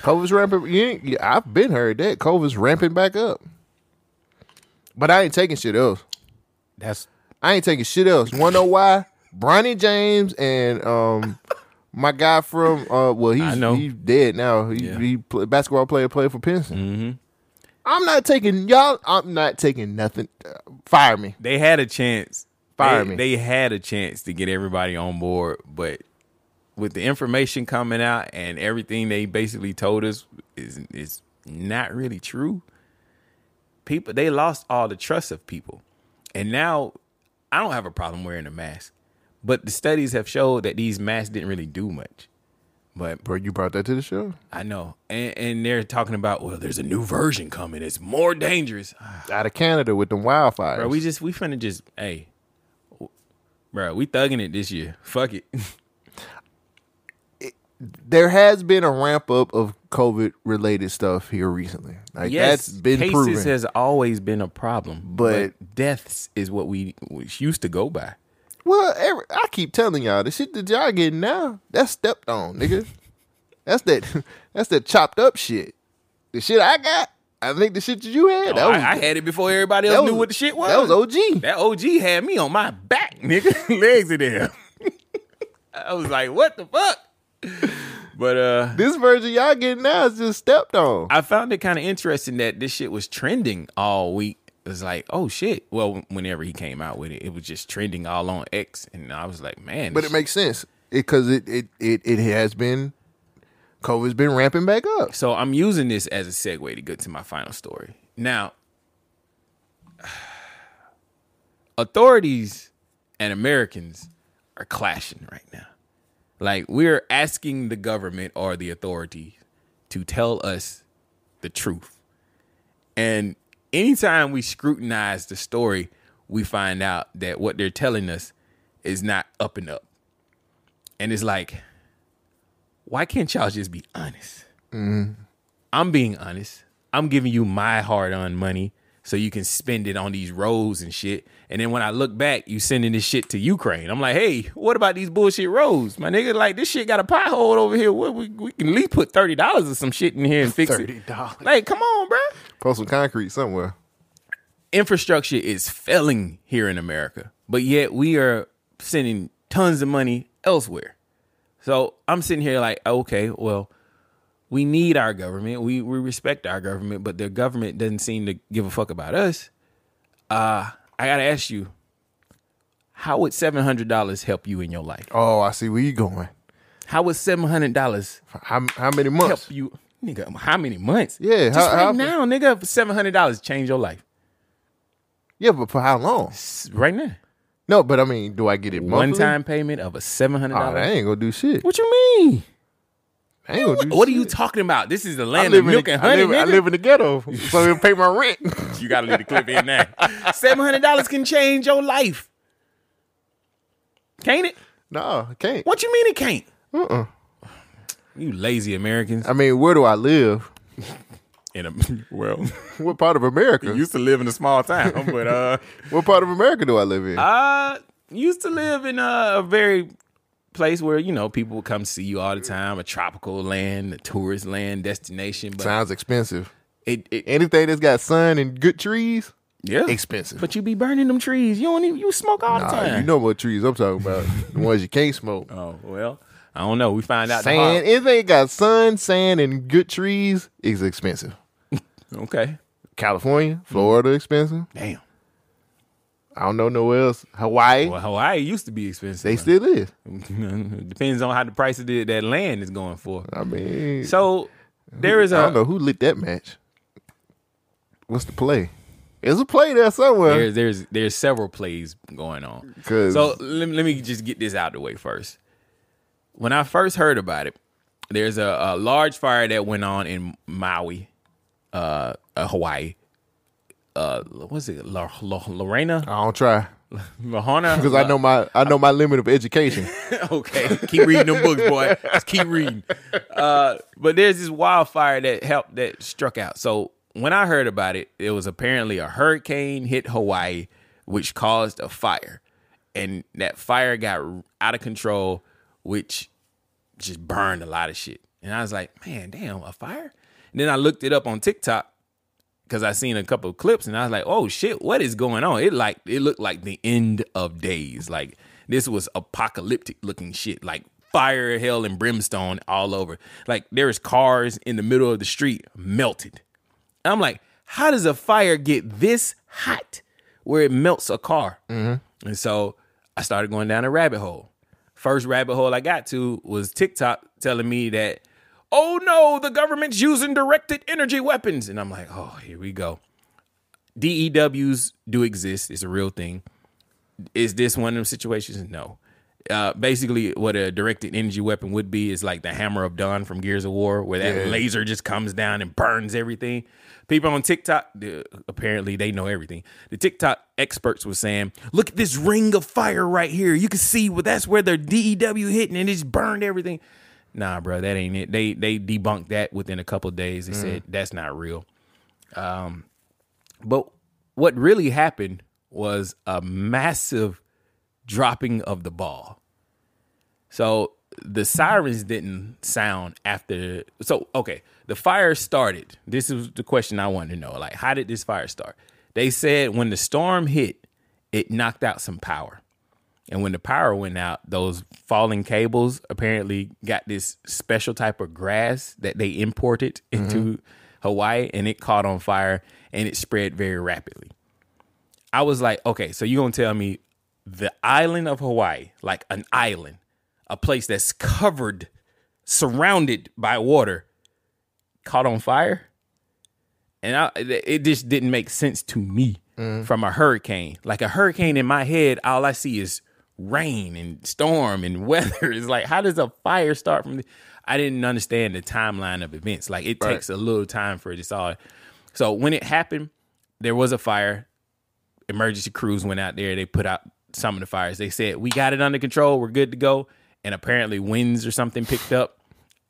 COVID's ramping. You ain't, I've been heard that COVID's ramping back up. But I ain't taking shit else. That's I ain't taking shit else. You wanna know why? Bronny James and um my guy from uh well he's I know. he's dead now. He, Yeah. he play, basketball player played for Princeton. Mm-hmm. I'm not taking y'all. I'm not taking nothing. Fire me. They had a chance. Fire they, me. They had a chance to get everybody on board, but with the information coming out and everything they basically told us is is not really true. People they lost all the trust of people. And now I don't have a problem wearing a mask. But the studies have showed that these masks didn't really do much. But bro, you brought that to the show. I know, and, and they're talking about well, there's a new version coming. It's more dangerous. Out of Canada with the wildfires. Bro, we just we finna just hey, bro, we thugging it this year. Fuck it. there has been a ramp up of COVID related stuff here recently. Like yes, that's been cases proven. has always been a problem, But- deaths is what we, we used to go by. Well, every, I keep telling y'all the shit that y'all getting now, that's stepped on, nigga. that's that. That's that chopped up shit. The shit I got, I think the shit that you had. Oh, that was, I, I had it before everybody else was- knew what the shit was. that was OG. That OG had me on my back, nigga. Legs in there. I was like, what the fuck? But uh this version y'all getting now is just stepped on. I found it kind of interesting that this shit was trending all week. Was like, oh shit. Well, whenever he came out with it, it was just trending all on X, and I was like, man. But it makes sense because it, it it it has been COVID's been ramping back up. So I'm using this as a segue to get to my final story. Now, authorities and Americans are clashing right now. Like we're asking the government or the authorities to tell us the truth. And anytime we scrutinize the story, we find out that what they're telling us is not up and up. And it's like, why can't y'all just be honest? Mm-hmm. I'm being honest. I'm giving you my hard earned money so you can spend it on these roads and shit. And then when I look back, you sending this shit to Ukraine. I'm like, hey, what about these bullshit roads? My nigga, like this shit got a pothole over here. What we, we can at least put thirty dollars or some shit in here and fix it. $30. Like, come on, bro. Post some concrete somewhere. Infrastructure is failing here in America, but yet we are sending tons of money elsewhere. So I'm sitting here like, okay, well, we need our government. We we respect our government, but their government doesn't seem to give a fuck about us. Uh, I gotta ask you, how would seven hundred dollars help you in your life? Oh, I see where you going. How would seven hundred dollars How how many months? help you, nigga? How many months? Yeah, just how- right how- now, nigga. Seven hundred dollars change your life Yeah, but for how long? right now. No, but I mean, do I get it monthly? One time payment of a seven hundred dollars. Oh, I ain't gonna do shit. What you mean? I ain't gonna do What are you talking about? This is the I land of milk the, and I, honey. live, I live in the ghetto, so I pay my rent. You gotta leave the clip in there. Seven hundred dollars can change your life. Can't it? no, I can't. What you mean it can't? Uh-uh. You lazy Americans. I mean, where do I live? In a well, What part of America? you used to live in a small town, but uh, what part of America do I live in? I used to live in a, a very place where you know people would come see you all the time, a tropical land, a tourist land, destination. But Sounds expensive. it, it Anything that's got sun and good trees, yeah, expensive. But you be burning them trees. You don't even you smoke all the time. you know what trees I'm talking about. the ones you can't smoke. Oh well, I don't know. We find out. Sand, anything got sun, sand, and good trees is expensive. Okay. California, Florida, expensive. Damn. I don't know nowhere else. Hawaii, Well, Hawaii used to be expensive. they still is. depends on how the price of the, that land is going for. I mean, So there is I don't know who lit that match. What's the play? There's a play there somewhere. there's there's there's several plays going on. So let, let me just get this out of the way first. When I first heard about it, there's a, a large fire that went on in Maui, uh, uh, Hawaii, uh, what's it, La, La, Lorena? I don't try Lahana? because I know my I know my limit of education. okay, keep reading them books, boy. Just keep reading. Uh, but there's this wildfire that helped that struck out. So when I heard about it, it was apparently a hurricane hit Hawaii, which caused a fire, and that fire got out of control, which just burned a lot of shit. And I was like, man, damn, a fire. And then I looked it up on TikTok because I seen a couple of clips and I was like, oh shit, what is going on? It like it looked like the end of days. Like this was apocalyptic looking shit. Like fire, hell, and brimstone all over. Like there's cars in the middle of the street melted. I'm like, how does a fire get this hot where it melts a car? Mm-hmm. And so I started going down a rabbit hole. First rabbit hole I got to was TikTok telling me that, oh no, the government's using directed energy weapons. And I'm like, oh, here we go. DEWs do exist, it's a real thing. Is this one of them situations? No. Uh, basically, what a directed energy weapon would be is like the hammer of dawn from Gears of War, where that Yeah. laser just comes down and burns everything. People on TikTok, apparently they know everything. The TikTok experts were saying, "Look at this ring of fire right here. You can see well, that's where the DEW hitting and it just burned everything." Nah, bro, that ain't it. They they debunked that within a couple days. They said that's not real. Um, but what really happened was a massive dropping of the ball. So the sirens didn't sound after. So okay, the fire started. This is the question I wanted to know. Like, how did this fire start? They said when the storm hit, it knocked out some power. And when the power went out, those falling cables apparently got this special type of grass that they imported into mm-hmm. Hawaii and it caught on fire and it spread very rapidly. I was like, okay, so you're going to tell me the island of Hawaii, like an island, a place that's covered, surrounded by water, caught on fire? And I, it just didn't make sense to me mm. from a hurricane. Like a hurricane in my head, all I see is rain and storm and weather. It's like, how does a fire start from? The, I didn't understand the timeline of events. Like it Right. takes a little time for it to all. So when it happened, there was a fire. Emergency crews went out there. They put out some of the fires. They said we got it under control. We're good to go. And apparently winds or something picked up,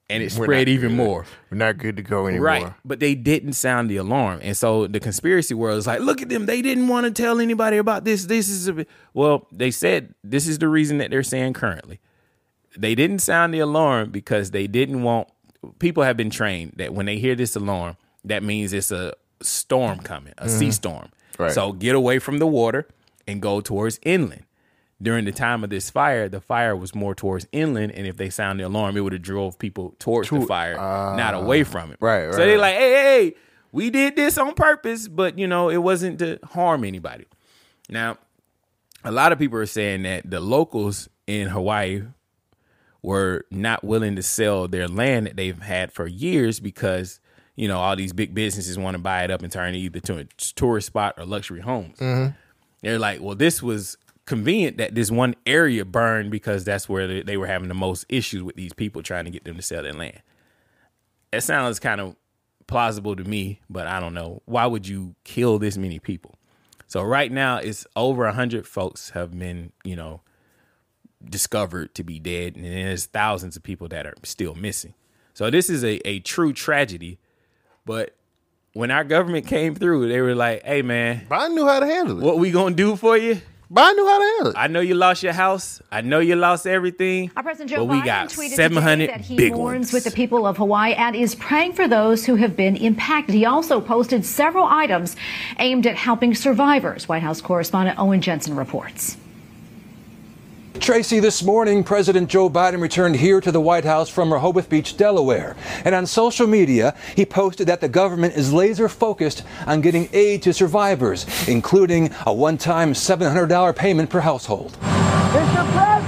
and it spread even more. We're not good to go anymore. Right. But they didn't sound the alarm. And so the conspiracy world is like, look at them. They didn't want to tell anybody about this. This is a well, they said this is the reason that they're saying currently. They didn't sound the alarm because they didn't want people have been trained that when they hear this alarm, that means it's a storm coming, a sea Mhm. storm. Right. So get away from the water and go towards inland. During the time of this fire, the fire was more towards inland, and if they sound the alarm, it would have drove people towards the fire, Ah. not away from it. Right, So they're like, hey, hey, hey, we did this on purpose, but you know, it wasn't to harm anybody. Now, a lot of people are saying that the locals in Hawaii were not willing to sell their land that they've had for years because you know all these big businesses want to buy it up and turn it either to a tourist spot or luxury homes. Mhm. They're like, well, this was convenient that this one area burned because that's where they, they were having the most issues with these people trying to get them to sell their land. That sounds kind of plausible to me, but I don't know. Why would you kill this many people? So right now, it's over a hundred folks have been, you know, discovered to be dead, and there's thousands of people that are still missing. So this is a, a true tragedy. But when our government came through, they were like, "Hey, man, Biden knew how to handle it. What we gonna do for you?" Biden knew how to handle it. I know you lost your house. I know you lost everything. Our President but Joe we Biden got tweeted seven today that he big mourns ones. with the people of Hawaii and is praying for those who have been impacted. He also posted several items aimed at helping survivors. White House correspondent Owen Jensen reports. Tracy, this morning, President Joe Biden returned here to the White House from Rehoboth Beach, Delaware. And on social media, he posted that the government is laser focused on getting aid to survivors, including a one time $700 payment per household. Mr. President!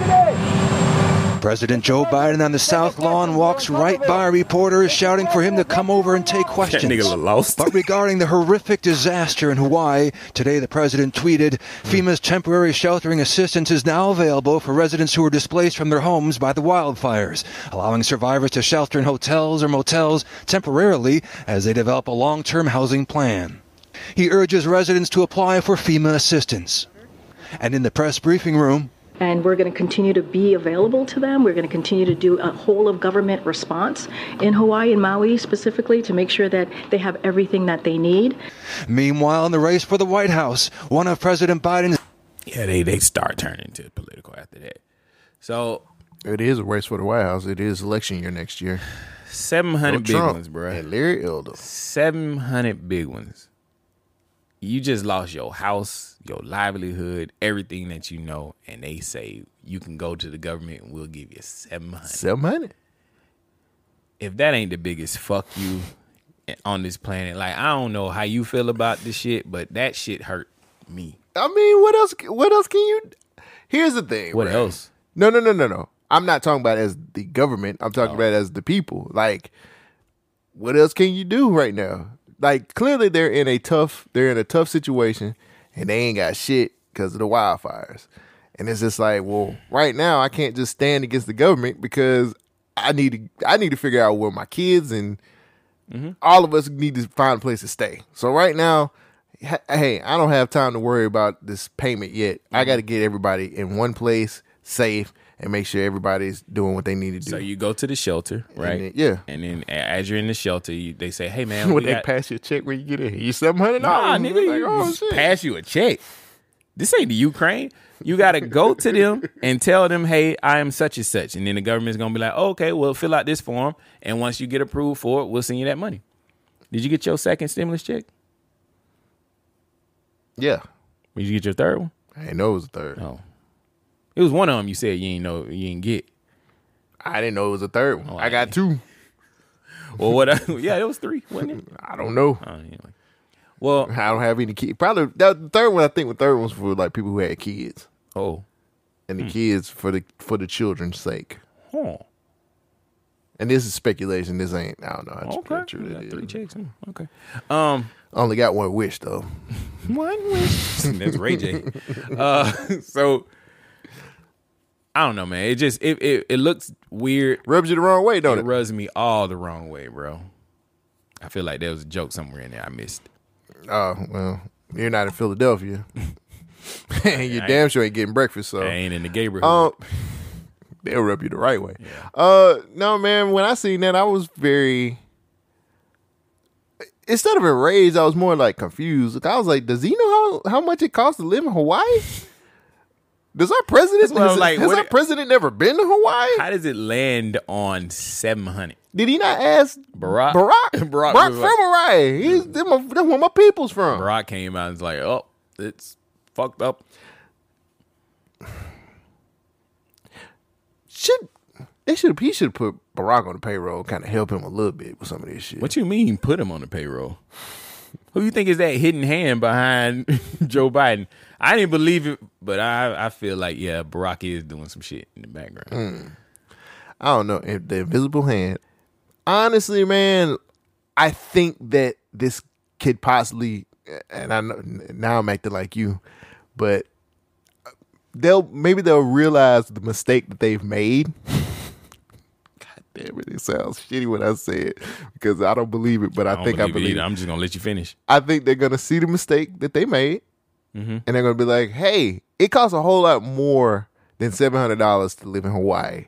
President Joe Biden on the South Lawn walks right by reporters shouting for him to come over and take questions. nigga look lost. But regarding the horrific disaster in Hawaii, today the president tweeted FEMA's temporary sheltering assistance is now available for residents who were displaced from their homes by the wildfires, allowing survivors to shelter in hotels or motels temporarily as they develop a long term housing plan. He urges residents to apply for FEMA assistance. And in the press briefing room, and we're going to continue to be available to them. We're going to continue to do a whole of government response in Hawaii and Maui specifically to make sure that they have everything that they need. meanwhile, in the race for the White House, one of President Biden's Yeah, they they start turning to political after that. So It is a race for the White House. It is election year next year. seven hundred big Trump ones, bro. and Larry Elder. Seven hundred big ones. You just lost your house, your livelihood, everything that you know, and they say you can go to the government and we'll give you seven hundred. Seven hundred. If that ain't the biggest fuck you on this planet, like I don't know how you feel about this shit, but that shit hurt me. I mean, what else? What else can you? Here's the thing. What right? else? No, no, no, no, no. I'm not talking about as the government. I'm Oh. talking about as the people. Like, what else can you do right now? Like, clearly they're in a tough. They're in a tough situation, and they ain't got shit because of the wildfires. And it's just like, well, right now I can't just stand against the government because I need to. I need to figure out where my kids and mm-hmm. all of us need to find a place to stay. So right now, hey, I don't have time to worry about this payment yet. I mm-hmm. got to get everybody in one place, safe, and make sure everybody's doing what they need to do. So you go to the shelter, right? then- yeah. And then as you're in the shelter, you, they say, "Hey man, when they got- pass you a check when you get in, you seven hundred Nah, dollars. nigga, oh, you oh, shit. pass you a check. This ain't the Ukraine. You got to go to them and tell them, "Hey, I am such and such," and then the government's gonna be like, oh, "Okay, well, fill out this form, and once you get approved for it, we'll send you that money." Did you get your second stimulus check? Yeah. Did you get your third one? I didn't know it was a third. Oh, it was one of them. You said you ain't know you didn't get. I didn't know it was a third one. I got two. Well, what? yeah, it was three, wasn't it? I don't know. Oh, anyway. Well, I don't have any kids. Probably that the third one. I think the third one's for like people who had kids. Oh, and the Hmm. kids for the for the children's sake. Huh. And this is speculation. This ain't. I don't know. How Okay. true You that got three checks. Okay. Um, I only got one wish though. One wish. That's Ray J. Uh, so I don't know, man. It just it it, it looks weird. Rubs you the wrong way, don't it? rubs me all the wrong way, bro. I feel like there was a joke somewhere in there I missed. Oh well, you're not in Philadelphia, and you damn sure ain't getting breakfast. So I ain't in the neighborhood. Um, they'll rub you the right way. Uh, no, man. When I seen that, I was very. Instead of enraged, I was more like confused. I was like, "Does he know how, how much it costs to live in Hawaii? Does our president That's what I'm has, like, has what our president never been to Hawaii? How does it land on seven hundred? Did he not ask Barack? Barack? Barack Barack from like- Hawaii. He's that's where my people's from. Barack came out and was like, "Oh, it's fucked up." Should they should he should put Barack on the payroll, kind of help him a little bit with some of this shit. What you mean put him on the payroll? Who you think is that hidden hand behind Joe Biden? I didn't believe it, but I I feel like yeah, Barack is doing some shit in the background. Mm. I don't know if the invisible hand. Honestly, man, I think that this could possibly, and I know now I'm acting like you, but they'll maybe they'll realize the mistake that they've made. God damn it, it sounds shitty when I say it because I don't believe it, but I, don't think I believe it it. I'm just gonna let you finish. I think they're gonna see the mistake that they made, Mhm. and they're gonna be like, "Hey, it costs a whole lot more than seven hundred dollars to live in Hawaii.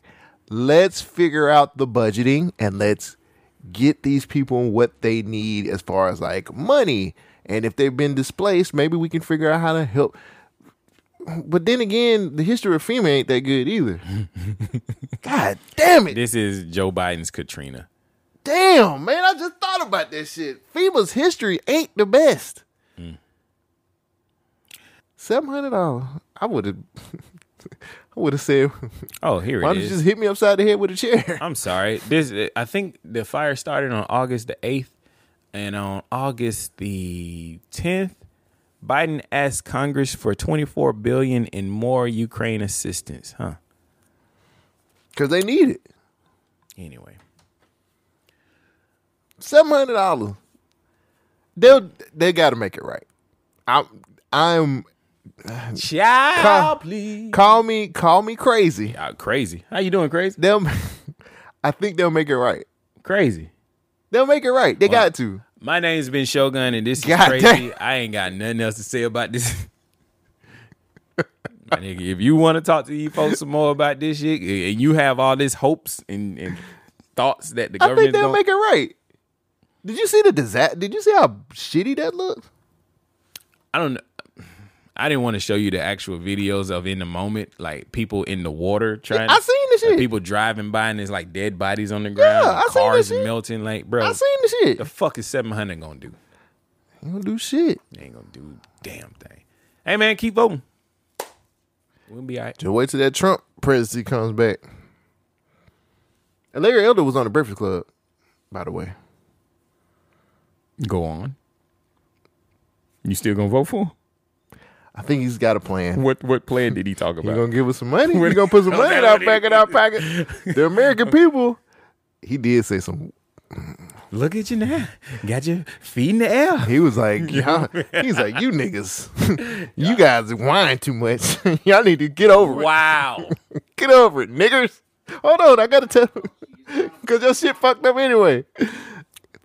Let's figure out the budgeting and let's get these people what they need as far as like money. And if they've been displaced, maybe we can figure out how to help." But then again, the history of FEMA ain't that good either. God damn it! This is Joe Biden's Katrina. Damn, man, I just thought about this shit. FEMA's history ain't the best. Seven hundred dollars. I would have. I would have said. Oh, here Why it don't you is. just hit me upside the head with a chair? I'm sorry. This I think the fire started on August the 8th and on August the 10th Biden asked Congress for 24 billion in more Ukraine assistance, huh? Because they need it. Anyway, Seven hundred dollars. They'll they got to make it right. I'm I'm. Child, call, please. call me call me crazy. Yeah, crazy. How you doing, crazy? They'll. I think they'll make it right. Crazy. They'll make it right. They got to. My name's been Shogun, and this is God crazy. damn. I ain't got nothing else to say about this. My nigga, if you want to talk to you folks some more about this shit, and you have all this hopes and, and thoughts that the government, I government think they'll make it right. Did you see the disaster? Did you see how shitty that looked? I don't know. I didn't want to show you the actual videos of in the moment, like people in the water trying. I seen the like, shit. people driving by and there's like dead bodies on the ground. Yeah, and I seen that cars shit. melting. Like, bro, I seen the shit. The fuck is seven hundred gonna do? Ain't gonna do shit. Ain't gonna do damn thing. Hey man, keep voting. We'll be alright. Just wait till that Trump presidency comes back. And Larry Elder was on the Breakfast Club, by the way. Go on. You still gonna vote for him? I think he's got a plan. What what plan did he talk about? He's about? gonna give us some money. What- He's gonna put some money Okay, in our what he- back in our pocket. The American people. He did say some. Look at you now. Got your feet in the air. He was like, y'all, he's like, you niggas, you guys whine too much. y'all need to get over it. Wow. Get over it, niggers. Hold on, I gotta tell him. because your shit fucked up anyway.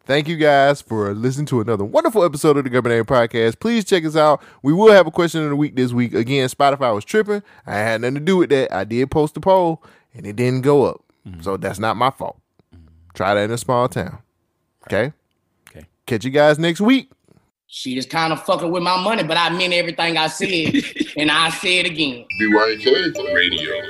Thank you guys for listening to another wonderful episode of the Government Name Podcast. Please check us out. We will have a question of the week this week. Again, Spotify was tripping. I had nothing to do with that. I did post a poll and it didn't go up. Mm-hmm. So that's not my fault. Mm-hmm. Try that in a small town. Okay? Okay. Catch you guys next week. She just kind of fucking with my money, but I meant everything I said, and I say it again. BYK Radio.